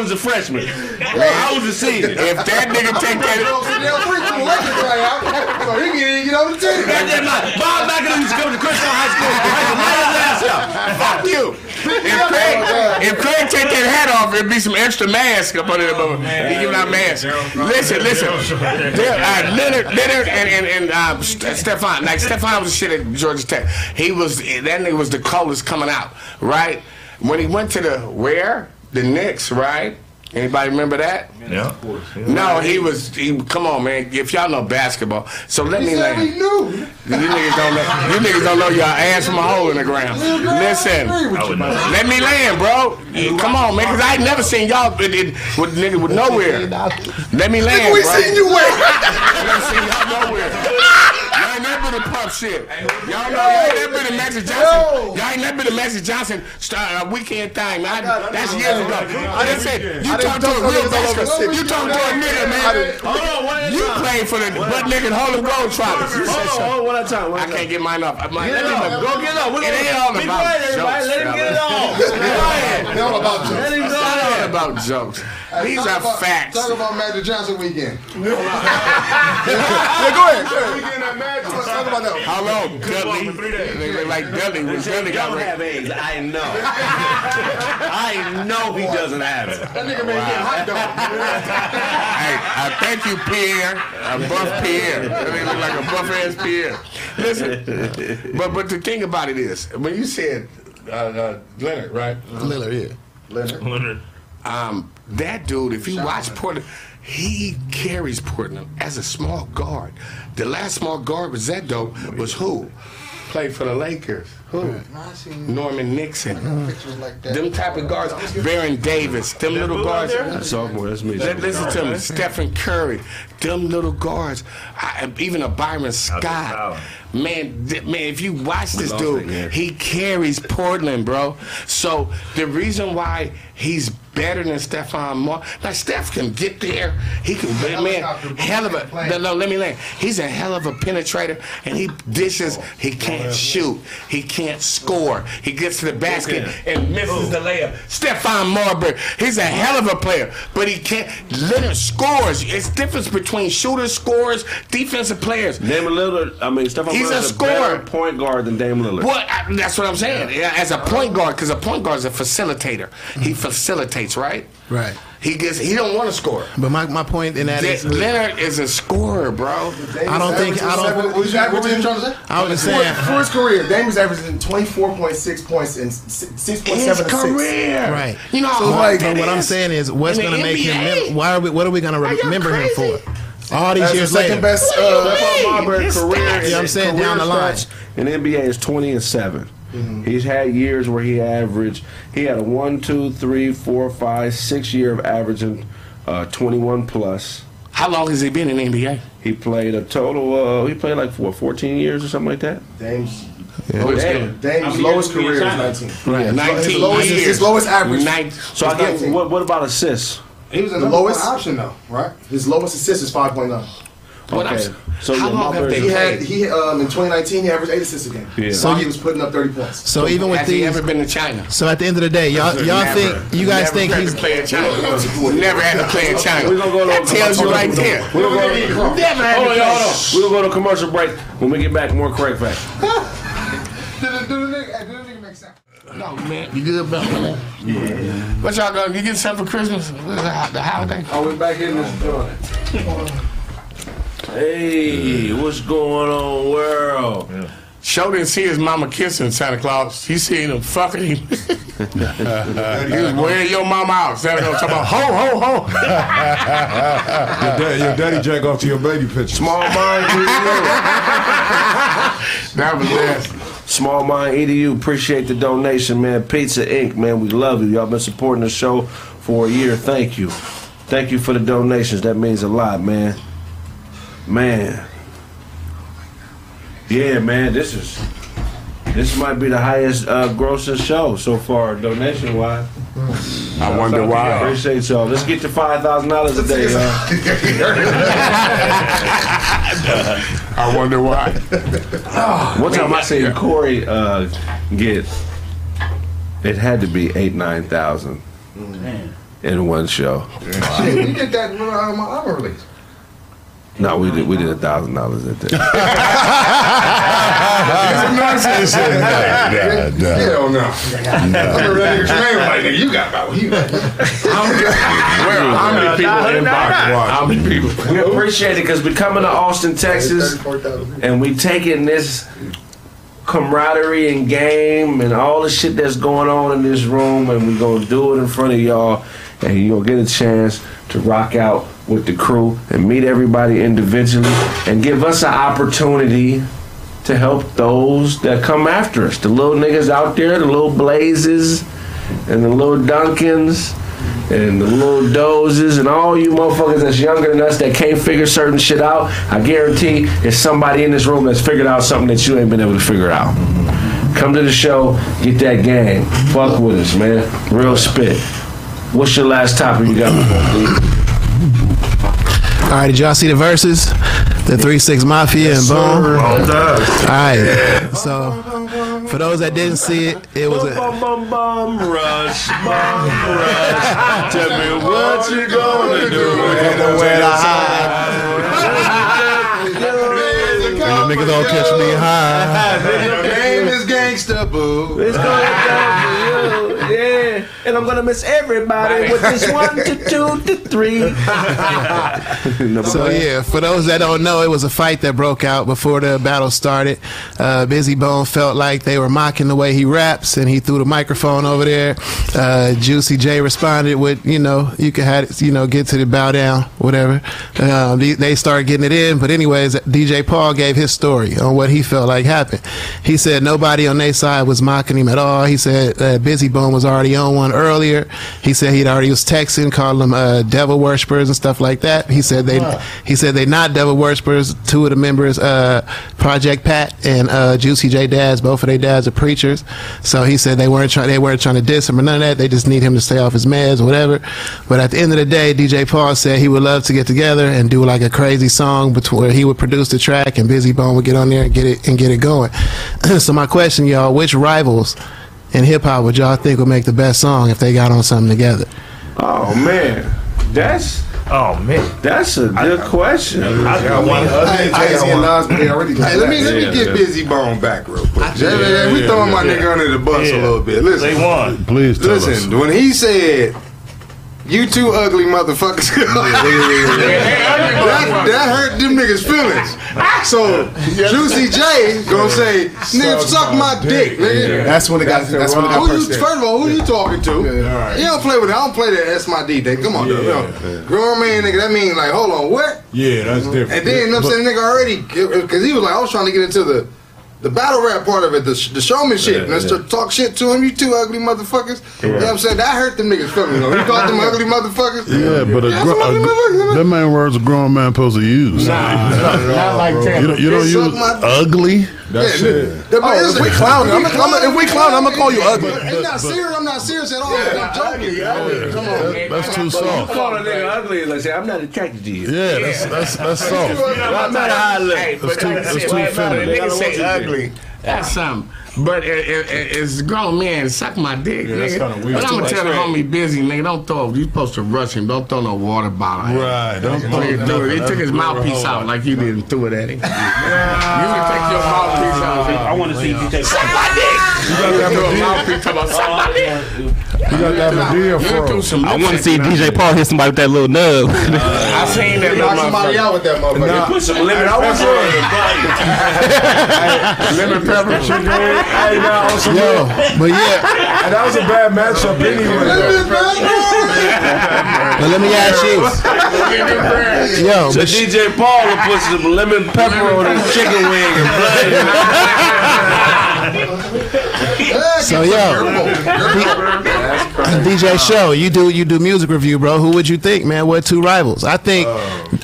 was a freshman. I was a senior. If that nigga take that, They'll free from the Lakers right out. So he can't get on the team. Goddamn right. Bob McAdoo used to come to Crenshaw High School. Right his ass out. fuck you. If Craig, if Craig take that hat off, it'd be some extra mask up under the bubble. He giving out masks. Listen, listen. Uh, Leonard, Leonard, and and, and uh, St- Stephon. Like Stephon was the shit at Georgia Tech. He was that nigga was the coldest coming out, right? When he went to the where the Knicks, right? Anybody remember that? Yeah. No, he was. He, come on, man. If y'all know basketball, so let He me said land. we knew. You niggas don't know. You niggas don't know your ass from a hole in the ground. Listen, let me land, bro. Come on, man, because I ain't never seen y'all with, it- with nigga with nowhere. Let me land, Nigga, we bro. seen you win. I never seen y'all nowhere. Y'all ain't never been to pump shit. Y'all know y'all ain't never been to Magic Johnson. Y'all ain't never been to Magic Johnson start a weekend thing, man. I, that's years ago. I didn't say you talking to a real niggas all over basketball. six. You talking to a nigga, man. Hold on, one You played for the butt Harlem Globetrotters. You said Hold on, something. hold on, one at a time. I at a time. can't get mine up. I'm like, Get let off. Go get it It ain't all about jokes, Let him get it off. Ahead. They all about jokes. Let him go not all ahead. about jokes. These Talk are about- facts. Talk about Magic Johnson weekend. Yeah, go ahead. Go ahead. Weekend at Magic. Let's talk about that. How long, Dudley? They like Dudley. When Dudley got Don't have AIDS. I know. I know he doesn't have it. That nigga been getting hot dog. Hey, I thank you, Pierre. A buff Pierre. That nigga look like a buff ass Pierre. Listen, but but the thing about it is, when you said uh, uh, Leonard, right? Lillard, yeah. Leonard. Leonard. Um, that dude, if you watch Portland, he carries Portland as a small guard. The last small guard was that dope. Was who? Played for the Lakers. Who? I Norman Nixon. like. Them type of guards. Baron Davis. Them little guards. That's sophomore. That's me. Let- Listen to me, Stephen Curry, them little guards, I, even a Byron Scott. Man, th- man, if you watch this dude, he carries Portland, bro. So the reason why he's better than Stephon Marbury, now Steph can get there. He can, man, hell of a. No, no, let me land. He's a hell of a penetrator, and he dishes. Oh. He can't oh, shoot. He can't score. He gets to the basket and misses the oh. layup. Stephon Marbury, he's a hell of a player, but he can't. Leonard scores. It's difference between shooters, scorers, defensive players. Damon Lillard. I mean, Stephon He's a Marbury's better scorer. point guard than Damon Lillard. Well, I, that's what I'm saying. Yeah, As a point guard, because a point guard is a facilitator. He mm-hmm. Facilitates, right? Right. He gets. He don't want to score. But my, my point in that is, Leonard is a scorer, bro. I don't think I don't. What you what was you trying to say? I was just For, saying. for his career, Dame was averaging 24.6 points and 6.7 His assists. career, Right. You know, So, hard like- But what I'm saying is, what's going to make him? NBA? Mem- why are we? What are we going to remember him for? All these That's the years second later. best. Uh, Stephon Marbury His career. stats. Yeah, I'm saying career down the line. stats in the NBA is twenty and seven. He's had years where he averaged. He had a one, two, three, four, five, six year of averaging uh, 21 plus. How long has he been in the NBA? He played a total. Uh, he played like what, 14 years or something like that. Dame's Yeah. lowest, Damn. Dame's lowest career is 19. Right, His 19 lowest, years. His lowest average. Nine- So I get what, what about assists? He was a the lowest option though, right? His lowest assist is 5.9. What Okay. else? So How long have they He had he um in 2019 he averaged eight assists a game. Yeah. So he was putting up 30 points. So even with Has he these, ever been to China? so at the end of the day, y'all y'all Never. think you guys Never think had he's to play in China. Never had to play in China. We're gonna go to that tells you right there. We're gonna go, Never had hold to on, y'all, hold on. We're gonna go to commercial break. When we get back, more correct facts. No, man. You good, bro? Yeah. What y'all gonna you get something for Christmas? The the holiday? Oh, we're back in this joint. Hey, what's going on, world? Show didn't see his mama kissing Santa Claus. He seen him fucking him. he was wearing your mama out. Santa Claus talking about ho ho ho. Your, dad, your daddy jack off to your baby picture. Small mind edu. That was nasty. Small mind edu. Appreciate the donation, man. Pizza Inc. Man, we love you. Y'all been supporting the show for a year. Thank you. Thank you for the donations. That means a lot, man. Man. Yeah, man. This is this might be the highest uh, grossing show so far, donation wise. I wonder why. Appreciate y'all. Let's get to five thousand dollars a day, y'all. I wonder why. One time I seen Corey uh, get it had to be eight nine thousand in one show. Shit, we did that on my album release. No, we did we did a thousand dollars at that. Hell oh, no. I remember that nigga Tremaine was like, nigga, you got about what you got. Well, how many people in box? How many people? We appreciate it because we're coming to Austin, Texas, and we taking this camaraderie and game and all the shit that's going on in this room, and we gonna do it in front of y'all, and you gonna get a chance to rock out with the crew and meet everybody individually, and give us an opportunity to help those that come after us, the little niggas out there, the little Blazes, and the little Duncans and the little dozes and all you motherfuckers that's younger than us that can't figure certain shit out, I guarantee there's somebody in this room that's figured out something that you ain't been able to figure out. Come to the show, get that game. Fuck with us, man. Real spit. What's your last topic you got? All right, did y'all see the verses? The Three Six Mafia and Bone. All right. So, for those that didn't see it, it was a Bum bum bum rush, bum rush. Tell me what you gonna do when the weather niggas don't catch me high. Name is Gangsta Boo. It's going down for you, yeah. And I'm gonna miss everybody with this one to two to three. So yeah, for those that don't know, it was a fight that broke out before the battle started. Uh, Bizzy Bone felt like they were mocking the way he raps, and he threw the microphone over there. Uh, Juicy J responded with, you know, you can have, it, you know, get to the bow down, whatever. Um, they, they started getting it in, but anyways, DJ Paul gave his story on what he felt like happened. He said nobody on their side was mocking him at all. He said uh, Bizzy Bone was already on one earlier. He said he'd already was texting, calling them uh, devil worshippers and stuff like that. He said they he said they not devil worshippers. Two of the members, uh, Project Pat and uh, Juicy J Dads, both of their dads are preachers. So he said they weren't trying they weren't trying to diss him or none of that. They just need him to stay off his meds or whatever. But at the end of the day, DJ Paul said he would love to get together and do like a crazy song between where he would produce the track and Bizzy Bone would get on there and get it and get it going. so my question, y'all, which rivals in hip hop would y'all think would make the best song if they got on something together? Oh man, that's oh man, that's a good question. I got one. Hey, Jay-Z and Nas, they already Hey, let me let me Yeah, get yeah. Bizzy Bone back real quick. Yeah, Yeah, we yeah, throwing my yeah. nigga under the bus a little bit. Listen, They won. Please tell listen. us. When he said, "You two ugly motherfuckers," that, that hurt them niggas' feelings. So Juicy J gonna say, "Nigga, suck my dick, nigga." That's when it got. That's when it got Who you, personal. first of all, who you talking to? You don't play with it. I don't play that. That's my D thing. Come on, Yeah, you yeah. grown man, nigga. That mean like, hold on, what? Yeah, that's different. And then, you know what I'm saying, nigga already, because he was like, I was trying to get into the the battle rap part of it, the, sh- the showman shit. Yeah, Let's yeah. talk shit to him. You two ugly motherfuckers. You know what I'm saying? That hurt them niggas feelings. though. He called them ugly motherfuckers. Yeah, but a, Yeah, gro- some a, motherfuckers. that man words a grown man supposed to use. Nah, not like that. You don't, you don't They suck use my- ugly. That. Oh, if we clowning, I'm gonna- if we clowning, I'm gonna call you ugly. It's not serious. I'm not serious at all. I'm joking. Yeah, Come on. man. That's too soft. You soft. call a nigga ugly, like say, I'm not attracted to you. Yeah, that's that's that's soft. No matter how I look. Hey, but too- I that's said, too not? feminine. Niggas I don't say want you to ugly. That's something. But it, it, it, it's grown men suck my dick, Yeah, that's nigga. kinda weird. But I'm gonna Too tell the homie Bizzy, nigga. Don't throw. You supposed to rush him. Don't throw no water bottle. at him. Right. Don't throw Nigga, do it. He took his mouthpiece out like you did and threw it at him. You would take your mouthpiece out. I want to see DJ. Suck my dick. You got to a mouthpiece talking about suck my oh, dick. You got that Madea fro. I want to see DJ Paul hit somebody with that little nub. I seen that Knock little somebody out with that motherfucker. Put some lemon I was pepper on the Lemon pepper. Hey, now, on some Yo, but yeah, And that was a bad matchup anyway. but let me ask you. Yo, So DJ Paul will put some lemon pepper on his chicken wing and so yo, DJ Show, you do you do music review, bro. Who would you think, man? What two rivals? I think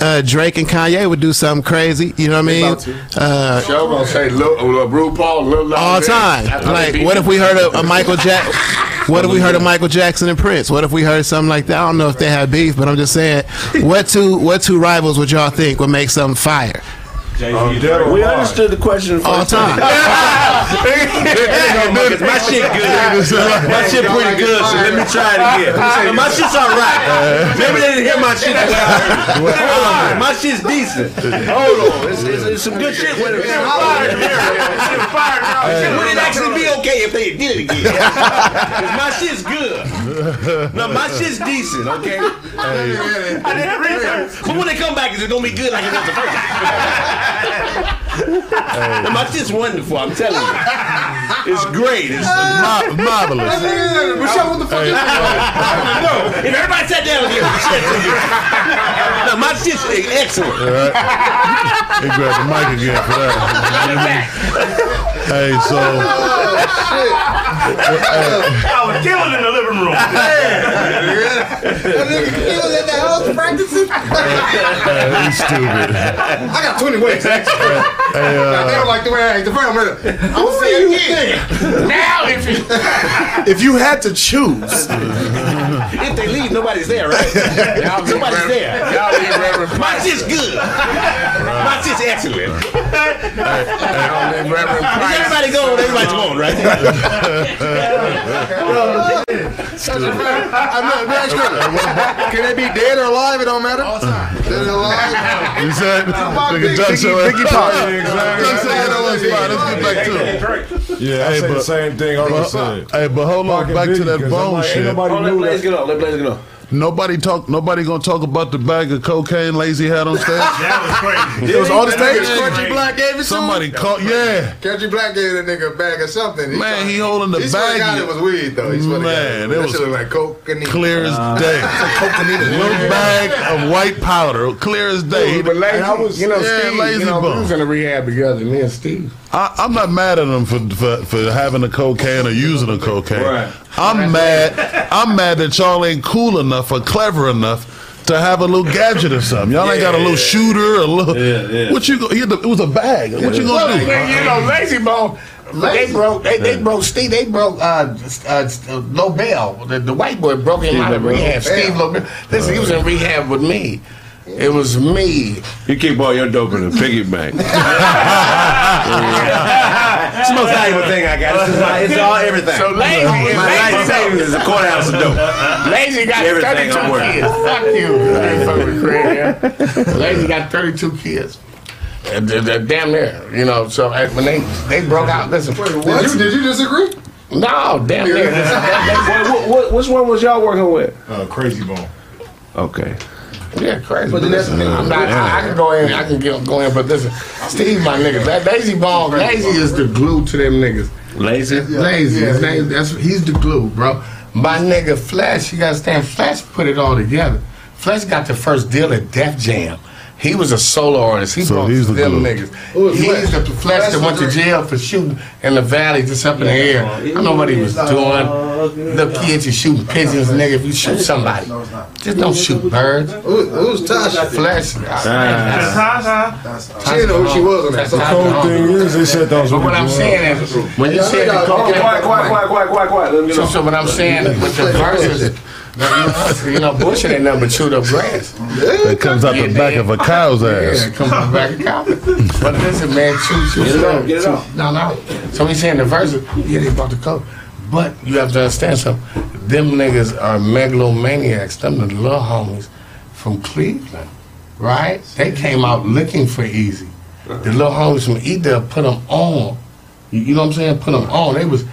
uh, Drake and Kanye would do something crazy. You know what I mean? Uh, Show gonna say Lil, uh, RuPaul, Lil all time. That's how they Like, what if we heard of a Michael Jack? What if we heard of Michael Jackson and Prince? What if we heard something like that? I don't know if they had beef, but I'm just saying, what two what two rivals would y'all think would make something fire? Um, dead or We alive. understood the question All first time. my shit good. My shit pretty good, so let me try it again. My shit's all right. Maybe they didn't hear my shit. Hold on, my shit's decent. Hold on, it's, it's, it's some good shit with it. Would it actually be okay if they did it again? 'Cause my shit's good. No, my shit's decent, okay? I didn't research. But when they come back, is it gonna be good like it was the first time? No, my shit's wonderful, I'm telling you. It's great. It's Ma- marvelous. Michelle, what the fuck? no, if everybody sat down again, shit. no, my shit's excellent. All right. He grabbed the mic again for that. hey, so oh, I was killing in the living room. That nigga killed at the house practicing. hey, he's stupid. I got 20 ways. Hey, They uh, don't like the way I act. The friend, I'm ready. I will say it again. Now, if you If you had to choose, If they leave, nobody's there, right? y'all be Somebody's Reverend- there. Y'all be Reverend My Price. shit's good. My shit's excellent. Y'all be Reverend Price. everybody goes, everybody's going, right? I'm not, man, sure. Can they be dead or alive? It don't matter. Dead or alive. you said, nigga, Doug said, Biggie Pop. Doug said, that was fine. Let's get back to it. Yeah, I Hey, said the same thing. I was uh, saying. Hey, but hold on, back to Biggie, that 'cause I'm bone shit. nobody let knew Blaze get on. Let Blaze get on. Nobody talk. Nobody gonna talk about the bag of cocaine Layzie had on stage. That was crazy. it was on the stage. Country Black gave it Somebody him. caught. Yeah, Country Black gave that nigga a bag of something. man, he holding the He swear to bag. it was weed though. He swear. Man, it that was like coke. Clear as uh, day. Little bag of white powder, clear as day. But Layzie, And I was- you know, yeah, Steve, Layzie you know, we was in the rehab together, me and Steve. I, I'm not mad at him for, for for having a cocaine or using a cocaine. Right. I'm mad. I'm mad that y'all ain't cool enough or clever enough to have a little gadget or something. Y'all ain't got a little shooter, a little. Yeah, yeah. What you? go- He had the, it was a bag. What you gonna do? you know, Layzie Bone. They broke. They, they broke. Steve. They broke. Uh, uh, Lobel, the, the white boy, broke him out of rehab. Steve Lobel. Listen, he was in rehab with me. It was me. You keep all your dope in a piggy bank. it's the most valuable thing I got. It's, my, it's all everything. So lazy. my lazy life savings is a quarterhouse of dope. Layzie got Everything 32 kids. Fuck you. You fucking with Layzie got 32 kids. Uh, they're- they're damn near, you know. So uh, when they they broke out, listen. Did you, did you disagree? No, damn near. Listen, that- what, what, which one was y'all working with? Uh, Krayzie Bone. Okay. That- yeah, Krayzie. But listen, I'm not. I, I can go in. I can get go in. But listen, Steve, my nigga, that Layzie Bone, Layzie is the glue to them niggas. Layzie? Layzie. His name. That's he's the glue, bro. My nigga Flesh, you gotta stand. Flesh put it all together. Flesh got the first deal at Def Jam. He was a solo artist. He So brought he's the them glue. niggas. Who was He's Flex? the flesh that went to jail for shooting in the valley, just up in the air. Oh, I don't know what he was doing. The kids are shooting pigeons, nigga. If you shoot somebody, just don't shoot birds. Who, who's Tasha? Flesh. Uh, she didn't know who she was on that The song. cold thing is, they said that was But what I'm saying is, when you said the Quiet, quiet, quiet, quiet, quiet, quiet. Let me get So, so what I'm saying with the verses, you know, bullshit ain't nothing but chewed up grass. That comes out the back of a cow's Yeah, ass. it comes out the back of a cow. But listen, man, chew, chew, Get it chew, off, get it chew. off. No, no. So he's saying the verses, yeah, they brought the coke. But you have to understand something. Them niggas are megalomaniacs. Them the little homies from Cleveland, right? They came out looking for Eazy. The little homies from Edel put them on. You, you know what I'm saying? Put them on. They was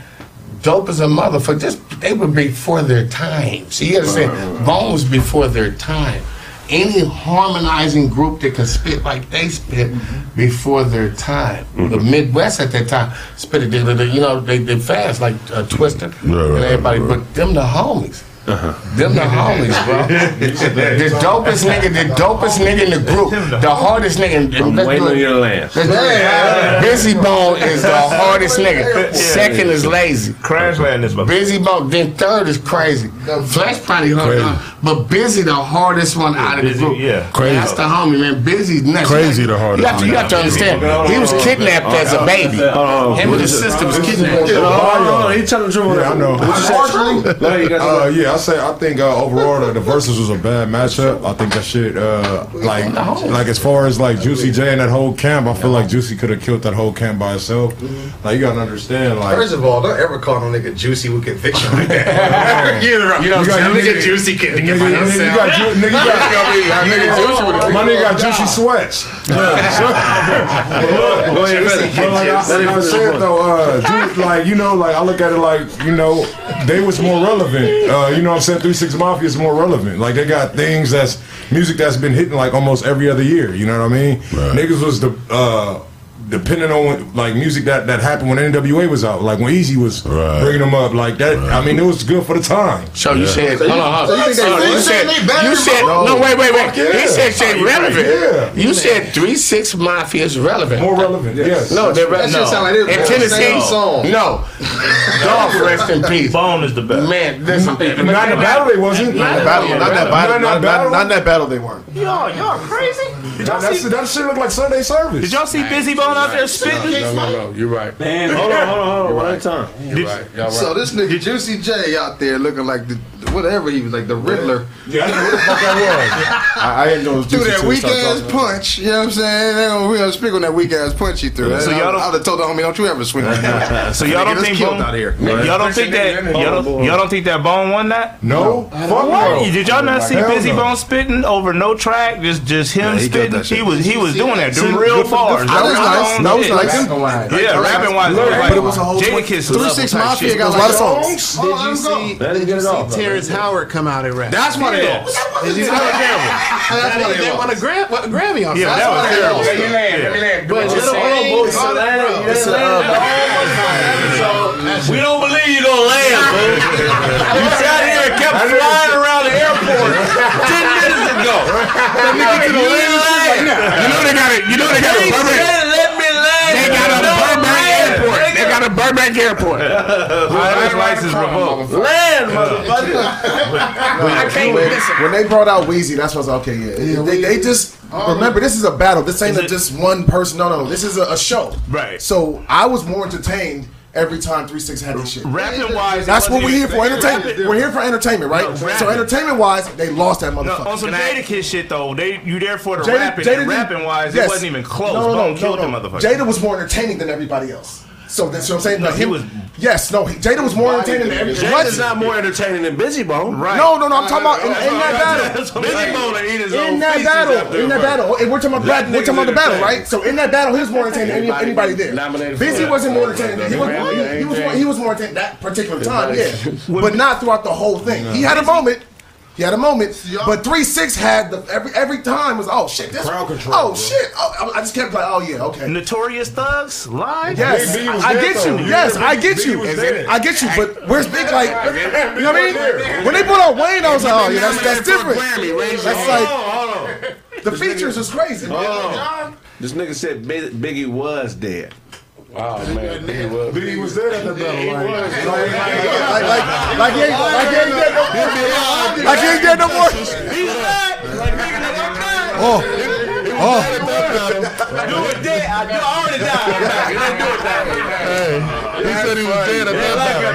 dope as a motherfucker. Just they were before their time. So you understand? Bone was before their time. Any harmonizing group that can spit like they spit before their time. The Midwest at that time spit it. They, they- you know, they they fast like uh, Twista and right, everybody. But them the homies. Them the homies, bro. the dopest nigga, the dopest nigga in the group, the hardest nigga. I'm let's waiting do on it. your last. Let's do it. Bizzy Bone is the hardest nigga. Second is Layzie. Crash land this Bizzy Bone. Then third is Krayzie. Flesh probably hard, Krayzie. but Bizzy the hardest one out of the group. yeah. Krayzie. That's the homie, man. Bizzy nuts. Krayzie the hardest You have to, you have to understand. He was kidnapped as a baby. Oh, Him and his sister was kidnapped. Hold on, hold on. He telling the truth Yeah, I know. What you say? No, you Uh, yeah, I say I think uh, overall the, the verses was a bad matchup. I think that shit uh, like like as far as like Juicy J and that whole camp, I feel like Juicy could have killed that whole camp by itself. Like you gotta understand, like First of all, don't ever call no nigga juicy with conviction like that. you know, You know, you got nigga nigga- juicy to nigga, nigga, you himself. got nigga, got, Nigga, my nigga got Juicy sweats. Finish. But like, I, said though, uh, like you know, like I look at it like you know, they was more relevant. Uh, you know, what I'm saying Three Six Mafia is more relevant. Like they got things that's music that's been hitting like almost every other year. You know what I mean? Niggas was the. Uh, Depending on like music that, that happened when NWA was out, like when Eazy was Right. bringing them up, like that. I mean, it was good for the time. So you said, hold on, hold so you on. think they- Hold on, you You saying said, you said, both? no, wait, wait, wait. Yeah. He said shit relevant. Yeah. You said three six mafia is relevant. More relevant, yes. No, they're That no. shit sound like they in the Tennessee. same song. No, dog, rest in peace. Bone is the best. Man, listen. Not in the battle, they wasn't. Not in the Battle, not that battle, Not in not, that battle. not, not that battle they weren't. Y'all, y'all crazy? Did y'all That, see? that shit look like Sunday service. Did y'all see Bizzy Bone out there spitting? No, no, no. You're right. Man, hold on, hold on, hold on. One at a time. You're right. Y'all right. So this nigga Juicy J out there looking like the whatever he was like the Riddler. Yeah, I know what the fuck that I, I didn't know it was Threw that weak ass punch, you know what I'm saying? They gonna, we gonna speak on that weak ass punch he threw. So y'all don't- I would have told the homie, don't you ever swing on that. So y'all don't think Bone? out here. Y'all don't think that? Y'all don't, y'all don't think that Bone won that? was. No, fuck What? no. Did y'all not see Bizzy no. Bone spitting over no track? Just just him Yeah, he spitting. that. He was he was doing that. Them See, real good for- bars. That was Real nice. bone That was nice. Yeah, rapping wise, But it was a whole Jadakiss Three level Six type Mafia shit. got a lot of like songs. Did you see? Let him get it off. Terrence Howard come out and rap. That's what it is. Did you see that? That's what They it won a was. A Grammy on Yeah, that. that was terrible. Let me land. Let me land. But what you just said. hold boy. It's a land. It's a, We don't believe you gonna land, bro. You sat here and kept flying around the airport ten minutes ago. You didn't land. You know they got it. You know they got a He got a Burbank airport. Pilot's license revoked. Land, motherfucker. I can't listen. When they brought out Weezy, that's what's okay. Yeah, they, they just oh. remember this is a battle. This ain't a, just one person. No, no, no. This is a, a show. Right. So I was more entertained every time Three Six had this shit. Rapping wise, That's what we're here for. Entertainment. We're here for entertainment, right? No, so entertainment wise, they lost that No, motherfucker. on some Jadakiss shit though, they you there for the Jada- rapping. Jada and rapping wise, yes. it wasn't even close. No, no, Bone no, killed no, the no. motherfucker. Jada was more entertaining than everybody else. So that's what I'm saying. Like he him, was- yes, no, he, Jada was more entertaining than everybody. Jada's not more entertaining than Bizzy Bone. Right. No, no, no. I'm talking about in, in that battle. Bizzy Bone eat his In that battle, in that battle, and we're talking about That we're talking about the battle, right? So in that battle, he was more entertaining than any, anybody there. Bizzy wasn't more entertaining. He was, he, he was more, he was more entertaining that particular time, yeah, but not throughout the whole thing. He had a moment. He had a moment, but three six had the every every time was oh shit this Crowd control, oh bro. shit oh, I I just kept like oh yeah okay Notorious Thugs live. Yes, Big B was I there, get you. though. Yes, I get Big you. was there. I get you. But where's Big? Like, you know what I mean? When they put out Wayne, I was like, oh yeah, that's that's different. That's like The features is crazy. man. This nigga said Big- Biggie was dead. Oh man, Biggie was. Biggie was there at that battle. He Like, was. Like, like, like, he ain't, like he ain't dead no more. Like he ain't dead no more. Oh, oh. You were dead. I, you already died. Let's do it that way. He said he was dead at that battle.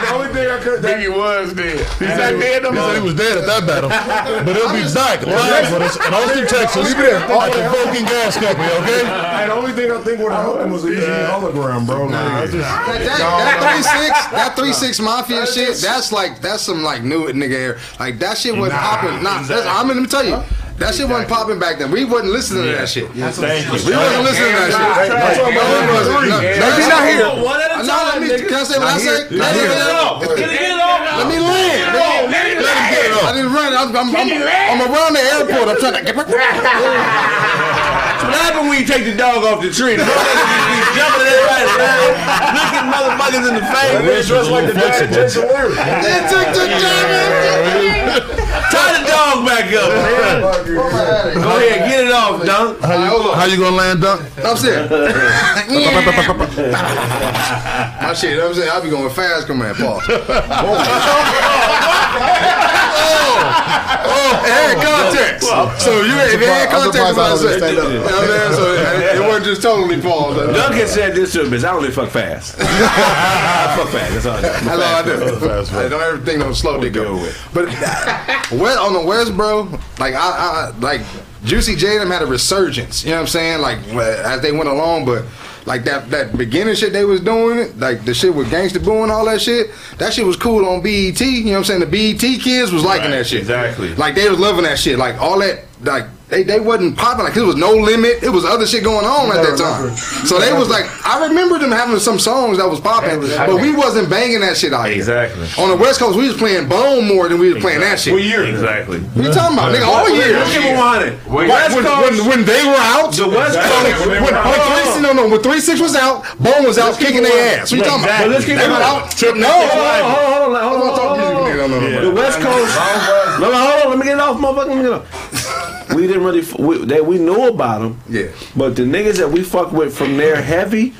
the only thing I could. Biggie was dead. He said, he, he said he was dead at that battle. But it'll be Dyke live with us in Austin, Texas, at the Vulcan Gas Company, okay? Hey, the only thing I think would have helped him was a Eazy hologram, bro. Like, I just- That, that, that three six, that three six mafia shit, that's like that's some like new nigga air. Like that shit wasn't popping. Nah, that's, I'm gonna tell you. That shit wasn't popping back then. We wasn't listening to that shit. Thank you. We wasn't listening to that shit. That's what I'm No, saying. we wasn't. No, Yeah. Maybe not here. One at a No, let time, me. Can I say what I say? Let me Get it land. off. Get it off. Let me land. Let him get it I didn't run. I'm, I'm, I'm, I'm around the airport. I'm trying to get. my. What happened when you take the dog off the tree? The motherfuckers be jumping at everybody around, looking motherfuckers in the face. Dressed like the dad of Jason Leary. Tie the dog back up, man. Go ahead, get it off, Dunk. How you, how you gonna land dunk? I'm saying. My shit, I'm saying, I'll be going fast, come on, Paul. Oh, oh, it had context. So you if it had I'm context, surprised I what I don't said. stand up. You know what I'm saying? So it, it wasn't just totally Paul. Duncan said this to a bitch. I only fuck fast. I fuck fast. That's all I do. That's all I do. I don't ever think no slow dick go. But uh, west, on the west, bro, like I, I like Juicy J them had a resurgence. You know what I'm saying? Like as they went along, but like that that beginning shit they was doing, like the shit with Gangsta Boo and all that shit. That shit was cool on BET. You know what I'm saying? The BET kids was liking that shit. exactly. Like they was loving that shit. Like all that like. They, they wasn't popping like it was no limit. It was other shit going on at that time. So they was like, I remember them having some songs that was popping, but we wasn't banging that shit out here. Exactly. On the West Coast, we was playing Bone more than we was playing that shit. What year? Exactly. What you talking about, nigga? All year. Let's give him one. When, West when, Coast- when, when they were out, The West so Coast- when, when, three, no, no, when three six was out, Bone was out kicking their ass. What you talking about? But let's keep They it were out. out. No, Hold on, hold on, hold on. The West Coast. No, no, hold on. Let me get it off, motherfucker. We didn't really. f- We, they, we knew about them. Yeah. But the niggas that we fuck with from there heavy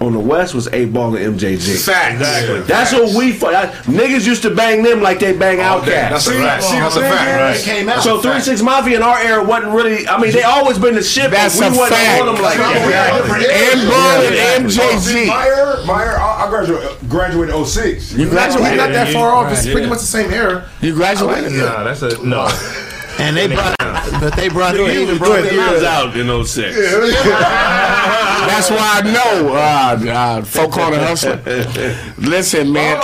on the West was 8Ball and MJG. Facts. Exactly. That's what we fuck. that- Niggas used to bang them like they bang oh, Outkast. That's a fact. See, That's a fact. is- It came out. So three six mafia in our era wasn't really. I mean, they always been the shit. That's but we a wasn't fact. on them like that. And Ball and See, MJG. my era, my era, I I uh, graduated, graduated 06. You He's not that far off. It's Yeah. pretty much the same era. You graduated. Nah, that's a no. And they brought, but they brought even brought he them out. out in 06. That's why I know. Uh, uh, folk corner hustler. Listen, man.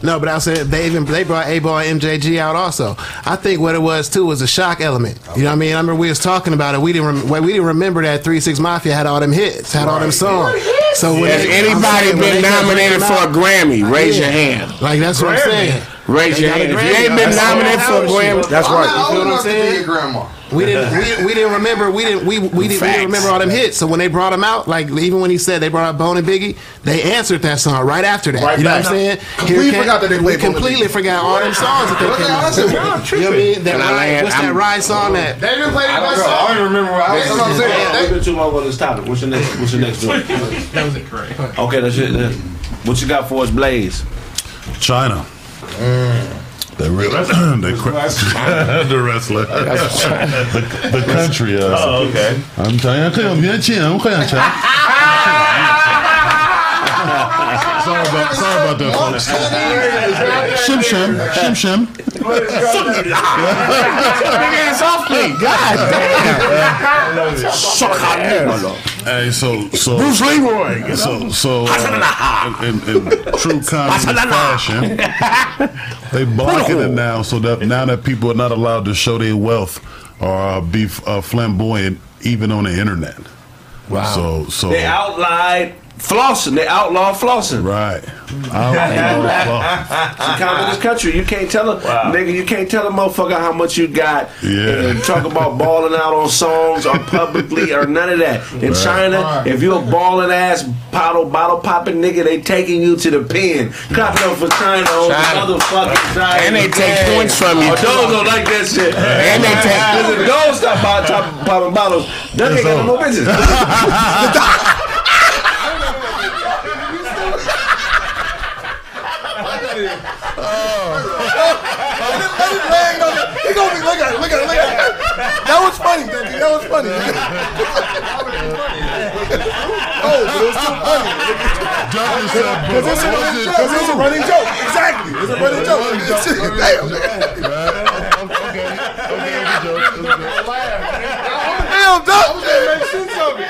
No, but I said they even they brought 8Ball MJG out also. I think what it was too was a shock element. You know what I mean? I remember we was talking about it. We didn't rem- we didn't remember that Three Six Mafia had all them hits, had all them songs. So when Has anybody been nominated for a Grammy? Raise your hand. Like that's what I'm saying. Raise your hand. If you ain't been nominated for a Grammy, that's right. You old feel what I'm enough to be saying? your grandma. We didn't we, we didn't remember we didn't we we didn't, we didn't remember all them hits. So when they brought them out, like even when he said they brought out Bone and Biggie, they answered that song right after that. Right you know back. what I'm saying? Completely Here came- forgot that they we played Bone completely forgot all them songs that they came out. Listen, with. You know what I mean? That Can I land? what's that I'm- ride song that? They didn't play I that don't know. I don't remember what I was, that's what I'm saying. We've been too long on this topic. What's your next? What's your next joint? That was it, correct. Okay, that's it. What you got for us, Blaze? China. The, re- the, cra- the wrestler. the, the country. Uh, Oh, okay. I'm telling you, I'm here, I'm Sorry about, sorry about that, folks. Shim shim, shim shim. Hands off me. God damn. Hey, so so Bruce Leroy. So so uh, in, in true communist fashion, they blocking it now so that now that people are not allowed to show their wealth or uh, be uh, flamboyant even on the internet. Wow. So so They outlawed flossing. They outlaw flossing. Right. i It's a this country. You can't tell a nigga. You can't tell a motherfucker how much you got. Yeah. And talk about balling out on songs or publicly or none of that. In Right. China, Right. if you're a balling ass bottle bottle popping nigga, they taking you to the pen. Clap it up for China on China. the motherfucking side. And they take points from you. Oh, those don't like that shit. And they take- Listen, those stop by top popping bottles. That ain't got no more business. He gonna look at it, look at it, look at it. That was funny, Dougie. That was funny. oh, but it was too funny. Because it's a running joke. Because it's a running joke. Exactly. It's a running joke. Damn, Doug. Make sense of it.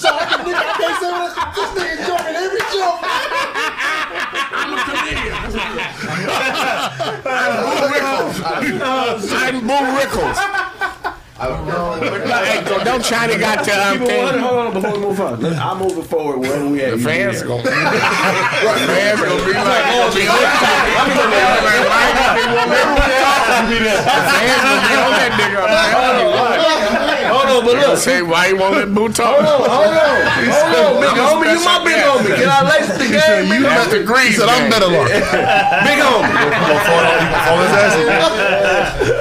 So I can, nigga, I can't say what I- this nigga joking every joke. I'm a comedian. I'm Boo Rickles. Hey, don't- don't China got to um, People, hold on, hold on, before we move on. Let's- I'm moving forward wherever we at. The You fans be gonna, there. the fans gonna be like, gonna be on Hold on, but look. Say why you won't let Boo talk? Hold on, hold on, hold on, big homie. You my big homie. Can I lace the game? You got the grease. He said, I'm better luck. Big homie.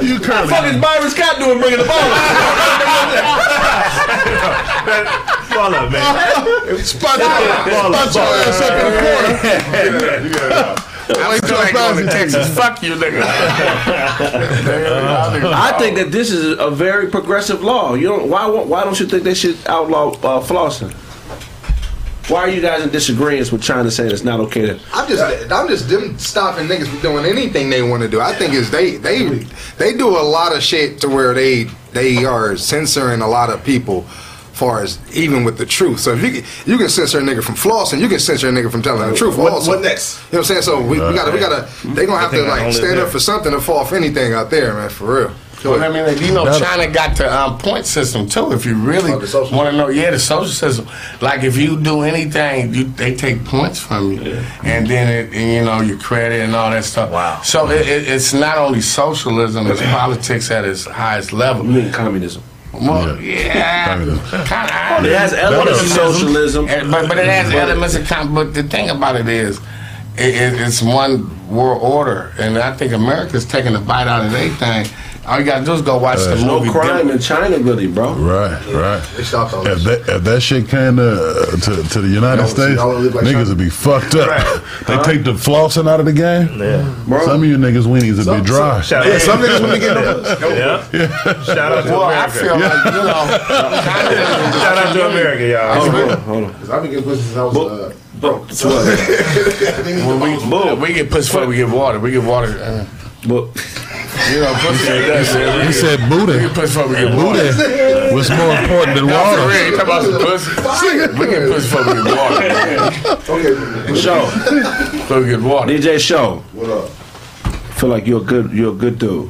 You What the fuck is Byron Scott doing bringing the ball? Ball up, man. Spot your ass up in the corner. I still ain't going to Texas. Fuck you, nigga. I think that this is a very progressive law. You don't. Why? Why don't you think they should outlaw uh, flossing? Why are you guys in disagreement with China saying it's not okay to? I'm just, I'm just them stopping niggas from doing anything they want to do. I think is they, they, they do a lot of shit to where they, they are censoring a lot of people. Far as even with the truth, so if you can, you can censor a nigga from flossing, you can censor a nigga from telling the truth. What- also, what next? You know what I'm saying? So we, we gotta, we gotta, they gonna have to like stand up for something to fall for anything out there, man. For real. Go Well, I mean, you know, China got the um, point system too. If you really Oh, want to know, yeah, the social system. Like if you do anything, you, they take points from you, and then it, and, you know your credit and all that stuff. Wow. So it, it, it's not only socialism; it's politics at its highest level. You mean communism? Well, yeah, Communism. kind It has elements of socialism. but but it has elements of com- But the thing about it is, it, it, it's one world order, and I think America's taking a bite out of everything. All you gotta do is go watch the There's no movie. crime in China, really, bro. Right, right. They stopped all If that. that, if that shit came to, uh, to to the United Y'all- States, y'all like niggas China? would be fucked up. They take the flossing out of the game. Yeah. Some of you niggas weenies would be dry. Shout Yeah, out, some niggas when they get no. yeah. Shout out to Well, I America. feel like you know, Shout out to America, y'all. Hold on, hold on. Cause I've been getting pussy since I was uh, broke. when we, we get pussy before we get water. We get water. Uh, But you know, pussy ain't that shit. We He get- said we booty. get pussy before we get water. Booty was more important than No, for water. real, you talking about some pussy? We get pussy before we get water. show Before we get water. DJ Show. What up? Feel like you're a good. You're a good dude.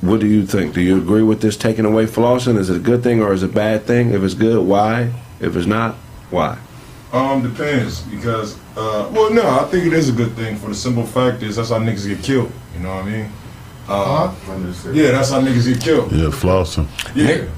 What do you think? Do you agree with this taking away flossing? Is it a good thing or is it a bad thing? If it's good, why? If it's not, why? Um, depends because uh, well, no, I think it is a good thing for the simple fact is that's how niggas get killed. You know what I mean? Uh, huh? yeah, that's how niggas get killed. Yeah, flossing. Yeah.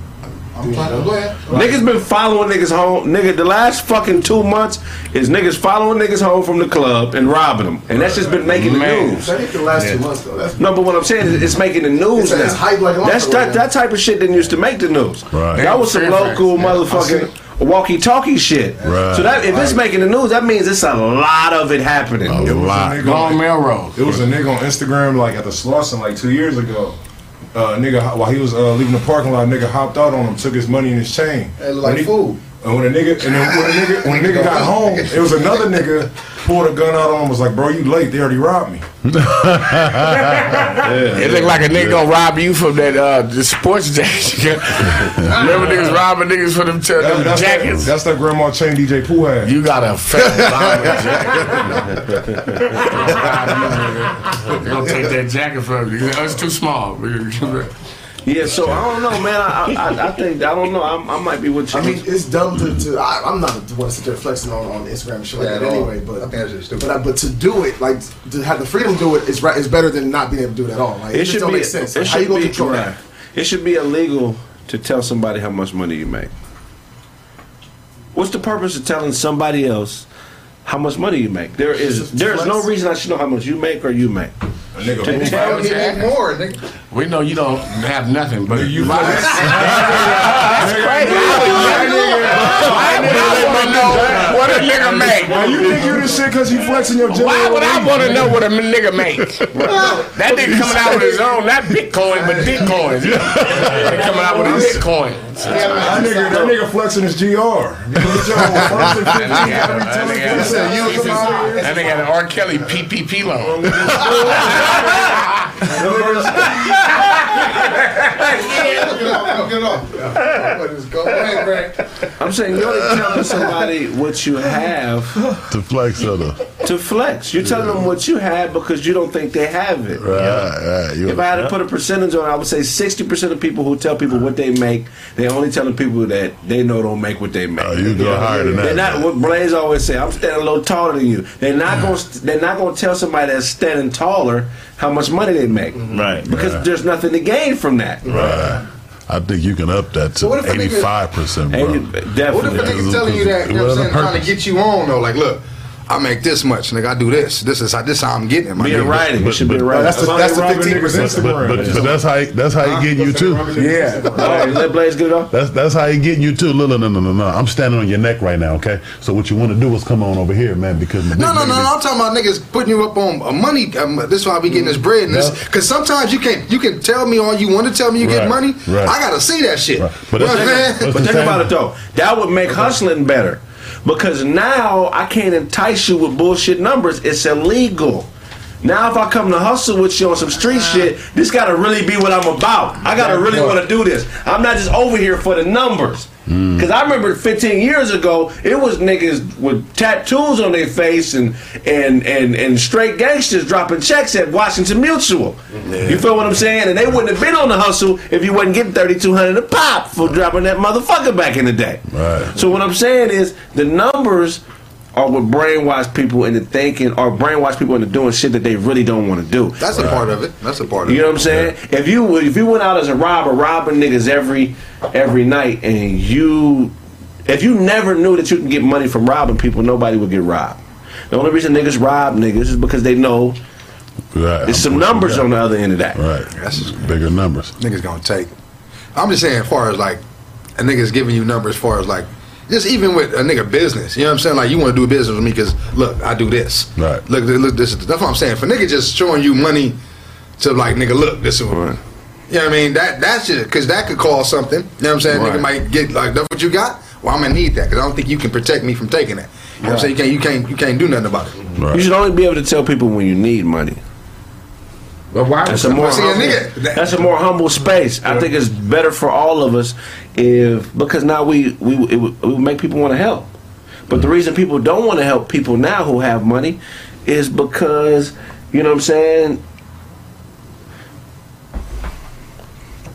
I'm trying to go ahead. Niggas been following niggas home. Nigga, the last fucking two months is niggas following niggas home from the club and robbing them, and that's just been making the news. That ain't the last two months though. That's No, but what I'm saying is it's making the news It's- it's hype like a That's that, that type of shit didn't used to make the news. Right. That was some local Yeah, motherfucking walkie-talkie shit. Right. So that if it's making the news, that means it's a lot of it happening. A lot. Go on Melrose. It was a nigga on Instagram like at the Slauson like two years ago. Uh, nigga, while he was uh, leaving the parking lot, nigga hopped out on him, took his money and his chain. It look When like he- food. And when a nigga, and then when a nigga, when a nigga got home, it was another nigga pulled a gun out on him. Was like, bro, you late? They already robbed me. It looked like a nigga gonna rob you from that uh, the sports jacket. Remember niggas robbing niggas for them, t- That- them that's, that, jackets? that's that grandma chain DJ Pooh had. You got a fat bomber jacket. They gonna take that jacket from you. It's too small. Yeah, so I don't know, man. I, I, I think I don't know. I, I might be with you. I mean, it's dumb to. to I, I'm not the one to sit there flexing on, on Instagram and shit like Yeah, that at all. anyway. But I think that's just stupid. But, I, but to do it, like to have the freedom to do it, is right. Is better than not being able to do it at all. Like, it, just don't make sense. Like, how you gonna be. control right. that? It should be illegal to tell somebody how much money you make. What's the purpose of telling somebody else how much money you make? There is there is no reason I should know how much you make or you make. A nigga To move tell out. me- Make more, nigga. We know you don't have nothing, but you. What a nigga make? Now you think you this shit because he flexing your gender? Why would I want to know what a nigga make? That nigga coming out with his own, not Bitcoin, but Bitcoin. He coming out with his Bitcoin. That nigga, that nigga flexing his GR. You get your first and 15 every time he That gets it. You come out here. nigga had an R. Kelly PPP loan. Get it off. What is going on, Greg? I'm saying you're only telling somebody what you have to flex other. to flex. You're telling them what you have because you don't think they have it. Right, right. You- If I had to put a percentage on, it, I would say 60% of people who tell people what they make, they only telling people that they know don't make what they make. Oh, you go higher than They're that. not what Blaze always say. I'm standing a little taller than you. They're not going. They're not going to tell somebody that's standing taller how much money they make. Right. Because Right. there's nothing to gain from that. Right. I think you can up that to what if a nigga- 85%, bro. Eighty- What if a definitely. nigga telling you that, you know what I'm saying, trying to get you on though? Like, look, I make this much, nigga. I do this. This is how this how I'm getting it. my Be in nigga. writing. It should be in writing. That's the that's the fifteen percent. But, but, but that's how he, that's how he getting you too. Yeah. Oh, let Blaze get it off. That's that's how he getting you too. No, no, no, no, no, no. I'm standing on your neck right now, okay? So what you want to do is come on over here, man, because No, no, no, no. I'm talking about niggas putting you up on uh, money. Um, this is why we getting this bread and this. Because sometimes you can you can tell me all you want to tell me you get money. right. I gotta see that shit. Right. But you know that's- what I'm saying? that's But think about it though. That would make hustling better. Because now I can't entice you with bullshit numbers. It's illegal. Now if I come to hustle with you on some street shit, this gotta really be what I'm about. I gotta really want to do this. I'm not just over here for the numbers. Hmm. Cause I remember 15 years ago, it was niggas with tattoos on their face and and and and straight gangsters dropping checks at Washington Mutual. You feel what I'm saying? And they wouldn't have been on the hustle if you wasn't getting 3,200 a pop for dropping that motherfucker back in the day. Right. So what I'm saying is the numbers are what brainwash people into thinking or brainwash people into doing shit that they really don't want to do. That's a part of it. That's a part of it. You know what I'm saying? If you if you went out as a robber, robbing niggas every every night, and you if you never knew that you can get money from robbing people, nobody would get robbed. The only reason niggas rob niggas is because they know Right. there's some numbers on the other end of that. Right. That's just, Bigger numbers. niggas gonna take. I'm just saying, as far as like a nigga's giving you numbers, as far as like. Just even with a nigga business, you know what I'm saying? Like you want to do business with me because look, I do this. Right. Look, look, this. is- That's what I'm saying. For nigga just showing you money to like nigga, look, this is. Right. You know what I mean? That that's just because that could cause something. You know what I'm saying? Right. Nigga might get like that's what you got. Well, I'm gonna need that because I don't think you can protect me from taking that. You know what I'm saying? You can't you can't you can't do nothing about it. Right. You should only be able to tell people when you need money. But why? That's a more See, a humble, nigga- that's a more humble space. I think it's better for all of us if because now we we it would, it would make people want to help. But the reason people don't want to help people now who have money is because you know what I'm saying.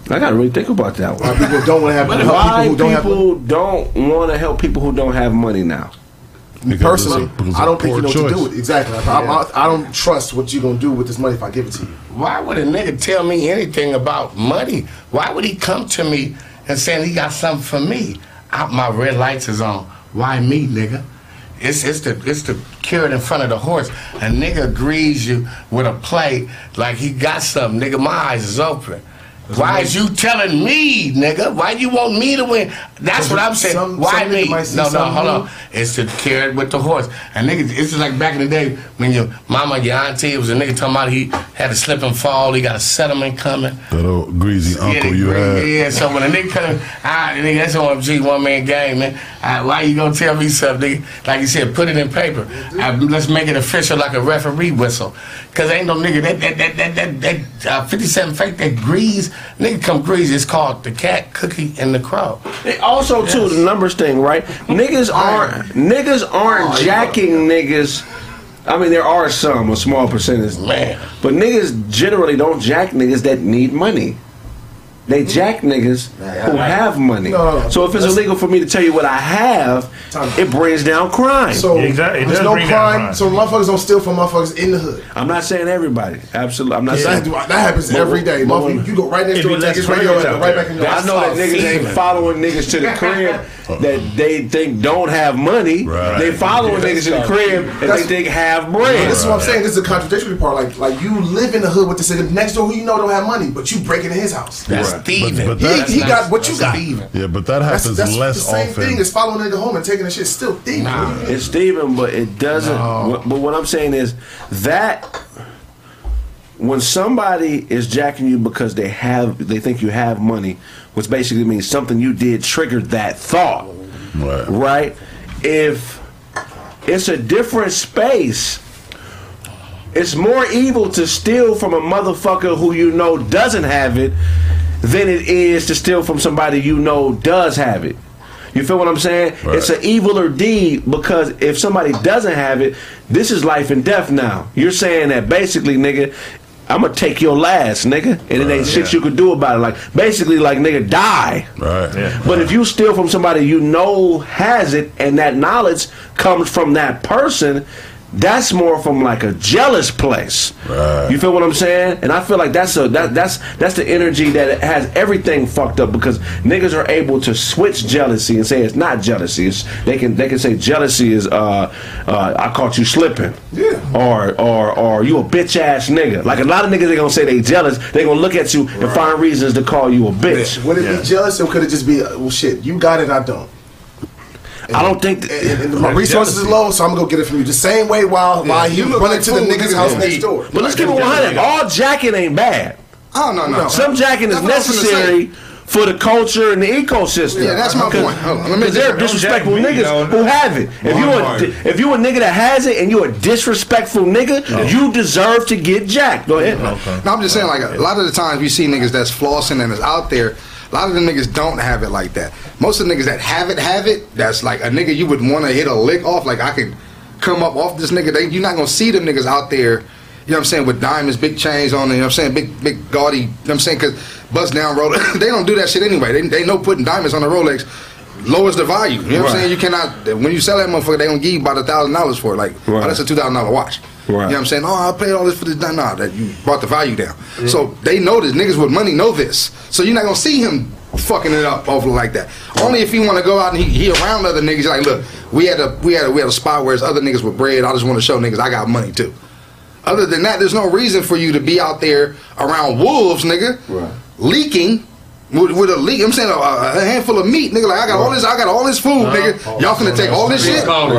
I gotta really think about that Why people don't want to have help Why people who don't have people don't want to help people who don't have money now? Because personally, it's a- because I don't think you know what to do with it. Exactly. I, I, I don't trust what you're gonna do with this money if I give it to you. Why would a nigga tell me anything about money? Why would he come to me and saying he got something for me? Out my red lights is on. Why me, nigga? It's it's the it's the carrot in front of the horse. A nigga greets you with a plate like he got something. Nigga, my eyes is open. Why is you telling me, nigga? Why you want me to win? That's what I'm saying. Some- Why some me? nigga might see No, no, hold on. It's the carrot with the horse. And nigga, it's just like back in the day when your mama, your auntie, it was a nigga talking about he had a slip and fall, he got a settlement coming. That old greasy uncle yeah, you had. Yeah, so when a nigga come, ah, nigga, that's OMG, one man game, man. Ah, why you gonna tell me something, nigga? Like you said, put it in paper. Ah, let's make it official like a referee whistle. Cause ain't no nigga that that that that that, that uh, 57 fake that grease, nigga come grease. It's called the cat, cookie, and the crow. They also too the numbers thing, right? Niggas aren't niggas aren't jacking niggas. I mean, there are some, a small percentage, Man. but niggas generally don't jack niggas that need money. They jack niggas who have money. No, no, no. So if it's illegal for me to tell you what I have, it brings down crime. So there's no crime. So motherfuckers don't steal from motherfuckers in the hood. I'm not saying everybody. Absolutely, I'm not Yeah, saying that, that happens But- every day. but- you go right next It'd door be and take his radio and right back in your I know that niggas ain't following niggas to the crib that they think don't have money. They following niggas to the crib and they That's- think have Well, bread. This is what I'm saying. This is the contradictory part. Like, like you live in the hood with this nigga next door who you know don't have money, but you break into his house. That's Right. Thieving. But- but He, that- he got what you got. thieving. Yeah, but that That's, happens that's less the same often. thing as following a nigga home and taking the shit. Still thieving. Nah, it's Steven, but it doesn't. But what I'm saying is that when somebody is jacking you because they have, they think you have money, which basically means something you did triggered that thought, right? Right? If it's a different space. It's more evil to steal from a motherfucker who you know doesn't have it than it is to steal from somebody you know does have it. You feel what I'm saying? It's an eviler deed because if somebody doesn't have it, this is life and death now. You're saying that basically, nigga, I'm gonna take your last, nigga, and it ain't shit you could do about it. Like basically, like nigga, die. Right. But if you steal from somebody you know has it, and that knowledge comes from that person, that's more from like a jealous place. Right. You feel what I'm saying? And I feel like that's a that that's that's the energy that has everything fucked up because niggas are able to switch jealousy and say it's not jealousy. It's, they can they can say jealousy is uh uh I caught you slipping. Yeah. Or or or you a bitch ass nigga. Like a lot of niggas they gonna say they jealous. They gonna look at you and find reasons to call you a bitch. Would it be jealous or could it just be, uh, well, shit, you got it, I don't? I don't think and, and- and my resources is low, so I'm gonna go get it from you. The same way while while he You running like to the nigga's nigga. house Yeah. next door. But let's keep it 100. All jacking ain't bad. Oh no, no. Some jacking is That's what I was gonna necessary for the culture and the ecosystem. Yeah, that's my point. Hold on, let me Because there are disrespectful me, niggas you who have it. If you a if you a nigga that has it and you a disrespectful nigga, you deserve to get jacked. Go ahead. Okay. No, I'm just saying, like a lot of the times we see niggas that's flossing and is out there. A lot of the niggas don't have it like that. Most of the niggas that have it have it. That's like a nigga you would want to hit a lick off. Like I could come up off this nigga. They, you're not gonna see them niggas out there. You know what I'm saying? With diamonds, big chains on. it, You know what I'm saying? Big, big gaudy. You know what I'm saying? Because bust down Rolex. they don't do that shit anyway. They, they know putting diamonds on the Rolex lowers the value. You know what I'm saying? You cannot. When you sell that motherfucker, they gonna give you about a thousand dollars for it. Like, oh, that's a two thousand dollar watch. You know what I'm saying? Oh, I paid all this for this. Nah, nah, that you brought the value down. So they know this. Niggas with money know this. So you're not gonna see him fucking it up over like that. Only if he want to go out and he, he around other niggas. Like, look, we had a we had a, we had a spot where it's other niggas with bread. I just want to show niggas I got money too. Other than that, there's no reason for you to be out there around wolves, nigga, leaking. With, with a leak, I'm saying a, a handful of meat, nigga. Like I got all this, I got all this food, nigga. Y'all finna take all this shit. Y'all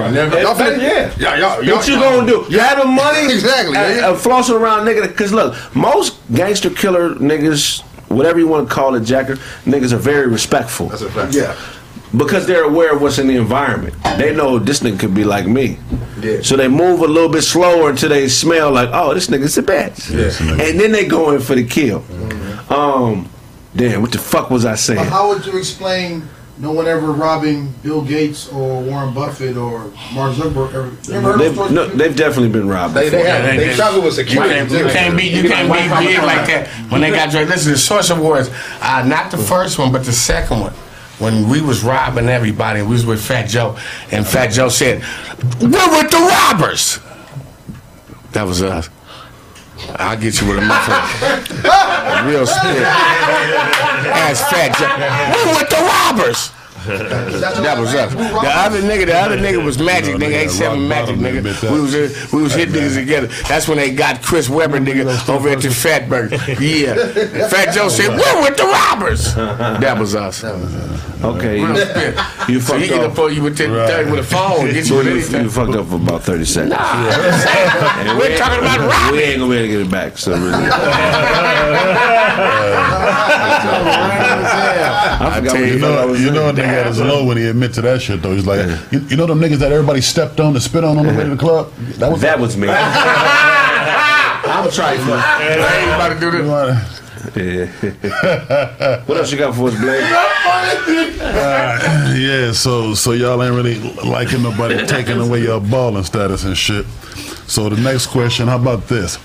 finna, Yeah. yeah, y'all, y'all, What you gonna do? You having money? Exactly, And, nigga. and flossing around, nigga. Because look, most gangster killer niggas, whatever you want to call it, jacker, niggas are very respectful. That's a fact. Yeah. Because they're aware of what's in the environment. They know this nigga could be like me. Yeah. So they move a little bit slower until they smell like, oh, this nigga's a bitch. And then they go in for the kill. Um, damn, what the fuck was I saying? But how would you explain no one ever robbing Bill Gates or Warren Buffett or Mark Zuckerberg ever? You ever heard They've, no, they've definitely been robbed. They- they before. have. They travel with security, You can't, too. you can't be you can't be big like that when they got drunk. Listen, the Source Awards, uh, not the first one, but the second one. When we was robbing everybody, we was with Fat Joe, and Fat Joe said, "We're with the robbers." That was us. I'll get you with a motherfucker. Real spit. Ask Fat. We're with the robbers. That was us. The other nigga, the other nigga was Magic, nigga, ain't seven Magic, nigga. We was uh, we was hit niggas together. That's when they got Chris Webber, nigga, over at the Fatburger. Yeah, Fat Joe said, "We're with the robbers." That was us. Okay, Real you, spit. you So fucked he get up. up for you with the with a phone, get you You, with you, anything. fucked up for about 30 seconds. And We're talking about robbing. We ain't gonna be able to get it back. So really. I got you know, you know nigga at his low when he admit to that shit though. He's like, you, you know them niggas that everybody stepped on and spit on on the way to the club. That was that was me. I'm trying to. I ain't about to do this. Yeah. what else you got for us, Blake? Uh, yeah, so so y'all ain't really liking nobody taking away your balling status and shit. So the next question, how about this?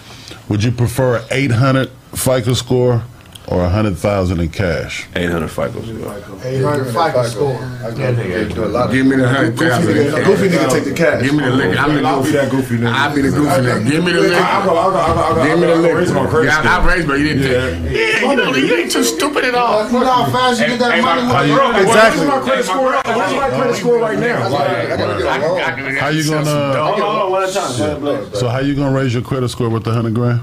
Would you prefer an 800 FICO score or a hundred thousand in cash? Eight hundred FICO score. 800 FICO score. Give me the hundred Goofy nigga- take the cash. Give me the liquor. I'm the I'll be goofy. that goofy nigga. I'll be the goofy nigga. Give me the liquor. I'll go, I'll go, I'll go, Give me the I'll raise my credit Yeah, score. I raised, but you didn't. Yeah, you know, you ain't too stupid at all. You know how fast you get that money? Exactly. Exactly. What's my credit score? What's my credit score right now? How you gonna? Hold on, hold on, one at a time. Go ahead, Blaze. So how you gonna raise your credit score with the hundred grand?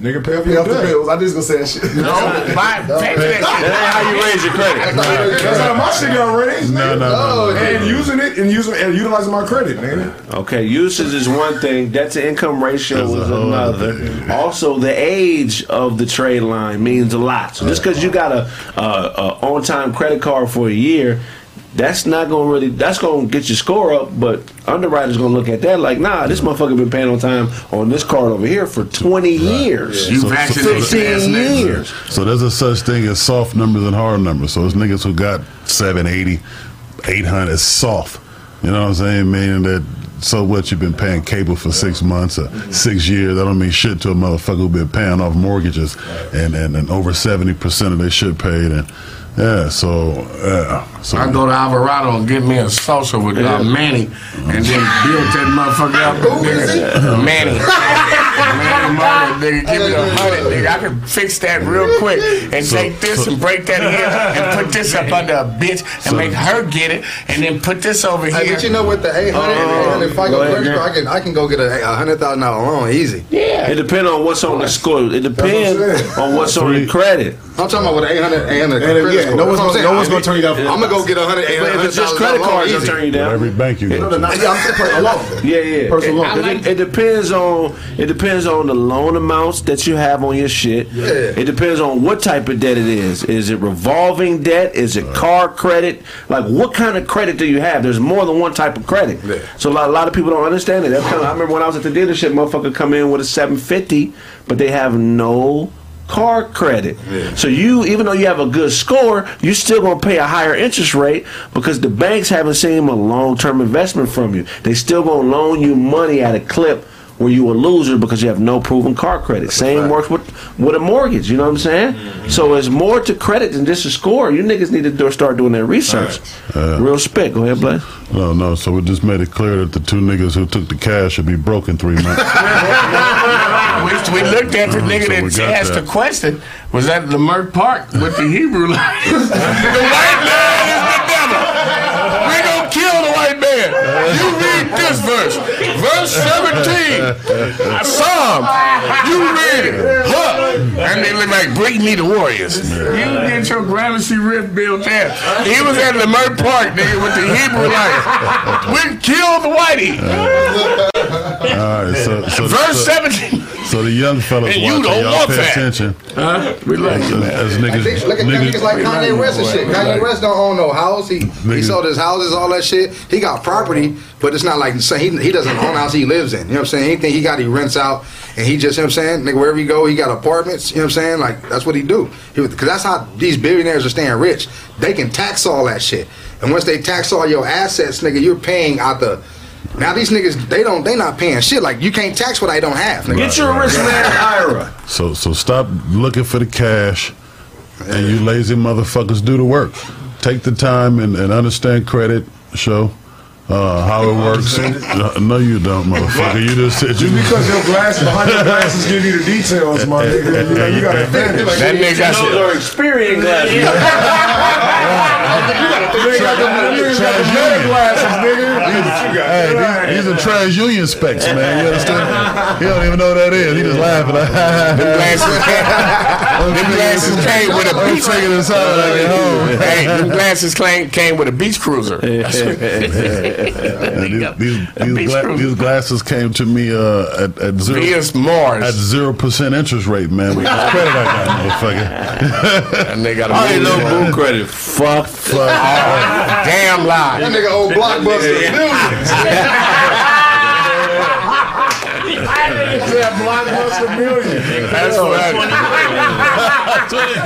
Nigga, pay off your the bills. I just gonna say that shit. No, buy, pay that shit. That ain't how you raise your credit. That's how my shit got raised. No, no, no, no. And using it and using and utilizing my credit, nigga. Okay, usage is one thing. Debt to income ratio is another. Also, the age of the trade line means a lot. So just because you got a, a, a on time credit card for a year, that's not gonna really that's gonna get your score up. But underwriters gonna look at that like, nah, this motherfucker been paying on time on this card over here for twenty years, You So- so- vaccinated. fifteen years. So there's a such thing as soft numbers and hard numbers. So it's niggas who got 780, 800 it's soft. You know what I'm saying? Meaning that so what you've been paying cable for six months or six years. That don't mean shit to a motherfucker who been paying off mortgages and, and, and over 70% of their shit paid. And yeah, so yeah. So I go to Alvarado and get me a salsa with uh, Manny, and then build that motherfucker up. Nigga. Manny. Manny Marlon, nigga, give me a hundred, nigga. I can fix that real quick and take this and break that here and put this up under a bitch and make her get it, and then put this over here. Hey, but you know what? The 800, Oh, 800 FICO go ahead, credit I can I can go get a, a hundred thousand dollar loan easy. yeah. It depends on what's on the score. It depends saying. on what's on the credit. I'm talking about with 800, 800 And, uh, credit yeah, score. no one's gonna, no one's gonna turn you down. I'm gonna go get a hundred, But if it's just credit cards, they'll turn you down. every bank you go to. Yeah, I'm saying personal loan. Yeah, yeah. Personal loan. it, it depends on it depends on the loan amounts that you have on your shit. Yeah. It depends on what type of debt it is. Is it revolving debt? Is it car credit? Like what kind of credit do you have? There's more than one type of credit. Yeah. So a lot, a lot of people don't understand it. Kind of, I remember when I was at the dealership, motherfucker come in with a 750, but they have no car credit. So you, even though you have a good score, you're still gonna pay a higher interest rate because the banks haven't seen a long term investment from you. They still gonna loan you money at a clip where you a loser because you have no proven car credit. Same works with with a mortgage. You know what I'm saying? Mm-hmm. So it's more to credit than just a score. You niggas need to do, start doing their research. Real spit. Go ahead, Blaze. No, no. So we just made it clear that the two niggas who took the cash should be broke in three months. We, we looked at the uh-huh, nigga So that asked that. the question. Was at Leimert Park with the Hebrew lions. the white man is the devil. We gonna kill the white man. You read this verse, verse seventeen. Psalm. You read it. Huh. And they look like bring me the warriors. You get your Gramercy riff built there. He was at Leimert Park, nigga, with the Hebrew lions. We killed the whitey. All right, so, so Verse so, 17. So the young fellas And you watching, don't y'all want pay that. attention. Huh? We like As, you, man. as niggas, Like, look at niggas, niggas like Kanye West and shit. Kanye West don't own no house. He he sold his houses, all that shit. He got property, but it's not like so he he doesn't own house he lives in. You know what I'm saying? Anything he got, he rents out, and he just you know what I'm saying. Nigga, wherever he go, he got apartments. You know what I'm saying? Like that's what he do. Because that's how these billionaires are staying rich. They can tax all that shit, and once they tax all your assets, nigga, you're paying out the. Now these niggas, they don't, they not paying shit. Like you can't tax what I don't have. Nigga. Get your rich man IRA. so so stop looking for the cash, and you lazy motherfuckers do the work. Take the time and, and understand credit. Show uh, how it works. Uh, no, you don't, motherfucker. You just said you. Just because your glasses behind your glasses give you the details, my nigga, you know you got an advantage. That nigga got Those are Experian glasses. You got the you got the better glasses, nigga. Hey, these, these are TransUnion specs, man. You understand? He don't even know what that is. He just laughing. Them glasses came, them glasses came with a I'm beach taking this like at home. Hey, them glasses came, came with a beach cruiser. These, these, these, beach gla- cruiser. these glasses came to me uh, at, at zero Vias Mars. at zero percent interest rate, man. With credit I got, motherfucker. And they got a I didn't boom credit. Fuck. Fuck. Damn lie. That nigga old blockbuster. Yeah, blockbuster million. That's funny.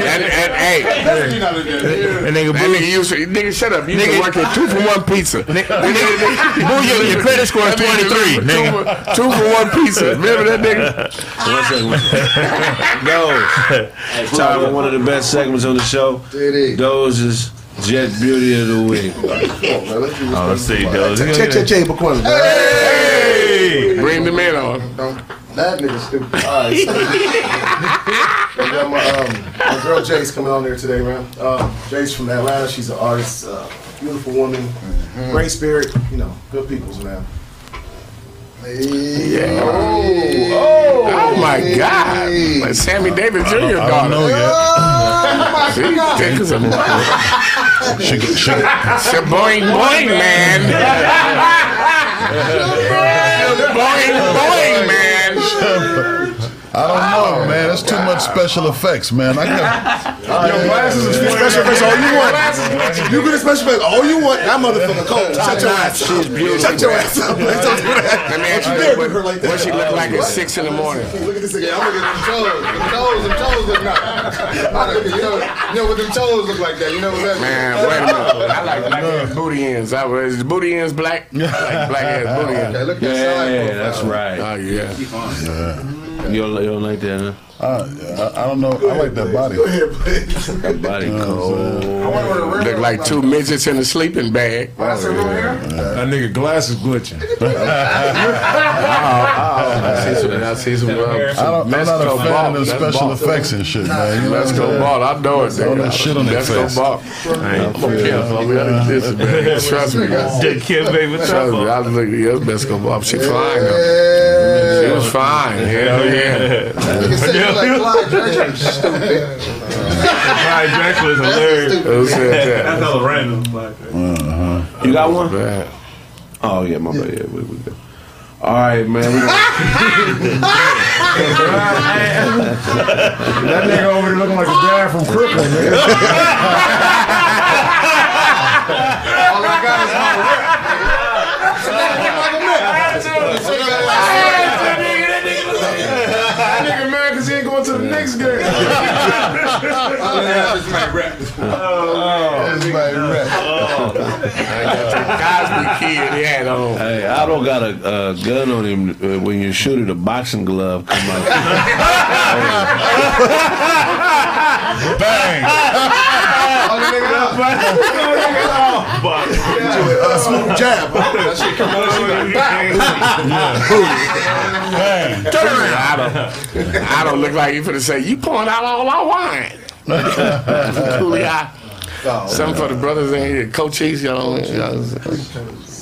And, and, hey, That nigga that nigga used nigga, shut up. You Nigga- work at two for one pizza. Boo, your, your credit score is That nigga 23, two nigga. for- Two for one pizza. Remember that nigga? Those. Time for one of the best segments on the show. Those is Jet Beauty of the Week. Oh, let's see, those. Check, check, check, McCormick. Hey! Bring the man on. That nigga stupid. All right. So, I got my, um, my girl Jace coming on there today, man. Uh, Jace from Atlanta. She's an artist, uh, beautiful woman, great spirit. You know, good people's man. Yeah. Oh, oh, oh my God. Like Sammy Davis Jr. I don't daughter. know yet. See, thick as a She, she, It's boing boing man. boing boing man. I don't know, man. That's too much special effects, man. I got Your glasses is special effects all you want. You get a special effects all you want. That motherfucker cold. Shut your ass up. She's beautiful. Shut your ass up. Don't do that. Let me ask Don't you you dare this, her like that. what she look like at six in the morning? Look at this again. I'm looking at them toes. Them toes, them toes look nice. you know, you know what them toes look like that. You know what that Man, wait a minute. I like black ass booty ends. I was is booty ends black. Like black ass booty ends. Okay, look at that side Yeah, that's right. Oh yeah. You don't, you don't like that, huh? I, I, I don't know. I like that body. Go ahead, please. That body cold. Look like two midgets in a sleeping bag. That's a real. That nigga glasses glitching. I see some. I see some. Uh, I don't, some I'm not a fan ball. of the That's special ball. effects and shit, man. You know what I'm Mexico saying? ball. I know it. All that shit on their Mexico face. ball. I'm gonna kill for me. I this is. Trust me. guys. Just kid, baby. Trust me. I was looking at this Mexico ball. She fine though. She was fine. Hell yeah. Nigga said you like Clyde Drexler. Stupid. Clyde Drexler is hilarious. Who said that? That's all random. Uh-huh. You got one? Bad. Oh, yeah, my bad. Yeah, we, we good. All right, man. We gonna, That nigga over there looking like a dad from Crooklyn, man. All I got is my rep. going to the next game. All I have is my rep. That's my rep. Cosby kid he had on. hey, I don't got a, a gun on him. Uh, when you shoot it, a boxing glove come out. Bang! Up. Uh, smooth jab. That shit come on. Bang! Turn around. I don't, I don't look like you finna say, you pouring out all our wine. Cooley Something for the brothers in here. Coach Cheese, y'all.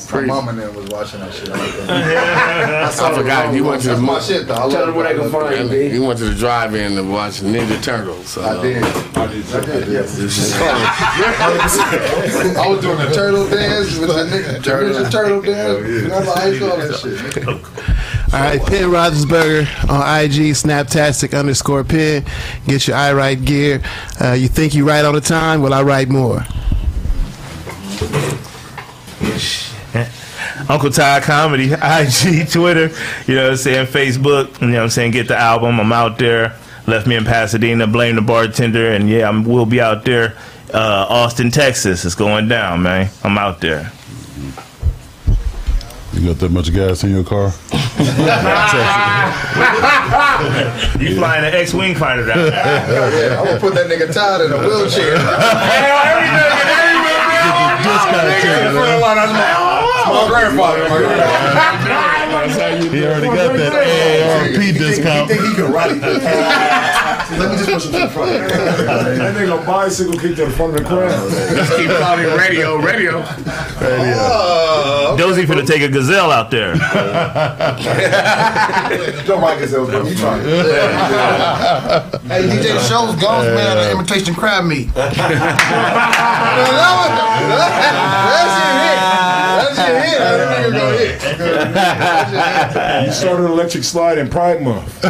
Y'all My pretty- mama and them was watching that shit. I. I saw I the forgot. wrong You one. went to the That's my shit though. I Tell love them where they can find you, B. You went to the drive-in to watch Ninja Turtles. So. I did. I did. I did. Yes. I was doing the turtle dance with the nigga, turtle, Ninja turtle dance. Remember I used all that shit. All right, Penn Roethlisberger on IG, Snaptastic underscore Penn. Get your I write gear. Uh, you think you write all the time? Well, I write more. Uncle Ty Comedy, IG, Twitter, you know what I'm saying, Facebook, you know what I'm saying, get the album. I'm out there. Left me in Pasadena, blame the bartender, and yeah, I'm, we'll be out there. Uh, Austin, Texas. It's going down, man. I'm out there. You got that much gas in your car? You flying an X-wing fighter down there. Yeah, I'm gonna put that nigga Todd in a wheelchair. My grandfather. He already got that AARP discount. think he can ride it? Let me just push him to the front. That nigga bicycle kicked to the front of the crowd. Let's keep calling it radio, radio. Dozy oh, finna take a gazelle out there. Don't mind gazelles, bro. You trying. Hey, DJ Shows goes, man, an imitation crab meat. That shit You started an electric slide in Pride Month.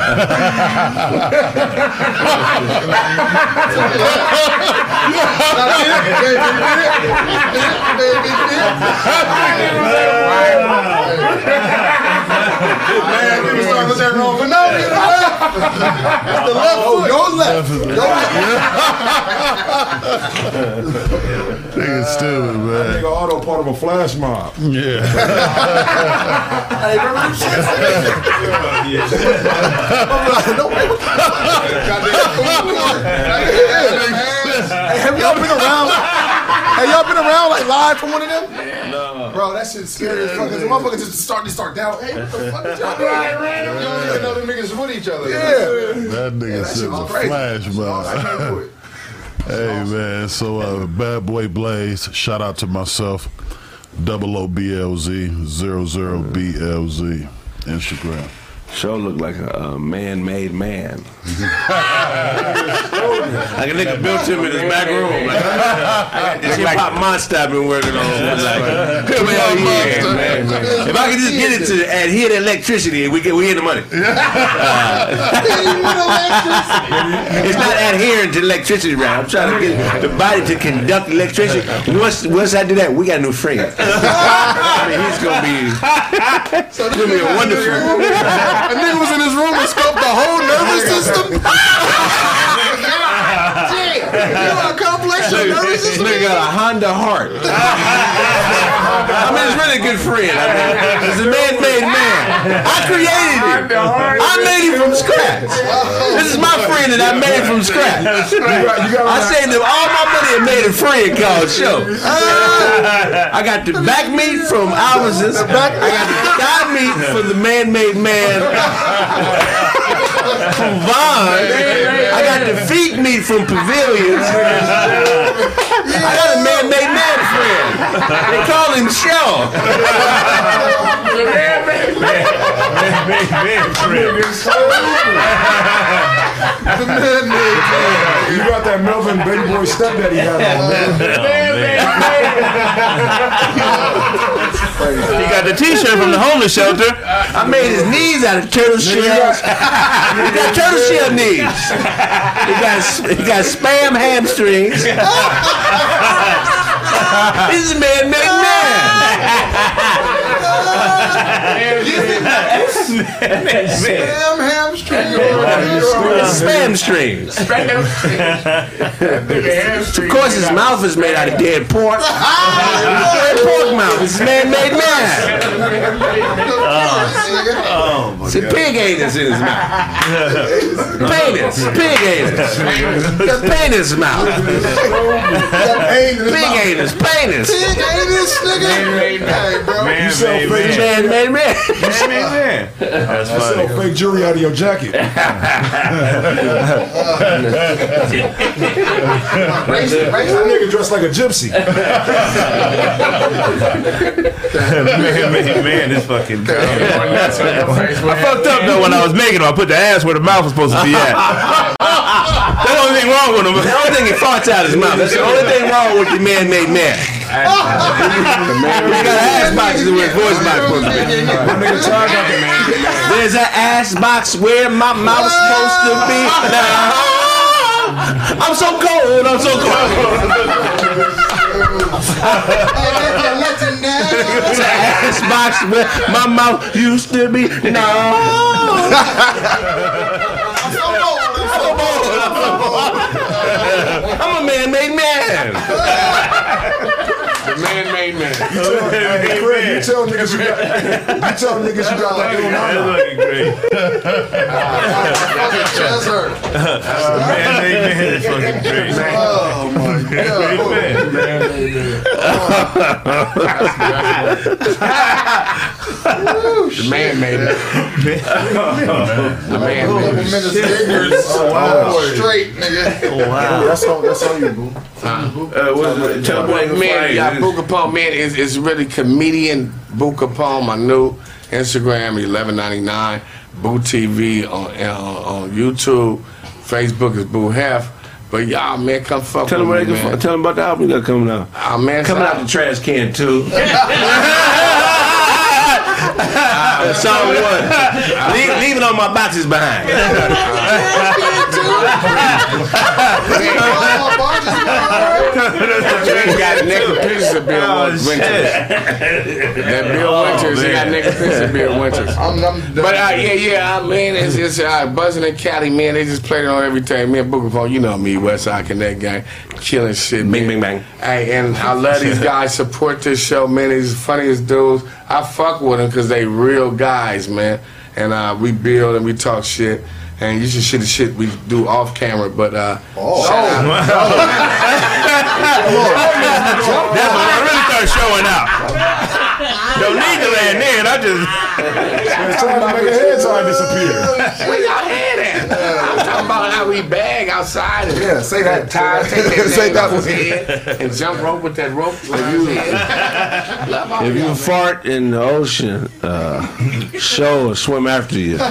Man, people start with that wrong for no reason. It's the left oh, foot. Go left. Go left. Nigga stupid, man. Nigga auto part of a flash mob. Yeah. Hey, remember them shits? No way. Hey, have y'all been around? Have y'all been around like live from one of them? No. Bro, that shit's scary as fuck. Cause the motherfuckers just start to start down. Hey, what the fuck is y'all doing? You don't even know them niggas with each other. Yeah. That nigga that said shit a was crazy. flash I can't do mob. it. Hey man, so uh, Bad Boy Blaze, shout out to myself, double O B L Z, zero zero B L Z, Instagram. Show look like a uh, man-made man. like a nigga built him in his back room. Like, I got this hip hop monster I've been working on. Like, come out here, man. If I could just get it to adhere to electricity, we get we in the money. it's not adhering to electricity, right? I'm trying to get the body to conduct electricity. Once once I do that, we got a new friend. I mean, he's gonna be, gonna be a wonderful. A nigga was in his room and scoped the whole nervous system. Damn. You want a complex of nervous This nigga got a Honda heart. I mean, it's really a good friend. I mean, it's a man-made man. I created him. I made him from scratch. This is my friend that I made from scratch. I saved him all my money and made a friend called Show. I got the back meat from Albertsons. I got the thigh meat from the man-made man from Vons. I got the feet meat from Pavilions. I got a man-made man friend. They call him Shaw. The man made man. Friend. You got that Melvin Baby Boy stepdaddy hat on, He got the T-shirt from the homeless shelter. I made his knees out of turtle shells. he got turtle shell knees. He got he got spam hamstrings. this is a man-made Damn hamstring. Spam strings. Of course, his mouth is made out of dead pork. dead pork mouth. It's man-made man. See, pig anus in his mouth. Penis. Pig anus. Got penis mouth. Pig anus. Penis. Pig anus, nigga. Hey, bro. You sell fake Man-made man. man. That's I sell funny. fake jewelry out of your jacket. That nigga dressed like a gypsy. man, man, man, this fucking. I fucked up though when I was making them. I put the ass where the mouth was supposed to be at. That's the only thing wrong with him. The only thing he farts out his mouth. That's the only thing wrong with the man-made man. He got ass boxes where his voice box supposed to be. My nigga Ty got the man. There's an ass box where my mouth's supposed to be. Now, I'm so cold. I'm so cold. There's an ass box where my mouth used to be. No. I'm a man-made man. The man-made. Hey, Craig, you tell niggas you got, you tell niggas you got like That's Ilana. fucking great. Man, man, man, it's fucking great. Oh my god. The man made it. The man made it. Minutes of ignorance. Oh, wow. Straight, nigga. Wow. That's on, that's on you, boo. Uh, what is it? Tell me where you can Man, find yeah, you. Buka Pump, man, is is really comedian Buka Pump. My new Instagram, eleven ninety nine. Boo TV on, on on YouTube. Facebook is Boo Hef. But y'all, man, come fuck Tell with where they me, man. find. Tell them about the album you got coming out. Ah, man, Coming out the trash can too. Ah, Song ah, one. Ah, leave, leave it on my boxes behind. He got naked pictures of Bill Oh, Winters. That Bill Winters, he got man. naked pictures of Bill Winters. I'm, I'm But uh, yeah, yeah, I mean, it's just uh, buzzing and Cali, man. They just played it on everything. Me and Booker Phone, you know me, West Side Connect gang, killing shit. Bing, man. bing, bang. Hey, and I love these guys. Support this show, man. These funniest dudes. I fuck with them because they real guys, man. And uh, we build and we talk shit. And you should see the shit we do off camera, but uh, Oh. shout out. That's when I really start showing out. Don't need to land in. I just. It's trying to make a head sign disappear. Where y'all head at? I'm talking about how we bag outside and Yeah, say that. tie, take that Say that off his head and jump rope with that rope. around his. Love If y'all, you man. fart in the ocean, uh, show or swim after you.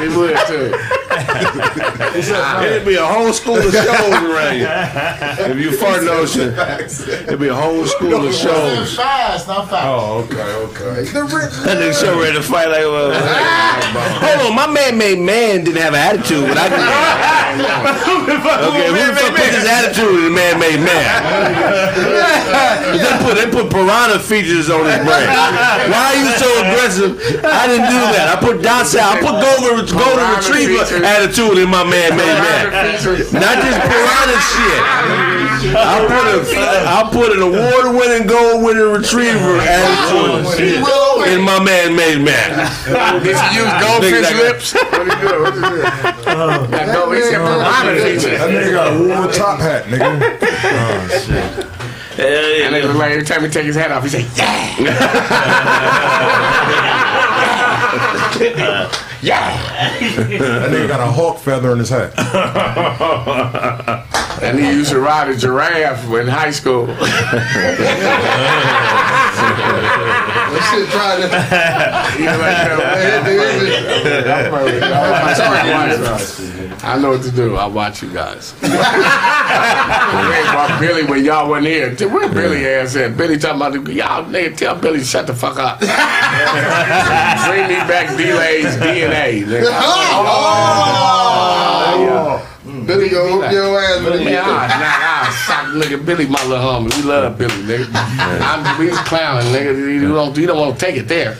He would too. It'd be a whole school of shows around you. If you fart in the ocean, it'd be a whole school of shows. Fast, not fast. Oh, okay, okay. That nigga show ready to fight like well. Hold on, my man made man didn't have an attitude, but I can. Okay, who the fuck put this attitude in the man made man? they put they put piranha features on his brain. Why are you so aggressive? I didn't do that. I put docile. I put golden golden retriever attitude in my man made man. Not just piranha shit. I put a I put an award winning gold winning retriever attitude in my man made man. Did you use goldfish Niggas lips? What he do? What do? That go- he said piranha features. That nigga got a wool top hat, nigga. Oh, and they look like every time he take his hat off, he say, "Yeah, That nigga got a hawk feather in his hat. And he used to ride a giraffe in high school. That shit tried to. I know what to do. I watch you guys. Wait, Billy when y'all wasn't here. Where Billy ass at? Billy talking about the- y'all nigga tell Billy shut the fuck up. Bring me back Delay's DNA. Hey, nigga. Oh. oh! Billy go whoop your ass with Yeah, nah, nah, sock nigga Billy, my little homie. We love Billy, nigga. I'm we was clowning, nigga. You don't, you don't want to take it there.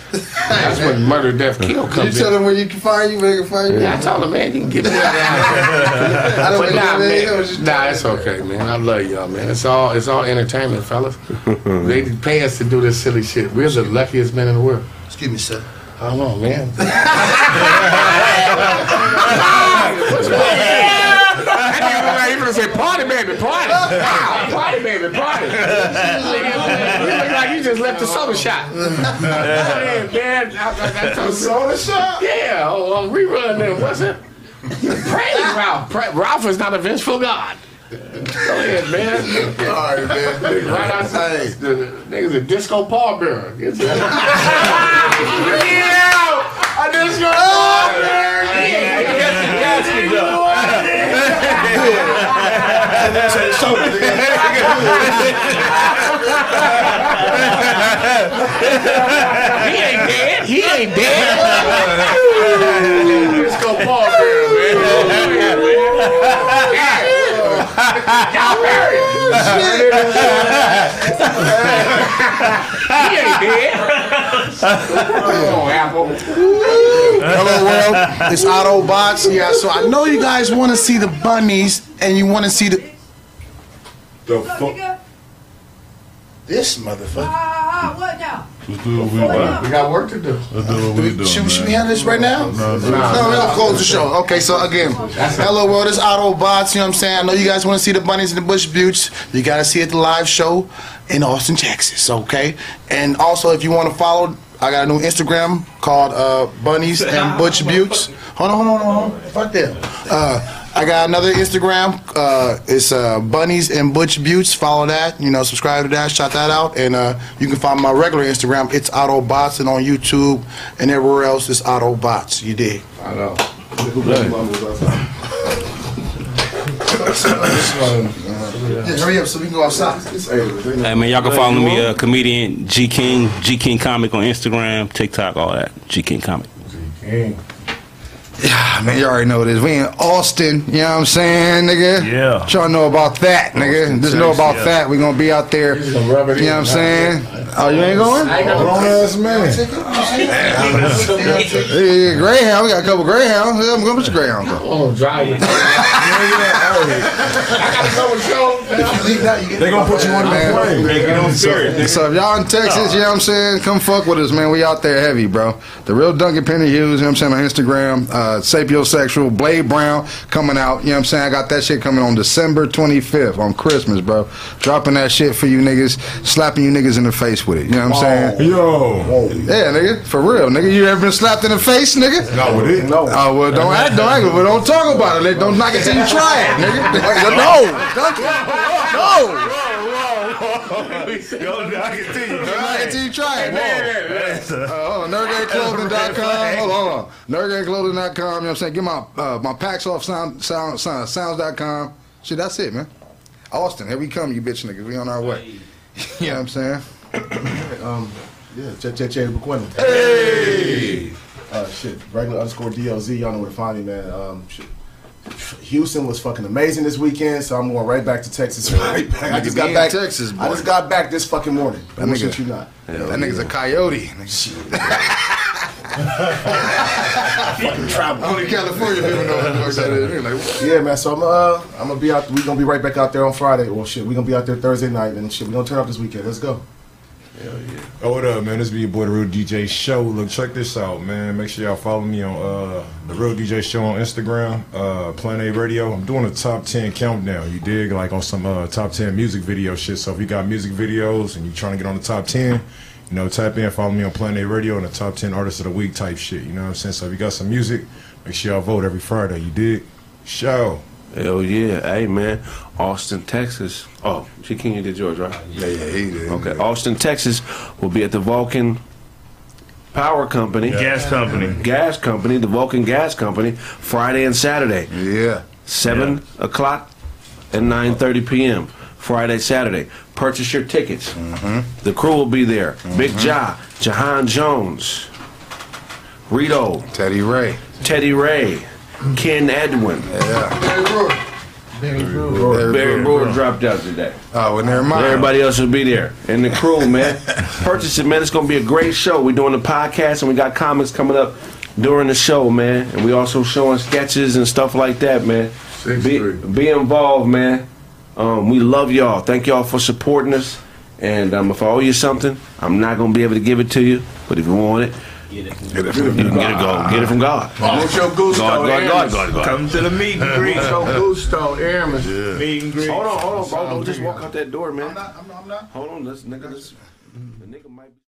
That's when murder, death, kill You tell in. him where you can find you, where you can find you. Yeah, I told him, man, you can get me out of I don't want nah, man. It was man, just nah, it's okay, man. I love y'all, man. It's all, it's all entertainment, fellas. they pay us to do this silly shit. We're the luckiest men in the world. Excuse me, sir. I don't know, man. He gonna say party baby, party. Wow, party baby, party. You look like you just left the soda shop. Yeah, man. I, I, I told soda shop? Yeah, oh, oh, on, on rerun then, what's it? Praise Ralph. Pra- Ralph is not a vengeful God. Go ahead, man. All right, man. Right outside. The, the nigga's a disco pallbearer. Get your- yeah, a disco pallbearer. Yeah, yes, yes, yes, He ain't dead. He ain't dead. Disco pallbearer, man. Oh, Y'all married. He ain't dead. Come on, Apple. Hello world, it's Autobots. Yeah, so I know you guys want to see the bunnies and you want to see the The fuck? this motherfucker. Let's do what we do. We got work to do. Let's do what we do. Should, should we man. handle this right now? No, no. No, we'll close the show. Okay, so again, hello world, it's Autobots. You know what I'm saying? I know you guys want to see the bunnies and the Bush Buttes. You got to see it at the live show in Austin, Texas. Okay, and also if you want to follow, I got a new Instagram called uh, Bunnies and Butch Buttes. Hold on, hold on, hold on. Fuck them. Uh, I got another Instagram. Uh, it's uh, Bunnies and Butch Buttes. Follow that. You know, subscribe to that. Shout that out. And uh, you can find my regular Instagram. It's Autobots, and on YouTube and everywhere else, it's Autobots. You did. I know. Yeah, hurry up so we can go outside. Hey man, y'all can follow me, uh, comedian G King, G King Comic on Instagram, TikTok, all that. G King Comic. G King. Yeah, man, you already know this. We in Austin, you know what I'm saying, nigga? Yeah. Y'all know about that, nigga? Just know about yeah. that. We gonna be out there. You know what I'm saying? Oh, you ain't going? Grown ass man. Yeah, yeah, Greyhound. We got a couple Greyhounds. Yeah, I'm going with your Greyhound. Go. Oh, drive it. I gotta go with show. They gonna put you on the plane. So, so if y'all in Texas, you know what I'm saying, come fuck with us, man. We out there heavy, bro. The real Duncan Penny Hughes, you know what I'm saying, on Instagram. Uh, Uh, sapiosexual, Blade Brown coming out. You know what I'm saying? I got that shit coming on December 25th on Christmas, bro. Dropping that shit for you niggas, slapping you niggas in the face with it. You know what I'm saying? Yo. Yeah, nigga, for real, nigga. You ever been slapped in the face, nigga? Not with it. No. Oh well, don't act, don't act, but don't talk about it. Don't knock it till you try it, nigga. no, Duncan, no. Go knock it to you. Don't knock it till you try it. Whoa. Uh, hold on, NerdGameClothing.com. Hold on, hold on. NerdGameClothing.com. You know what I'm saying? Get my uh, my packs off sound, sound, sound, sounds.com. Shit, that's it, man. Austin, here we come, you bitch niggas. We on our way. you know what I'm saying? Um, yeah, check, check, check, McQuinn. Hey. Uh, shit, regular underscore DLZ. Y'all know where to find me, man. Um, shit. Houston was fucking amazing this weekend, so I'm going right back to Texas. Right back. I just got back. Texas, boy. I just got back this fucking morning. That I'm nigga- shit you not. that nigga's a coyote. fucking travel. Only California people know what that is. Like, what? Yeah, man. So I'm uh, I'm gonna be out. We gonna be right back out there on Friday. Well, shit, we gonna be out there Thursday night, and shit, we gonna turn up this weekend. Let's go. Oh, what up, man? This be your boy, The Real DJ Show. Look, check this out, man. Make sure y'all follow me on uh, The Real DJ Show on Instagram, uh, Planet A Radio. I'm doing a top 10 countdown. You dig? Like on some uh, top 10 music video shit. So if you got music videos and you trying to get on the top 10, you know, tap in, follow me on Planet A Radio and the top 10 artists of the week type shit. You know what I'm saying? So if you got some music, make sure y'all vote every Friday. You dig? Show. Hell yeah. Hey, man. Austin, Texas. Oh, Shaquille did yours, right? Yeah, yeah, he did. Okay. Austin, Texas will be at the Vulcan Power Company. Gas company. Gas Company, the Vulcan Gas Company, Friday and Saturday. Yeah. 7 o'clock and 9.30 p.m. Friday, Saturday. Purchase your tickets. Mm-hmm. The crew will be there. Big mm-hmm. Ja, Jahan Jones, Rito, Teddy Ray. Teddy Ray, Ken Edwin. Yeah. Barry Brewer. Barry Brewer dropped out today. Oh, well, never mind. Everybody else will be there. And the crew, man. Purchase it, man. It's going to be a great show. We're doing the podcast and we got comics coming up during the show, man. And we also showing sketches and stuff like that, man. Be, be involved, man. Um, we love y'all. Thank y'all for supporting us. And um, if I owe you something, I'm not going to be able to give it to you. But if you want it, Get it you can get it, go, get it from God. What's your gusto, God, God, God, God, God. Come to the meet and greet. What's your gusto, Airman? Meet and greet. Hold on, hold on, bro. Don't just walk out that door, man. I'm not, I'm not, I'm not. Hold on, let's, nigga, let's, the nigga might be.